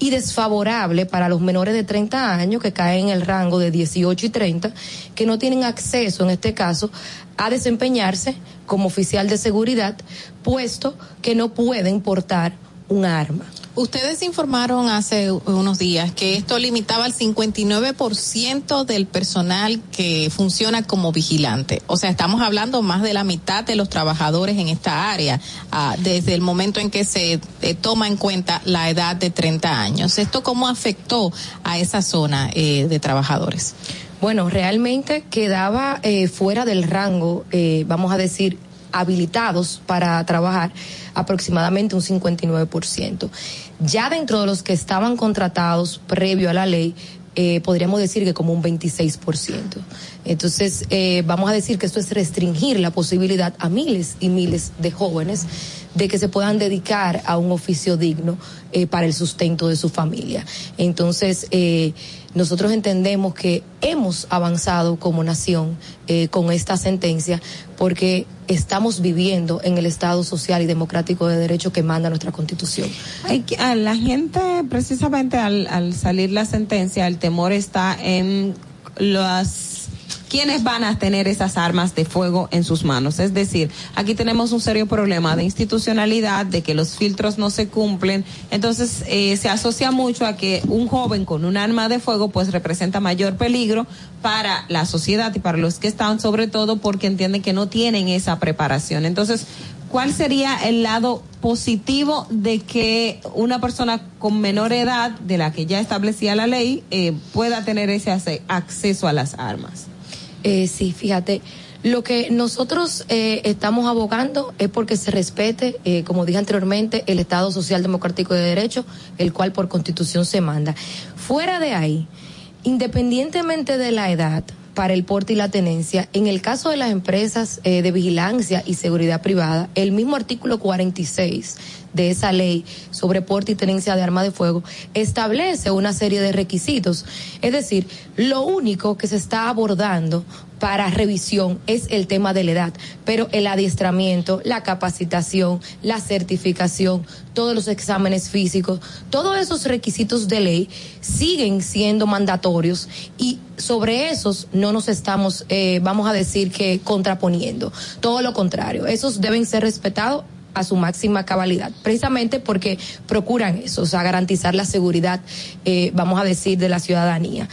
y desfavorable para los menores de 30 años que caen en el rango de 18 y 30, que no tienen acceso, en este caso, a desempeñarse como oficial de seguridad, puesto que no pueden portar un arma. Ustedes informaron hace unos días que esto limitaba al 59% del personal que funciona como vigilante. O sea, estamos hablando más de la mitad de los trabajadores en esta área, ah, desde el momento en que se eh, toma en cuenta la edad de 30 años. ¿Esto cómo afectó a esa zona eh, de trabajadores? Bueno, realmente quedaba eh, fuera del rango, eh, vamos a decir, habilitados para trabajar aproximadamente un 59%. Ya dentro de los que estaban contratados previo a la ley, eh, podríamos decir que como un 26%. Entonces, eh, vamos a decir que esto es restringir la posibilidad a miles y miles de jóvenes de que se puedan dedicar a un oficio digno eh, para el sustento de su familia. Entonces, eh, nosotros entendemos que hemos avanzado como nación eh, con esta sentencia porque estamos viviendo en el Estado social y democrático de derecho que manda nuestra Constitución. La gente, precisamente al, al salir la sentencia, el temor está en las quiénes van a tener esas armas de fuego en sus manos. Es decir, aquí tenemos un serio problema de institucionalidad, de que los filtros no se cumplen. Entonces, eh, se asocia mucho a que un joven con un arma de fuego pues representa mayor peligro para la sociedad y para los que están, sobre todo porque entienden que no tienen esa preparación. Entonces, ¿Cuál sería el lado positivo de que una persona con menor edad, de la que ya establecía la ley, eh, pueda tener ese acceso a las armas? Eh, sí, fíjate, lo que nosotros eh, estamos abogando es porque se respete, eh, como dije anteriormente, el Estado Social Democrático de Derecho, el cual por constitución se manda. Fuera de ahí, independientemente de la edad, para el porte y la tenencia. En el caso de las empresas eh, de vigilancia y seguridad privada, el mismo artículo 46 de esa ley sobre porte y tenencia de arma de fuego establece una serie de requisitos. Es decir, lo único que se está abordando para revisión es el tema de la edad, pero el adiestramiento, la capacitación, la certificación, todos los exámenes físicos, todos esos requisitos de ley siguen siendo mandatorios y sobre esos no nos estamos, eh, vamos a decir que contraponiendo, todo lo contrario, esos deben ser respetados a su máxima cabalidad, precisamente porque procuran eso, o sea, garantizar la seguridad, eh, vamos a decir, de la ciudadanía.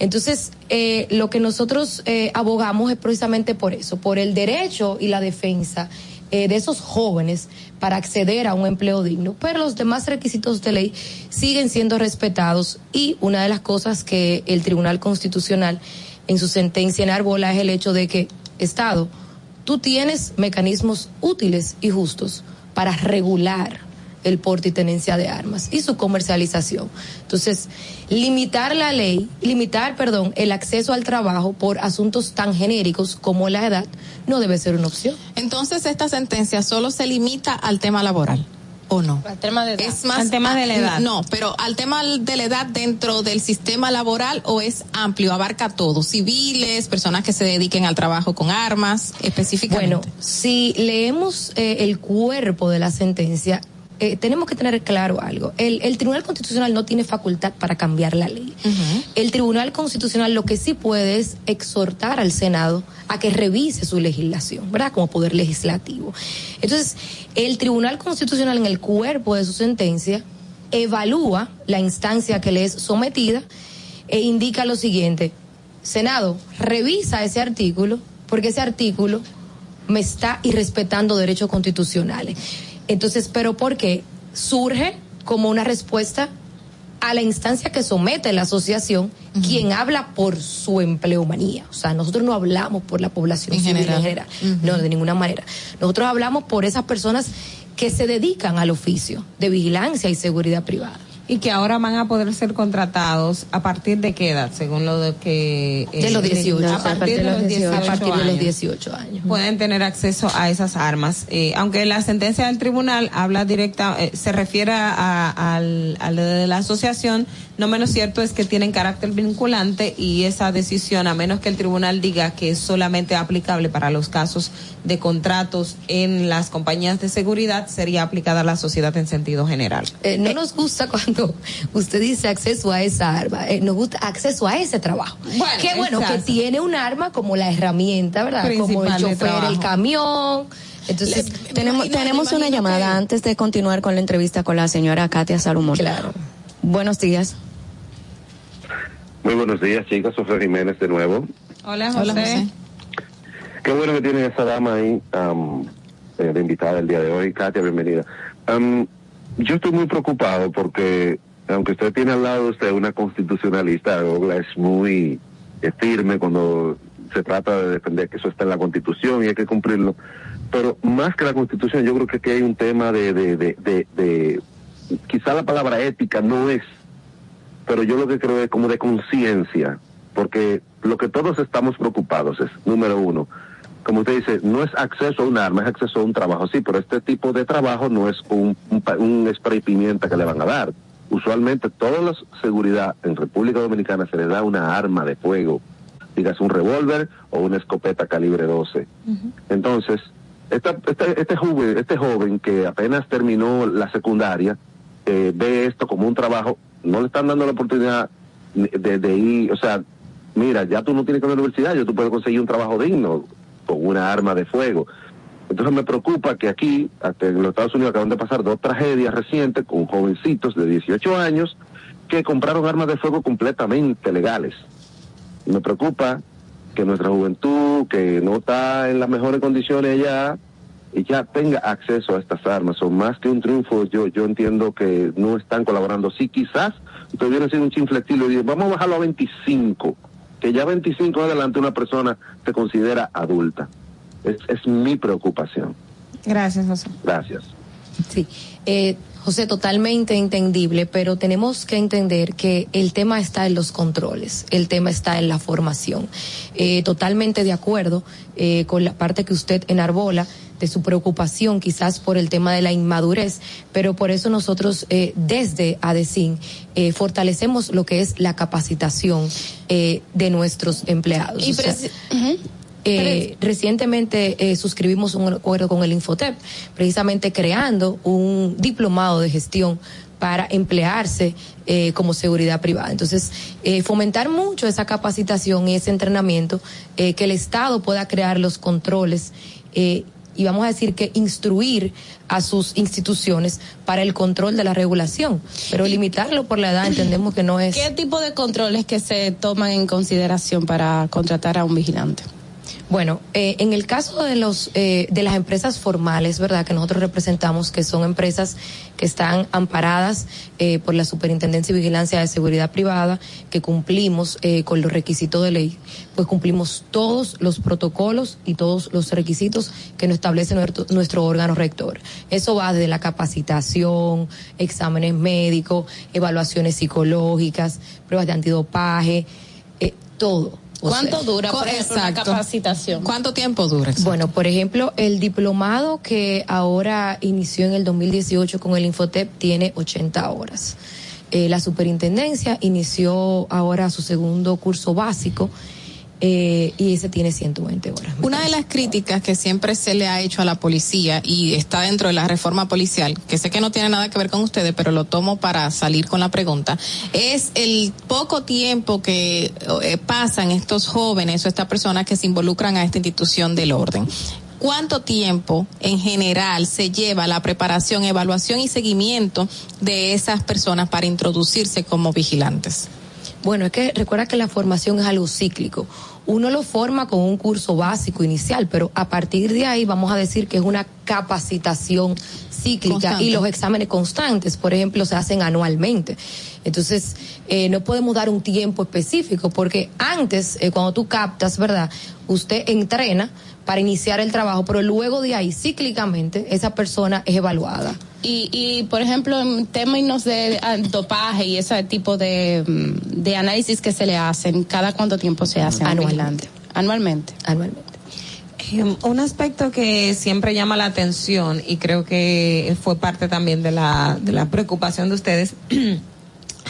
Entonces, eh, lo que nosotros eh, abogamos es precisamente por eso, por el derecho y la defensa eh, de esos jóvenes para acceder a un empleo digno. Pero los demás requisitos de ley siguen siendo respetados y una de las cosas que el Tribunal Constitucional en su sentencia en Arbola es el hecho de que, Estado, tú tienes mecanismos útiles y justos para regular el porte y tenencia de armas y su comercialización. Entonces, limitar la ley, limitar, perdón, el acceso al trabajo por asuntos tan genéricos como la edad no debe ser una opción. Entonces, esta sentencia solo se limita al tema laboral. ¿O no? Al tema de edad. Es más Al tema de la edad. No, pero al tema de la edad dentro del sistema laboral o es amplio, abarca todo, civiles, personas que se dediquen al trabajo con armas, específicamente. Bueno, si leemos eh, el cuerpo de la sentencia, eh, tenemos que tener claro algo. El, el Tribunal Constitucional no tiene facultad para cambiar la ley. El Tribunal Constitucional lo que sí puede es exhortar al Senado a que revise su legislación, ¿verdad? Como poder legislativo. Entonces, el Tribunal Constitucional en el cuerpo de su sentencia evalúa la instancia que le es sometida e indica lo siguiente. Senado, revisa ese artículo porque ese artículo me está irrespetando derechos constitucionales. Entonces, ¿pero por qué? Surge como una respuesta a la instancia que somete la asociación, quien habla por su empleomanía. O sea, nosotros no hablamos por la población En civil general. en general. No, de ninguna manera. Nosotros hablamos por esas personas que se dedican al oficio de vigilancia y seguridad privada. Y que ahora van a poder ser contratados a partir de qué edad, según lo de que... eh, De los 18. A partir de los 18 A partir de los años. 18 años. pueden tener acceso a esas armas. Eh, aunque la sentencia del tribunal habla directa, eh, se refiere a, al, a lo de la asociación, no menos cierto es que tienen carácter vinculante y esa decisión, a menos que el tribunal diga que es solamente aplicable para los casos de contratos en las compañías de seguridad, sería aplicada a la sociedad en sentido general. Eh, no nos gusta cuando usted dice acceso a esa arma, eh, nos gusta acceso a ese trabajo. Bueno, Qué bueno que tiene un arma como la herramienta, ¿verdad? como el Principal chofer, el camión. Entonces, Tenemos, imagino- tenemos una llamada que- antes de continuar con la entrevista con la señora Katia Salomón. Claro. Buenos días. Muy buenos días, chicas. Sofía Jiménez de nuevo. Hola, José. Hola, José. Qué bueno que tiene esa dama ahí eh, de invitada el día de hoy. Katia, bienvenida. Am, yo estoy muy preocupado porque, aunque usted tiene al lado de usted una constitucionalista, Ogla es muy eh, firme cuando se trata de defender que eso está en la Constitución y hay que cumplirlo. Pero más que la Constitución, yo creo que aquí hay un tema de, de, de, de, de- quizá la palabra ética no es pero yo lo que creo es como de conciencia, porque lo que todos estamos preocupados es, número uno, como usted dice, no es acceso a un arma, es acceso a un trabajo, sí, pero este tipo de trabajo no es un, un, un spray pimienta que le van a dar. Usualmente, toda la seguridad en República Dominicana se le da una arma de fuego, digas un revólver o una escopeta calibre 12. Entonces, esta, este, este, joven, este joven que apenas terminó la secundaria eh, ve esto como un trabajo, no le están dando la oportunidad de, de ir, o sea, mira, ya tú no tienes que ir a la universidad, ya tú puedes conseguir un trabajo digno con una arma de fuego. Entonces me preocupa que aquí, hasta en los Estados Unidos, acaban de pasar dos tragedias recientes con jovencitos de 18 años que compraron armas de fuego completamente legales. Me preocupa que nuestra juventud, que no está en las mejores condiciones y ya tenga acceso a estas armas. Son más que un triunfo, yo yo entiendo que no están colaborando. Sí, quizás pudiera ser un chinflectilo y dice, vamos a bajarlo a 25, que ya 25 adelante una persona se considera adulta. Es, es mi preocupación. Gracias, José. Gracias. Sí. Eh, José, totalmente entendible, pero tenemos que entender que el tema está en los controles, el tema está en la formación. Eh, totalmente de acuerdo eh, con la parte que usted enarbola de su preocupación quizás por el tema de la inmadurez, pero por eso nosotros eh, desde ADECIN eh, fortalecemos lo que es la capacitación eh, de nuestros empleados. Y O sea, presi- Ujú. eh, recientemente eh, suscribimos un acuerdo con el Infotep, precisamente creando un diplomado de gestión para emplearse eh, como seguridad privada. Entonces, fomentar mucho esa capacitación y ese entrenamiento, que el Estado pueda crear los controles y vamos a decir que instruir a sus instituciones para el control de la regulación, pero limitarlo por la edad entendemos que no es. ¿Qué tipo de controles que se toman en consideración para contratar a un vigilante? Bueno, eh, en el caso de los eh, de las empresas formales, verdad, que nosotros representamos, que son empresas que están amparadas eh, por la Superintendencia y Vigilancia de Seguridad Privada, que cumplimos eh, con los requisitos de ley, pues cumplimos todos los protocolos y todos los requisitos que nos establece nuestro, nuestro órgano rector. Eso va desde la capacitación, exámenes médicos, evaluaciones psicológicas, pruebas de antidopaje, eh, O ¿Cuánto sea, dura, por ejemplo, una capacitación? ¿Cuánto tiempo dura? Bueno, por ejemplo, el diplomado que ahora inició en el 2018 con el Infotep tiene 80 horas. Eh, la superintendencia inició ahora su segundo curso básico eh, y ese tiene 120 horas. Una de las críticas que siempre se le ha hecho a la policía y está dentro de la reforma policial, que sé que no tiene nada que ver con ustedes, pero lo tomo para salir con la pregunta, es el poco tiempo que eh, pasan estos jóvenes o estas personas que se involucran a esta institución del orden. ¿Cuánto tiempo en general se lleva la preparación, evaluación y seguimiento de esas personas para introducirse como vigilantes? Bueno, es que recuerda que la formación es algo cíclico. Uno lo forma con un curso básico inicial, pero a partir de ahí vamos a decir que es una capacitación cíclica Constante. y los exámenes constantes, por ejemplo, se hacen anualmente. Entonces, eh, no podemos dar un tiempo específico porque antes, eh, cuando tú captas, ¿verdad? Usted entrena para iniciar el trabajo, pero luego de ahí, cíclicamente, esa persona es evaluada. Y, y por ejemplo, en términos de ah, dopaje y ese tipo de, mm, de análisis que se le hacen, ¿cada cuánto tiempo se hace? Anualmente. Anualmente. Anualmente. Eh, Un aspecto que siempre llama la atención y creo que fue parte también de la, de la preocupación de ustedes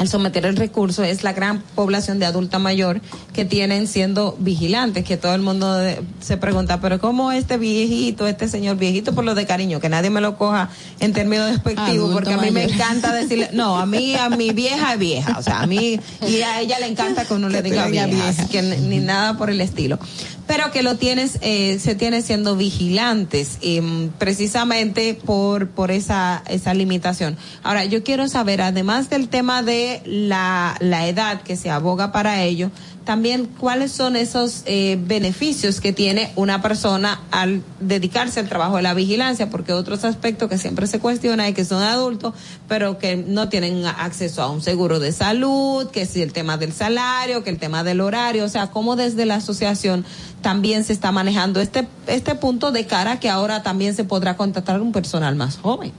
al someter el recurso es la gran población de adulta mayor que tienen siendo vigilantes, que todo el mundo de- se pregunta, pero ¿cómo este viejito, este señor viejito por lo de cariño, que nadie me lo coja en términos despectivos, porque a mí me encanta decirle, no, a mí, a mi vieja es vieja, o sea, a mí, y a ella le encanta que uno le Que diga vieja, vieja. que ni, nada por el estilo. Pero que lo tienes, eh, se tiene siendo vigilantes, em, precisamente por, por esa, esa limitación. Ahora, yo quiero saber, además del tema la, la edad que se aboga para ello, también cuáles son esos eh, beneficios que tiene una persona al dedicarse al trabajo de la vigilancia, porque otros aspectos que siempre se cuestiona es que son adultos, pero que no tienen acceso a un seguro de salud, que si el tema del salario, que el tema del horario, o sea, cómo desde la asociación también se está manejando este, este punto de cara que ahora también se podrá contratar un personal más joven.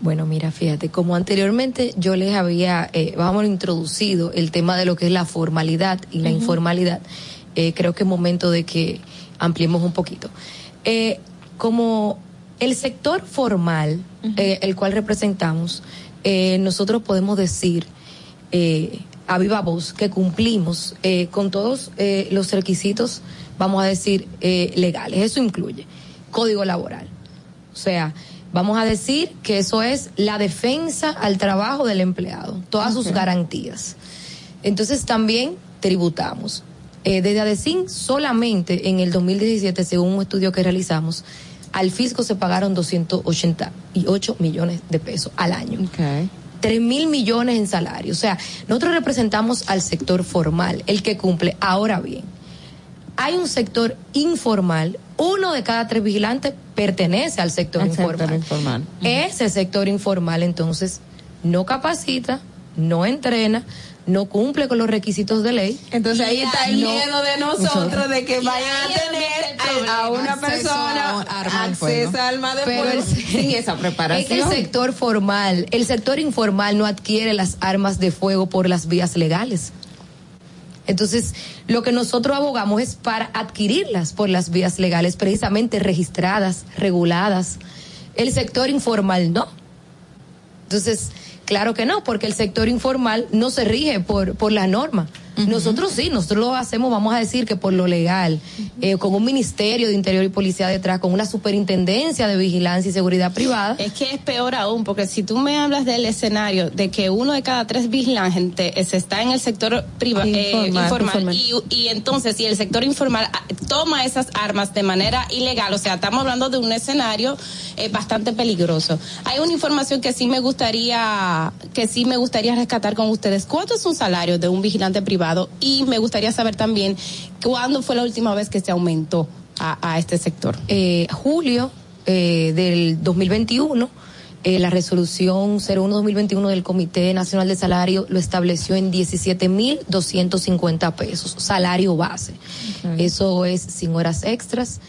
Bueno, mira, fíjate, como anteriormente yo les había, eh, vamos, introducido el tema de lo que es la formalidad y la informalidad, eh, creo que es momento de que ampliemos un poquito. Eh, como el sector formal, eh, el cual representamos, eh, nosotros podemos decir eh, a viva voz que cumplimos eh, con todos eh, los requisitos, vamos a decir, eh, legales. Eso incluye código laboral. O sea, vamos a decir que eso es la defensa al trabajo del empleado, todas sus garantías. Entonces también tributamos. Eh, desde ADECIN solamente en el 2017, según un estudio que realizamos, al fisco se pagaron 288 millones de pesos al año. 3 mil millones en salario. O sea, nosotros representamos al sector formal, el que cumple. Ahora bien, hay un sector informal, uno de cada tres vigilantes pertenece al sector Al sector informal. Ese sector informal entonces no capacita, no entrena, no cumple con los requisitos de ley. Entonces ahí está el no- miedo de nosotros de que vayan a tener a, a una persona acceso a arma de Pero fuego el- sin esa preparación. Es que el sector formal, el sector informal no adquiere las armas de fuego por las vías legales. Entonces, lo que nosotros abogamos es para adquirirlas por las vías legales, precisamente registradas, reguladas. El sector informal no. Entonces, claro que no, porque el sector informal no se rige por, por la norma. Nosotros sí, nosotros lo hacemos, vamos a decir que por lo legal, eh, con un ministerio de Interior y Policía detrás, con una superintendencia de vigilancia y seguridad privada. Es que es peor aún, porque si tú me hablas del escenario de que uno de cada tres vigilantes está en el sector privado Informal, informal, informal. Y, y entonces si el sector informal ah, toma esas armas de manera ilegal, o sea, estamos hablando de un escenario eh, bastante peligroso. Hay una información que sí me gustaría que sí me gustaría rescatar con ustedes. ¿Cuánto es un salario de un vigilante privado? Y me gustaría saber también cuándo fue la última vez que se aumentó a, a este sector. eh, julio eh, del 2021, eh, la resolución 01-2021 del Comité Nacional de Salario lo estableció en 17.250 pesos, salario base. Eso es sin horas extras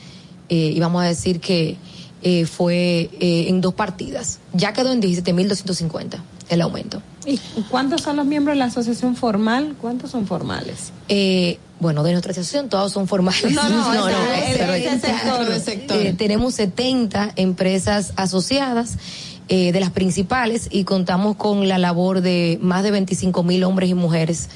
eh, y vamos a decir que eh, fue eh, en dos partidas. Ya quedó en 17.250 el aumento. ¿Y cuántos son los miembros de la asociación formal? ¿Cuántos son formales? Eh, bueno, de nuestra asociación todos son formales. No, no, sector. Ese sector. Eh, tenemos 70 empresas asociadas eh, de las principales y contamos con la labor de más de 25 mil hombres y mujeres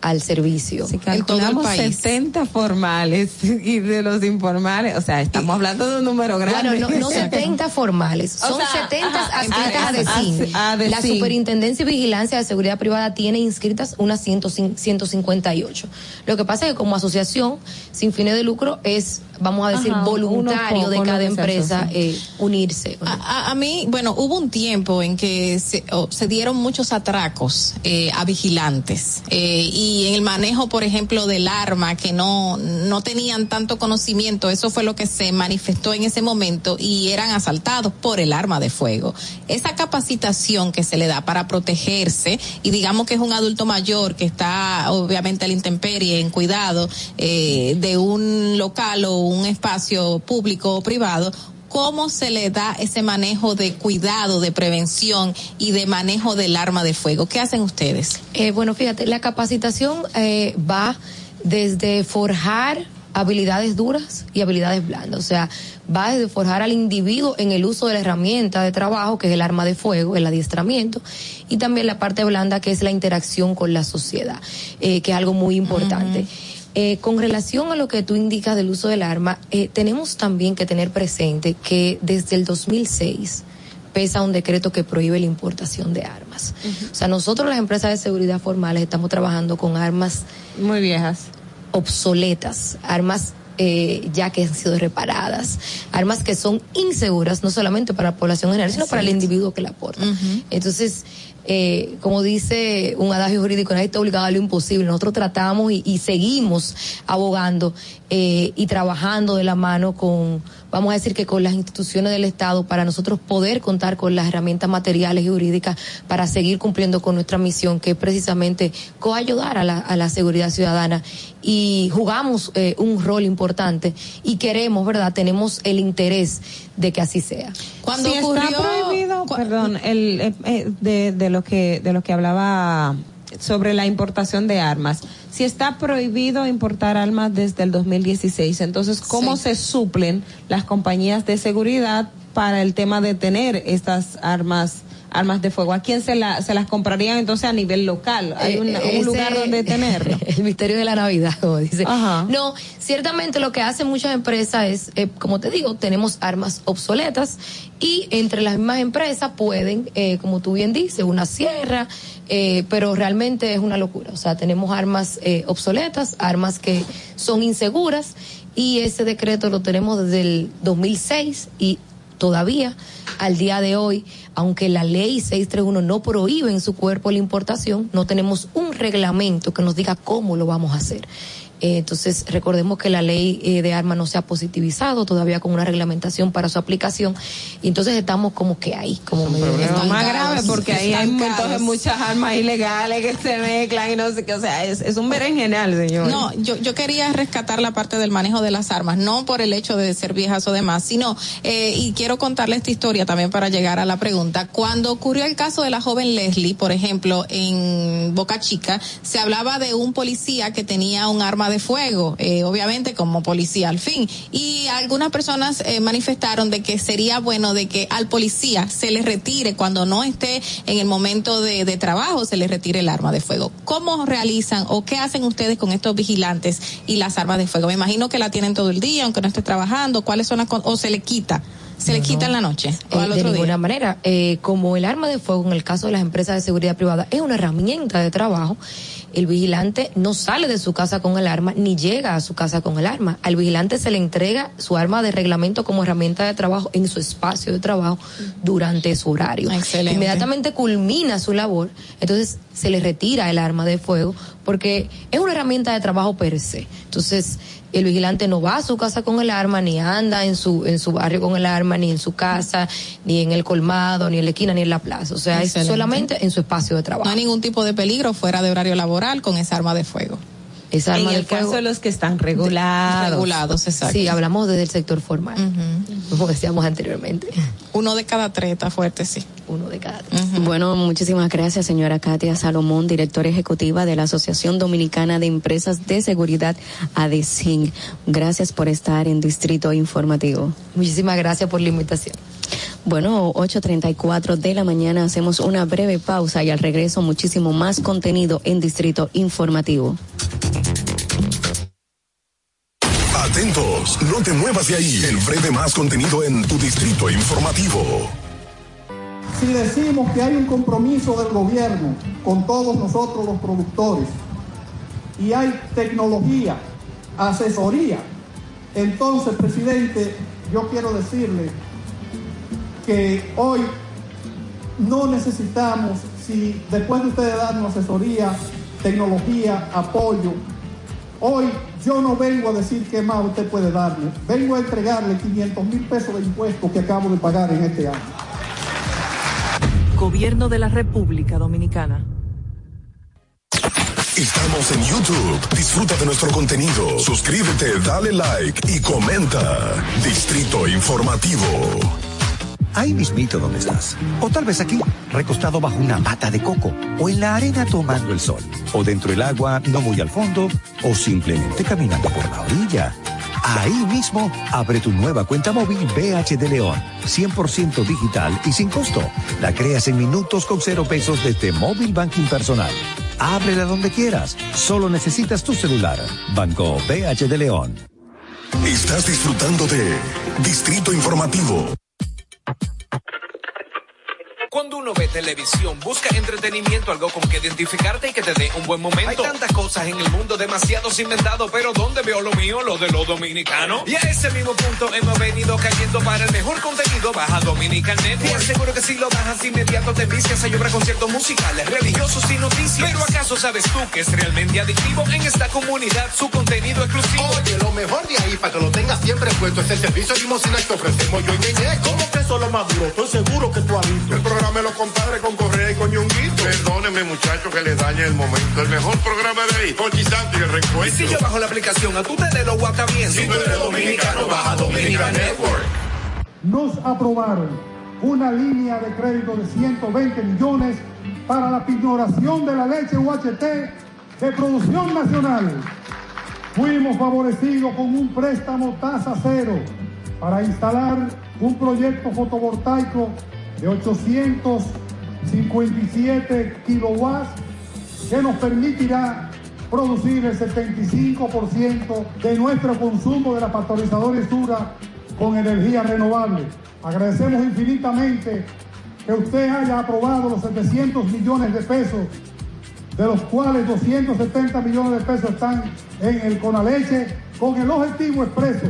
al servicio. Si calculamos 70 formales y de los informales, o sea, estamos hablando de un número grande. Bueno, no, no 70 formales, O son sea, 70 ajá, adscritas a DECIN. a- a La DECIN. Superintendencia y Vigilancia de Seguridad Privada tiene inscritas unas 105 158. Lo que pasa es que como asociación sin fines de lucro es, vamos a decir, Ajá, voluntario de cada empresa eh, unirse. A, a- a mí, bueno, hubo un tiempo en que se, o- se dieron muchos atracos eh, a vigilantes eh, y en el manejo, por ejemplo, del arma que no no tenían tanto conocimiento, eso fue lo que se manifestó en ese momento y eran asaltados por el arma de fuego. Esa capacitación que se le da para protegerse y digamos que es un adulto mayor que está obviamente a la intemperie, en cuidado eh, de un local o un espacio público o privado, ¿Cómo se le da ese manejo de cuidado, de prevención y de manejo del arma de fuego? ¿Qué hacen ustedes? Eh, bueno, fíjate, la capacitación eh, va desde forjar habilidades duras y habilidades blandas. O sea, va desde forjar al individuo en el uso de la herramienta de trabajo, que es el arma de fuego, el adiestramiento, y también la parte blanda, que es la interacción con la sociedad, eh, que es algo muy importante. Eh, con relación a lo que tú indicas del uso del arma, eh, tenemos también que tener presente que desde el 2006 pesa un decreto que prohíbe la importación de armas. O sea, nosotros las empresas de seguridad formales estamos trabajando con armas muy viejas, obsoletas, armas eh, ya que han sido reparadas, armas que son inseguras no solamente para la población general, sino para el individuo que la porta. Entonces, eh, como dice un adagio jurídico, nadie está obligado a lo imposible. Nosotros tratamos y, y seguimos abogando eh, y trabajando de la mano con, vamos a decir que con las instituciones del Estado para nosotros poder contar con las herramientas materiales y jurídicas para seguir cumpliendo con nuestra misión, que es precisamente coayudar a la, a la seguridad ciudadana. Y jugamos eh, un rol importante y queremos, ¿verdad? Tenemos el interés de que así sea. si está prohibido, perdón, el, eh, eh, de, de lo que de lo que hablaba sobre la importación de armas. Si está prohibido importar armas desde el 2016, entonces ¿cómo se suplen las compañías de seguridad para el tema de tener estas armas armas de fuego? ¿A quién se, la, se las comprarían entonces a nivel local? ¿Hay un, Eh, un lugar donde tenerlo? El misterio de la Navidad, como dice. Ajá. No, ciertamente lo que hacen muchas empresas es, eh, como te digo, tenemos armas obsoletas y entre las mismas empresas pueden, eh, como tú bien dices, una sierra, eh, pero realmente es una locura. O sea, tenemos armas eh, obsoletas, armas que son inseguras y ese decreto lo tenemos desde el 2006 y todavía al día de hoy, aunque la ley 631 no prohíbe en su cuerpo la importación, no tenemos un reglamento que nos diga cómo lo vamos a hacer. Eh, entonces, recordemos que la ley eh, de armas no se ha positivizado todavía con una reglamentación para su aplicación. Y entonces estamos como que ahí, como medio Pero más grave porque ahí hay entonces muchas armas ilegales que se mezclan y no sé qué, o sea, es, es un berenjenal, señor. No, yo, yo quería rescatar la parte del manejo de las armas, no por el hecho de ser viejas o demás, sino, eh, y quiero contarle esta historia también para llegar a la pregunta. Cuando ocurrió el caso de la joven Leslie, por ejemplo, en Boca Chica, se hablaba de un policía que tenía un arma de fuego, eh, obviamente como policía al fin, y algunas personas eh, manifestaron de que sería bueno de que al policía se le retire cuando no esté en el momento de, de trabajo, se le retire el arma de fuego. ¿Cómo realizan o qué hacen ustedes con estos vigilantes y las armas de fuego? Me imagino que la tienen todo el día, aunque no esté trabajando. ¿Cuáles son las o se le quita? ¿Se le quita en la noche o Eh, al de otro ninguna día? manera. Eh, como el arma de fuego en el caso de las empresas de seguridad privada es una herramienta de trabajo, el vigilante no sale de su casa con el arma ni llega a su casa con el arma. Al vigilante se le entrega su arma de reglamento como herramienta de trabajo en su espacio de trabajo durante su horario. Excelente. Inmediatamente culmina su labor, entonces se le retira el arma de fuego porque es una herramienta de trabajo per se. Entonces, el vigilante no va a su casa con el arma, ni anda en su, en su barrio con el arma, ni en su casa, ni en el colmado, ni en la esquina, ni en la plaza. O sea, Excelente. es solamente en su espacio de trabajo. No hay ningún tipo de peligro fuera de horario laboral con esa arma de fuego. Esa en arma el de fuego. caso de los que están regulados. Regulados, exacto. Sí, hablamos desde el sector formal, como decíamos anteriormente. Uno de cada tres está fuerte, sí. Uno de cada tres. Bueno, muchísimas gracias, señora Katia Salomón, directora ejecutiva de la Asociación Dominicana de Empresas de Seguridad, ADESIN. Gracias por estar en Distrito Informativo. Muchísimas gracias por la invitación. Bueno, 8.34 de la mañana hacemos una breve pausa y al regreso muchísimo más contenido en Distrito Informativo. Atentos, no te muevas de ahí. El breve más contenido en tu distrito informativo. Si decimos que hay un compromiso del gobierno con todos nosotros los productores y hay tecnología, asesoría, entonces, presidente, yo quiero decirle que hoy no necesitamos, si después de ustedes darnos asesoría, tecnología, apoyo, hoy yo no vengo a decir qué más usted puede darle, vengo a entregarle 500 mil pesos de impuestos que acabo de pagar en este año. Gobierno de la República Dominicana. Estamos en YouTube. Disfruta de nuestro contenido. Suscríbete, dale like y comenta. Distrito Informativo. Ahí mismito donde estás. O tal vez aquí, recostado bajo una mata de coco. O en la arena tomando el sol. O dentro del agua, no muy al fondo. O simplemente caminando por la orilla. Ahí mismo, abre tu nueva cuenta móvil BH de León. 100% digital y sin costo. La creas en minutos con cero pesos desde Móvil Banking Personal. Ábrela donde quieras. Solo necesitas tu celular. Banco BH de León. Estás disfrutando de Distrito Informativo. Cuando uno ve televisión, busca entretenimiento, algo con que identificarte y que te dé un buen momento. Hay tantas cosas en el mundo, demasiados inventados, pero ¿dónde veo lo mío? Lo de los dominicanos. Y a ese mismo punto hemos venido cayendo para el mejor contenido. Baja Dominican Network. Te aseguro que si lo bajas inmediato te vicias. Hay obra conciertos musicales, religiosos y noticias. Pero ¿acaso sabes tú que es realmente adictivo en esta comunidad su contenido exclusivo? Oye, lo mejor de ahí para que lo tengas siempre puesto es el servicio limosina que ofrecemos yo y Ñeñe. ¿Cómo que eso es lo más duro? Estoy seguro que tú has visto. El programa de los compadres con Correa y con Ñonguito. Perdóneme, muchacho, que le dañe el momento. El mejor programa de ahí, Pochi Santo y el Y reencuentro. si yo bajo la aplicación, a tú te de lo guata bien. Si tú eres dominicano, baja Dominican Network. nos aprobaron una línea de crédito de 120 millones para la pignoración de la leche UHT de producción nacional. Fuimos favorecidos con un préstamo tasa cero para instalar un proyecto fotovoltaico de 857 kilowatts que nos permitirá producir el 75% de nuestro consumo de la pasteurizadora Isura con energía renovable. Agradecemos infinitamente que usted haya aprobado los 700 millones de pesos, de los cuales 270 millones de pesos están en el Conaleche, con el objetivo expreso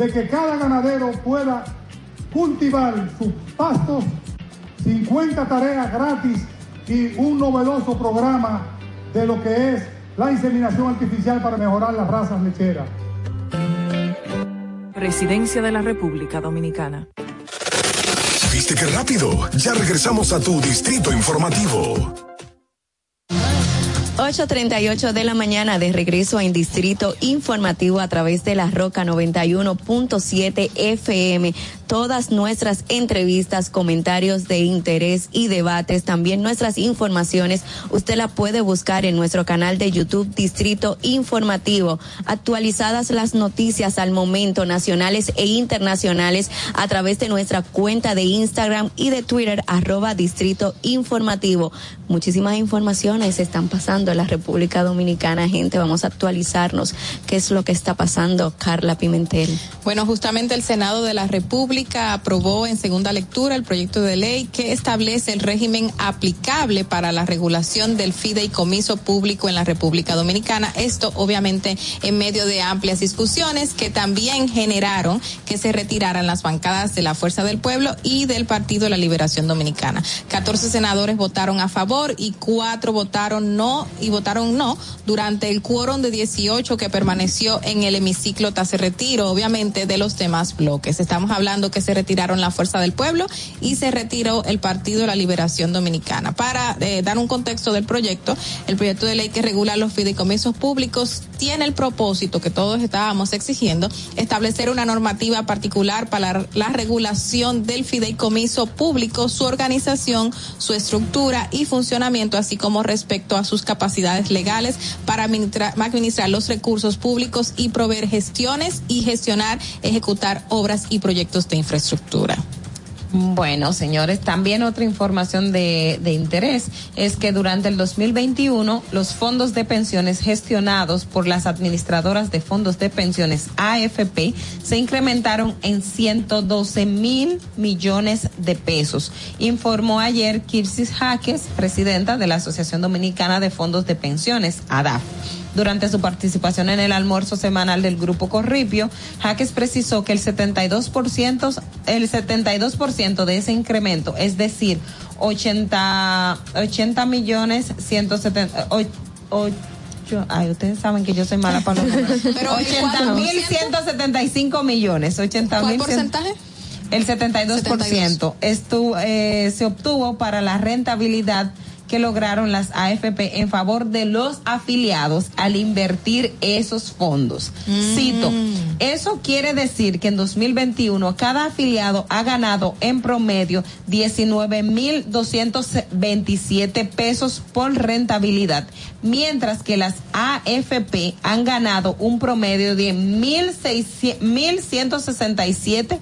de que cada ganadero pueda cultivar sus pastos, 50 tareas gratis y un novedoso programa de lo que es la inseminación artificial para mejorar las razas lecheras. Presidencia de la República Dominicana. ¿Viste qué rápido? Ya regresamos a tu distrito informativo. 8.38 de la mañana de regreso a Distrito Informativo a través de la Roca 91.7 FM. Todas nuestras entrevistas, comentarios de interés y debates, también nuestras informaciones, usted la puede buscar en nuestro canal de YouTube Distrito Informativo. Actualizadas las noticias al momento, nacionales e internacionales, a través de nuestra cuenta de Instagram y de Twitter, arroba Distrito Informativo. Muchísimas informaciones están pasando en la República Dominicana, gente. Vamos a actualizarnos. ¿Qué es lo que está pasando, Carla Pimentel? Bueno, justamente el Senado de la República aprobó en segunda lectura el proyecto de ley que establece el régimen aplicable para la regulación del fideicomiso público en la República Dominicana. Esto, obviamente, en medio de amplias discusiones que también generaron que se retiraran las bancadas de la Fuerza del Pueblo y del Partido de la Liberación Dominicana. 14 senadores votaron a favor y cuatro votaron no votaron no durante el quórum de 18 que permaneció en el hemiciclo tras el retiro, obviamente, de los demás bloques. Estamos hablando que se retiraron la Fuerza del Pueblo y se retiró el Partido de la Liberación Dominicana. Para eh, dar un contexto del proyecto, el proyecto de ley que regula los fideicomisos públicos tiene el propósito que todos estábamos exigiendo, establecer una normativa particular para la regulación del fideicomiso público, su organización, su estructura y función así como respecto a sus capacidades legales para administrar, administrar los recursos públicos y proveer gestiones y gestionar, ejecutar obras y proyectos de infraestructura. Bueno, señores, también otra información de, de, interés es que durante el 2021 los fondos de pensiones gestionados por las administradoras de fondos de pensiones AFP se incrementaron en 112 mil millones de pesos, informó ayer Kirsis Jaques, presidenta de la Asociación Dominicana de Fondos de Pensiones, ADAF. Durante su participación en el almuerzo semanal del Grupo Corripio, Jaques precisó que el 72%, el 72% de ese incremento, es decir, 80, 80 millones 170, ay, ustedes saben que yo soy mala para los. Pero 80 mil 175 millones. 80 ¿Cuál porcentaje? El 72%, 72. Estuvo, eh, se obtuvo para la rentabilidad que lograron las AFP en favor de los afiliados al invertir esos fondos. Mm. Cito, eso quiere decir que en 2021 cada afiliado ha ganado en promedio 19.227 pesos por rentabilidad, mientras que las AFP han ganado un promedio de 1.167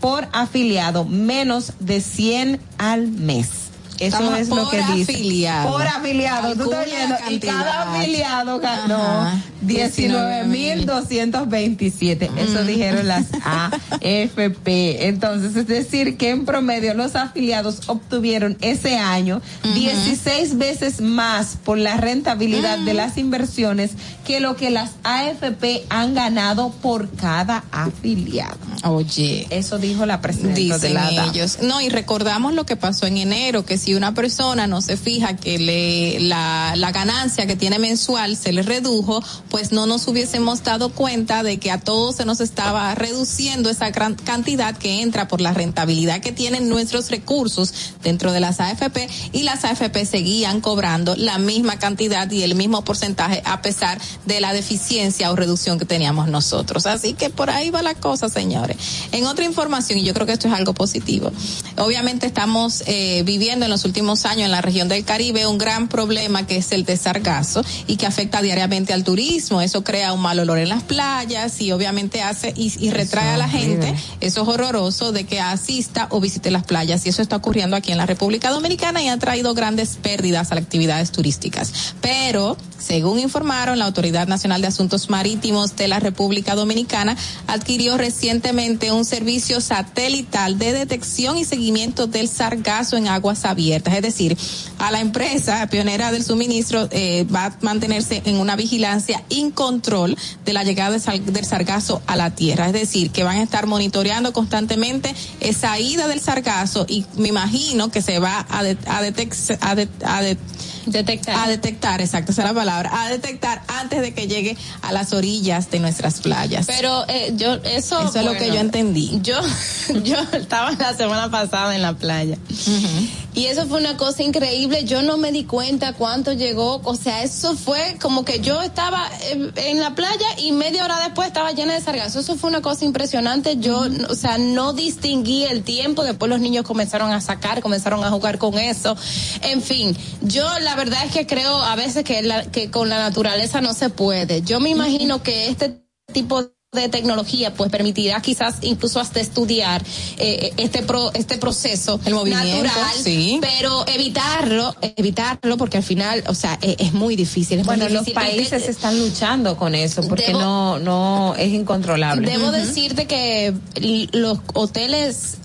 por afiliado, menos de 100 al mes. Eso es lo que dice. Afiliado. Por afiliado. Tú estás viendo. Y cada afiliado ganó 19.227. Eso dijeron las AFP. Entonces, es decir, que en promedio los afiliados obtuvieron ese año 16 veces más por la rentabilidad de las inversiones que lo que las AFP han ganado por cada afiliado. Oye. Eso dijo la presidenta de la ellos. No, y recordamos lo que pasó en enero, que si si una persona no se fija que le, la, la ganancia que tiene mensual se le redujo, pues no nos hubiésemos dado cuenta de que a todos se nos estaba reduciendo esa gran cantidad que entra por la rentabilidad que tienen nuestros recursos dentro de las AFP y las AFP seguían cobrando la misma cantidad y el mismo porcentaje a pesar de la deficiencia o reducción que teníamos nosotros. Así que por ahí va la cosa, señores. En otra información, y yo creo que esto es algo positivo, obviamente estamos eh, viviendo en los últimos años en la región del Caribe un gran problema que es el de sargazo y que afecta diariamente al turismo. Eso crea un mal olor en las playas y obviamente hace y, retrae a la gente. Eso es horroroso de que asista o visite las playas y eso está ocurriendo aquí en la República Dominicana y ha traído grandes pérdidas a las actividades turísticas. Pero, según informaron, la Autoridad Nacional de Asuntos Marítimos de la República Dominicana adquirió recientemente un servicio satelital de detección y seguimiento del sargazo en aguas abiertas es decir, a la empresa pionera del suministro eh, va a mantenerse en una vigilancia y control de la llegada del sargazo a la tierra. Es decir, que van a estar monitoreando constantemente esa ida del sargazo y me imagino que se va a, a, Detectar. A detectar, exacto, esa es la palabra. A detectar antes de que llegue a las orillas de nuestras playas. Pero eh, yo eso Eso es lo que yo entendí. Yo yo estaba la semana pasada en la playa. Y eso fue una cosa increíble. Yo no me di cuenta cuánto llegó. O sea, eso fue como que yo estaba en, en la playa y media hora después estaba llena de sargazo. Eso fue una cosa impresionante. Yo, o sea, no distinguí el tiempo. Después los niños comenzaron a sacar, comenzaron a jugar con eso. En fin, yo la verdad es que creo a veces que, la, que con la naturaleza no se puede. Yo me imagino que este tipo de tecnología pues permitirá quizás incluso hasta estudiar eh, este pro, este proceso El movimiento, natural sí. pero evitarlo evitarlo porque al final o sea es, es muy difícil es muy Bueno, los difícil. países están luchando con eso porque Debo- no no es incontrolable. Debo decirte que los hoteles,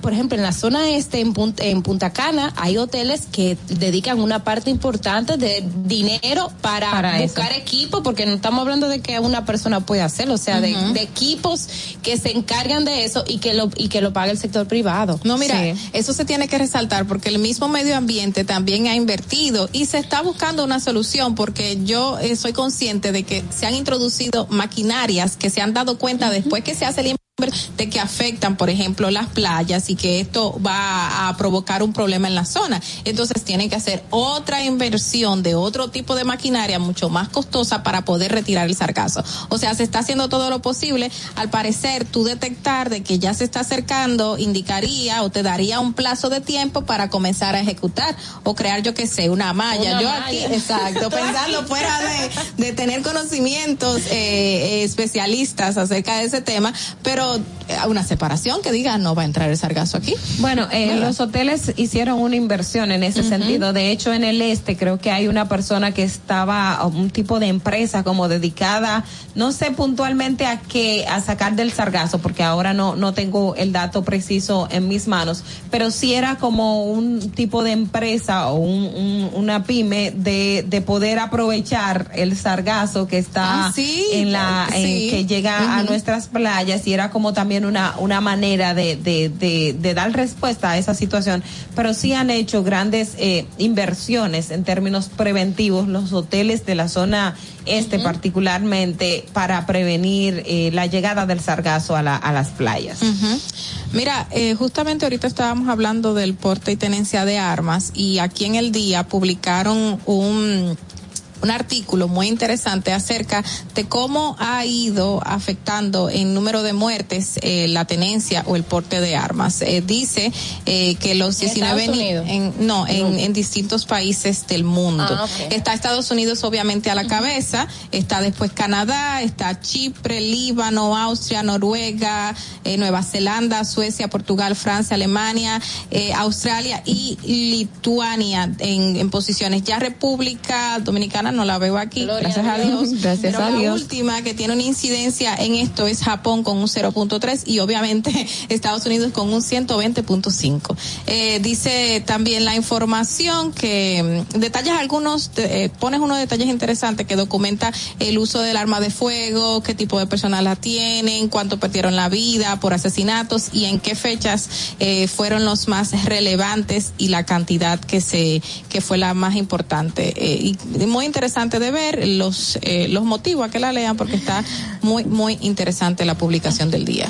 por ejemplo, en la zona este, en Punta, en Punta Cana, hay hoteles que dedican una parte importante de dinero para, Para buscar equipo, porque no estamos hablando de que una persona puede hacerlo, o sea, de, equipos que se encargan de eso y que lo, y que lo pague el sector privado. No, mira, Sí. eso se tiene que resaltar porque el mismo medio ambiente también ha invertido y se está buscando una solución porque yo eh, soy consciente de que se han introducido maquinarias que se han dado cuenta después que se hace el de que afectan, por ejemplo, las playas y que esto va a provocar un problema en la zona. Entonces tienen que hacer otra inversión de otro tipo de maquinaria mucho más costosa para poder retirar el sargazo. O sea, se está haciendo todo lo posible. Al parecer, tú detectar de que ya se está acercando indicaría o te daría un plazo de tiempo para comenzar a ejecutar o crear, yo qué sé, una malla. Una yo malla. aquí, exacto, pensando fuera de, de tener conocimientos eh, eh, especialistas acerca de ese tema, pero eh, una separación que diga no va a entrar el sargazo aquí. Bueno, eh, los hoteles hicieron una inversión en ese sentido. De hecho, en el este creo que hay una persona que estaba, un tipo de empresa como dedicada, no sé puntualmente a qué, a sacar del sargazo, porque ahora no, no tengo el dato preciso en mis manos, pero sí era como un tipo de empresa o un, un- una pyme de, de poder aprovechar el sargazo que está Ah, sí, en la, en- que llega a nuestras playas y era como también una, una manera de, de, de, de dar respuesta a esa situación. Pero sí han hecho grandes eh, inversiones en términos preventivos los hoteles de la zona este particularmente para prevenir eh, la llegada del sargazo a, la, a las playas. Mira, eh, justamente ahorita estábamos hablando del porte y tenencia de armas y aquí en el día publicaron un un artículo muy interesante acerca de cómo ha ido afectando en número de muertes eh, la tenencia o el porte de armas. Eh, dice eh, que los ¿En 19 Estados ni- Unidos? en, no, en, No. en distintos países del mundo. Ah. Está Estados Unidos obviamente a la cabeza, está después Canadá, está Chipre, Líbano, Austria, Noruega, eh, Nueva Zelanda, Suecia, Portugal, Francia, Alemania, eh, Australia y Lituania en, en posiciones. Ya República Dominicana no la veo aquí, Gloria gracias a Dios. Gracias Pero a la Dios. última que tiene una incidencia en esto es Japón con un 0.3 y obviamente Estados Unidos con un 120.5. Eh, dice también la información que mm, detallas algunos, eh, pones unos detalles interesantes que documenta el uso del arma de fuego, qué tipo de personas la tienen, cuánto perdieron la vida por asesinatos y en qué fechas eh, fueron los más relevantes y la cantidad que se que fue la más importante Eh, y muy interesante de ver los eh, los motivos a que la lean porque está muy muy interesante la publicación del día.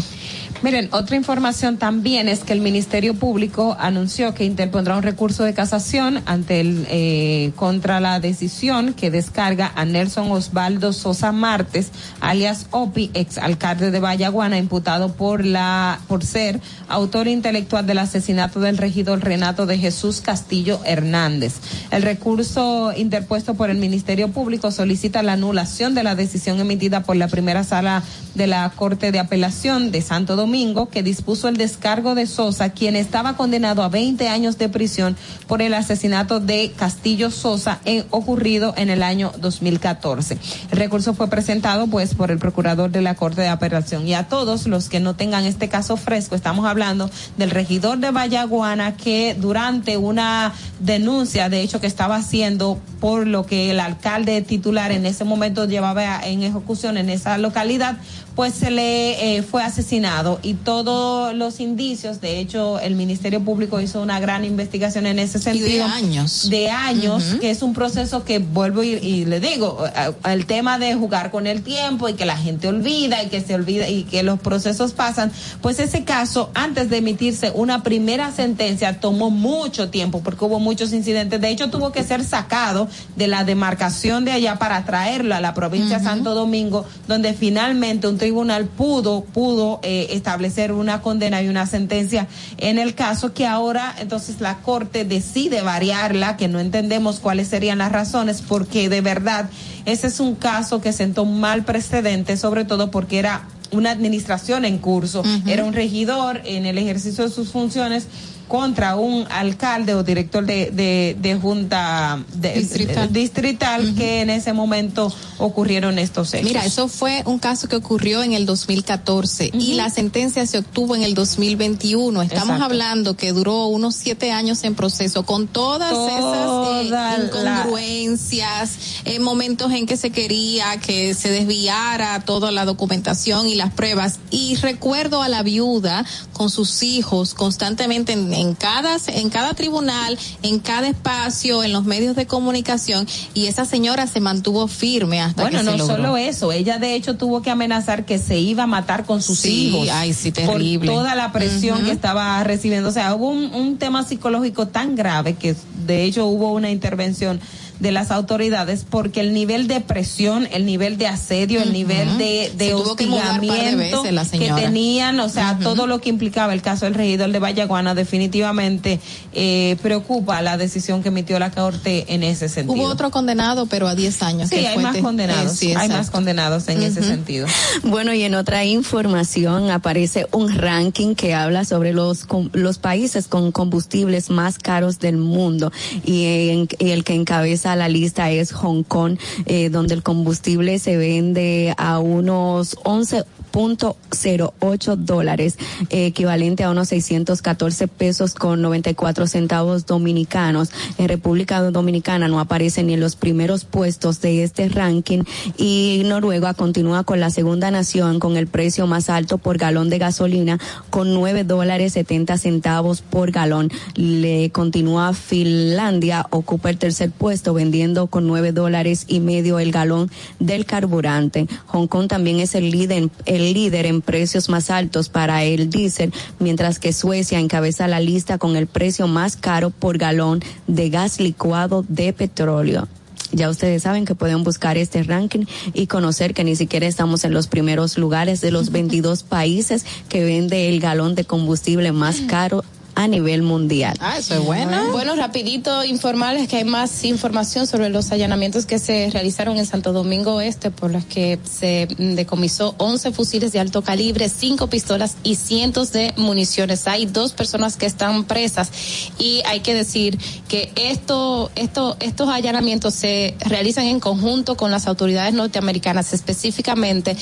Miren, otra información también es que el Ministerio Público anunció que interpondrá un recurso de casación ante el eh, contra la decisión que descarga a Nelson Osvaldo Sosa Martes, alias Opi, ex alcalde de Vallaguana, imputado por la por ser autor intelectual del asesinato del regidor Renato de Jesús Castillo Hernández. El recurso interpuesto por el Ministerio Público solicita la anulación de la decisión emitida por la primera sala de la Corte de Apelación de Santo Domingo, que dispuso el descargo de Sosa, quien estaba condenado a 20 años de prisión por el asesinato de Castillo Sosa en- ocurrido en el año 2014. El recurso fue presentado pues por el procurador de la Corte de Apelación y a todos los que no tengan este caso fresco, estamos hablando del regidor de Vallaguana que durante una denuncia, de hecho, que estaba haciendo por lo que el alcalde titular en ese momento llevaba en ejecución en esa localidad, pues se le eh, fue asesinado y todos los indicios, de hecho, el Ministerio Público hizo una gran investigación en ese sentido. de años. De años, que es un proceso que vuelvo y, y le digo, el tema de jugar con el tiempo y que la gente olvida y que se olvida y que los procesos pasan, pues ese caso, antes de emitirse una primera sentencia, tomó mucho tiempo porque hubo muchos incidentes. De hecho, tuvo que ser sacado de la demarcación de allá para traerlo a la provincia de Santo Domingo, donde finalmente un tribunal pudo, pudo eh, establecer una condena y una sentencia en el caso que ahora entonces la Corte decide variarla, que no entendemos cuáles serían las razones, porque de verdad ese es un caso que sentó un mal precedente, sobre todo porque era una administración en curso, era un regidor en el ejercicio de sus funciones contra un alcalde o director de, de, de junta de, distrital, distrital que en ese momento ocurrieron estos hechos. Mira, eso fue un caso que ocurrió en el 2014 y la sentencia se obtuvo en el 2021. Estamos Exacto. hablando que duró unos siete años en proceso con todas Toda esas eh, incongruencias, eh, momentos en que se quería que se desviara toda la documentación y las pruebas. Y recuerdo a la viuda con sus hijos constantemente en, en cada en cada tribunal, en cada espacio, en los medios de comunicación y esa señora se mantuvo firme hasta Bueno, que se no logró. solo eso, ella de hecho tuvo que amenazar que se iba a matar con sus Sí, hijos. ay, sí, terrible. Por toda la presión que estaba recibiendo. O sea, hubo un, un tema psicológico tan grave que de hecho hubo una intervención de las autoridades porque el nivel de presión, el nivel de asedio, el nivel de, de que hostigamiento veces que tenían, o sea, todo lo que implicaba el caso del regidor de Vallaguana definitivamente eh, preocupa la decisión que emitió la Corte en ese sentido. Hubo otro condenado, pero a 10 años. Sí, que hay más condenados. eh, sí, hay más condenados en ese sentido. Bueno, y en otra información aparece un ranking que habla sobre los, los países con combustibles más caros del mundo y, en- y el que encabeza la lista es Hong Kong, eh, donde el combustible se vende a unos 11.08 dólares, eh, equivalente a unos 614 pesos con 94 centavos dominicanos. En República Dominicana no aparece ni en los primeros puestos de este ranking y Noruega continúa con la segunda nación con el precio más alto por galón de gasolina con 9 dólares 70 centavos por galón. Le continúa Finlandia, ocupa el tercer puesto vendiendo con 9 dólares y medio el galón del carburante. Hong Kong también es el líder, el líder en precios más altos para el diésel, mientras que Suecia encabeza la lista con el precio más caro por galón de gas licuado de petróleo. Ya ustedes saben que pueden buscar este ranking y conocer que ni siquiera estamos en los primeros lugares de los 22 países que vende el galón de combustible más caro a nivel mundial. Ah, eso es bueno. Bueno, rapidito informarles que hay más información sobre los allanamientos que se realizaron en Santo Domingo Este, por los que se decomisó 11 fusiles de alto calibre, 5 pistolas y cientos de municiones. Hay dos personas que están presas y hay que decir que esto, esto, estos allanamientos se realizan en conjunto con las autoridades norteamericanas, específicamente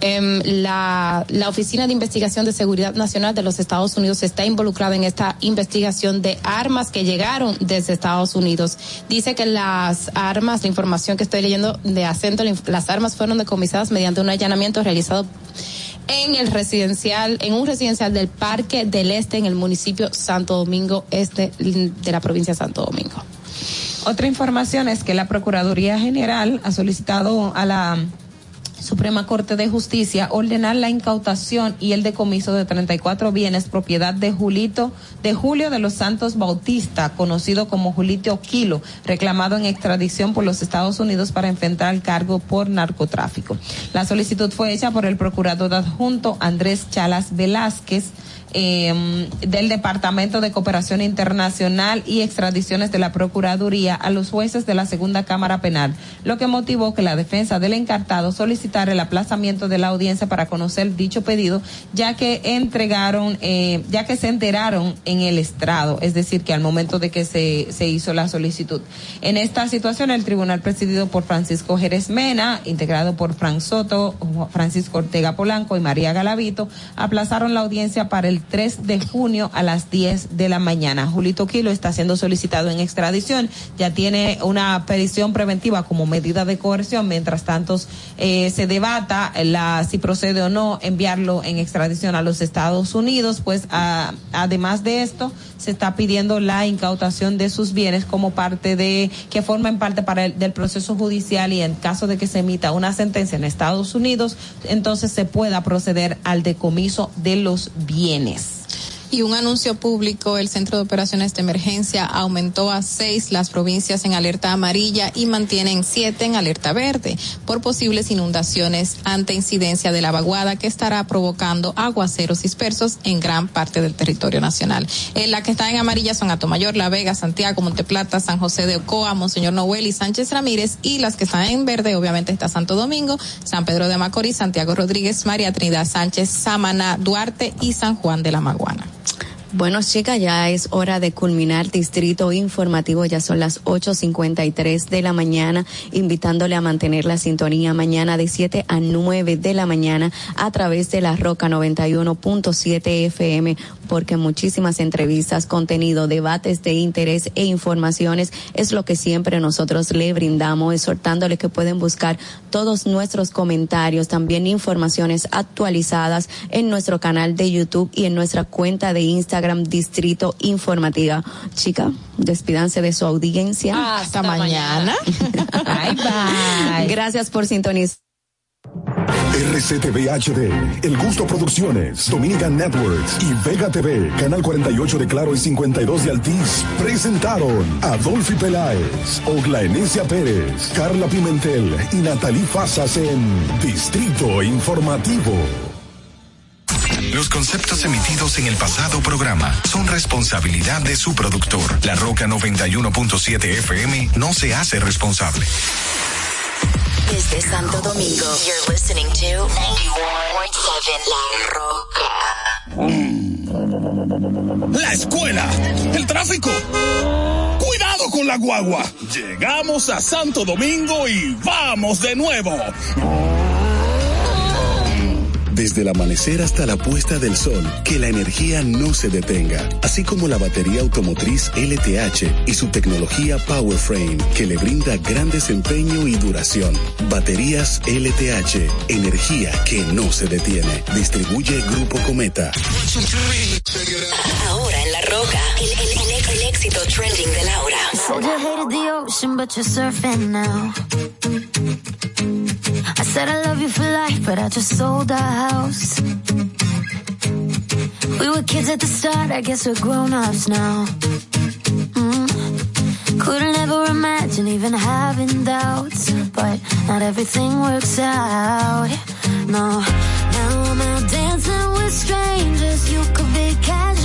em, la, la Oficina de Investigación de Seguridad Nacional de los Estados Unidos está involucrada en esta investigación de armas que llegaron desde Estados Unidos. Dice que las armas, la información que estoy leyendo de acento, las armas fueron decomisadas mediante un allanamiento realizado en el residencial, en un residencial del Parque del Este en el municipio Santo Domingo Este de la provincia de Santo Domingo. Otra información es que la Procuraduría General ha solicitado a la Suprema Corte de Justicia ordenar la incautación y el decomiso de 34 bienes propiedad de Julito, de Julio de los Santos Bautista, conocido como Julito Kilo, reclamado en extradición por los Estados Unidos para enfrentar el cargo por narcotráfico. La solicitud fue hecha por el procurador adjunto Andrés Chalas Velázquez eh, del Departamento de Cooperación Internacional y Extradiciones de la Procuraduría a los jueces de la Segunda Cámara Penal, lo que motivó que la defensa del encartado solicitara el aplazamiento de la audiencia para conocer dicho pedido, ya que entregaron, eh, ya que se enteraron en el estrado, es decir, que al momento de que se, se hizo la solicitud. En esta situación, el tribunal presidido por Francisco Jerez Mena, integrado por Fran Soto, Francisco Ortega Polanco y María Galavito, aplazaron la audiencia para el el 3 de junio a las 10 de la mañana. Julito Quilo está siendo solicitado en extradición, ya tiene una petición preventiva como medida de coerción, mientras tanto eh, se debata si procede o no enviarlo en extradición a los Estados Unidos, pues además de esto se está pidiendo la incautación de sus bienes como parte de que formen parte para el, del proceso judicial. Y en caso de que se emita una sentencia en Estados Unidos, entonces se pueda proceder al decomiso de los bienes Martínez y un anuncio público, el Centro de Operaciones de Emergencia aumentó a seis las provincias en alerta amarilla y mantienen siete en alerta verde por posibles inundaciones ante incidencia de la vaguada que estará provocando aguaceros dispersos en gran parte del territorio nacional. En la que está en amarilla son Atomayor, La Vega, Santiago, Monteplata, San José de Ocoa, Monseñor Noel y Sánchez Ramírez y las que están en verde obviamente está Santo Domingo, San Pedro de Macorís, Santiago Rodríguez, María Trinidad Sánchez, Samaná, Duarte y San Juan de la Maguana. Bueno, chicas, ya es hora de culminar Distrito Informativo. Ya son las 8.53 de la mañana, invitándole a mantener la sintonía mañana de 7 a 9 de la mañana a través de la Roca 91.7 FM, porque muchísimas entrevistas, contenido, debates de interés e informaciones es lo que siempre nosotros le brindamos, exhortándole que pueden buscar todos nuestros comentarios, también informaciones actualizadas en nuestro canal de YouTube y en nuestra cuenta de Instagram Instagram Distrito Informativa. Chica, despídanse de su audiencia. Hasta, mañana. bye bye. Gracias por sintonizar. RCTV HD, El Gusto Producciones, Dominican Networks y Vega TV, Canal 48 de Claro y 52 de Altiz, presentaron a Dolphy Peláez, Ogla Enesia Pérez, Carla Pimentel y Natalie Fasas en Distrito Informativo. Los conceptos emitidos en el pasado programa son responsabilidad de su productor. La Roca 91.7 FM no se hace responsable. Desde Santo Domingo, you're listening to 91.7 La Roca. La escuela, el tráfico. Cuidado con la guagua. Llegamos a Santo Domingo y vamos de nuevo. Desde el amanecer hasta la puesta del sol, que la energía no se detenga, así como la batería automotriz LTH y su tecnología PowerFrame, que le brinda gran desempeño y duración. Baterías LTH, energía que no se detiene. Distribuye Grupo Cometa. Ahora en La Roca, el, el, el, éxito trending de Laura. I said I love you for life, but I just sold our house. We were kids at the start, I guess we're grown ups now. Mm. Couldn't ever imagine even having doubts, but not everything works out. No, now I'm out dancing with strangers. You could be casually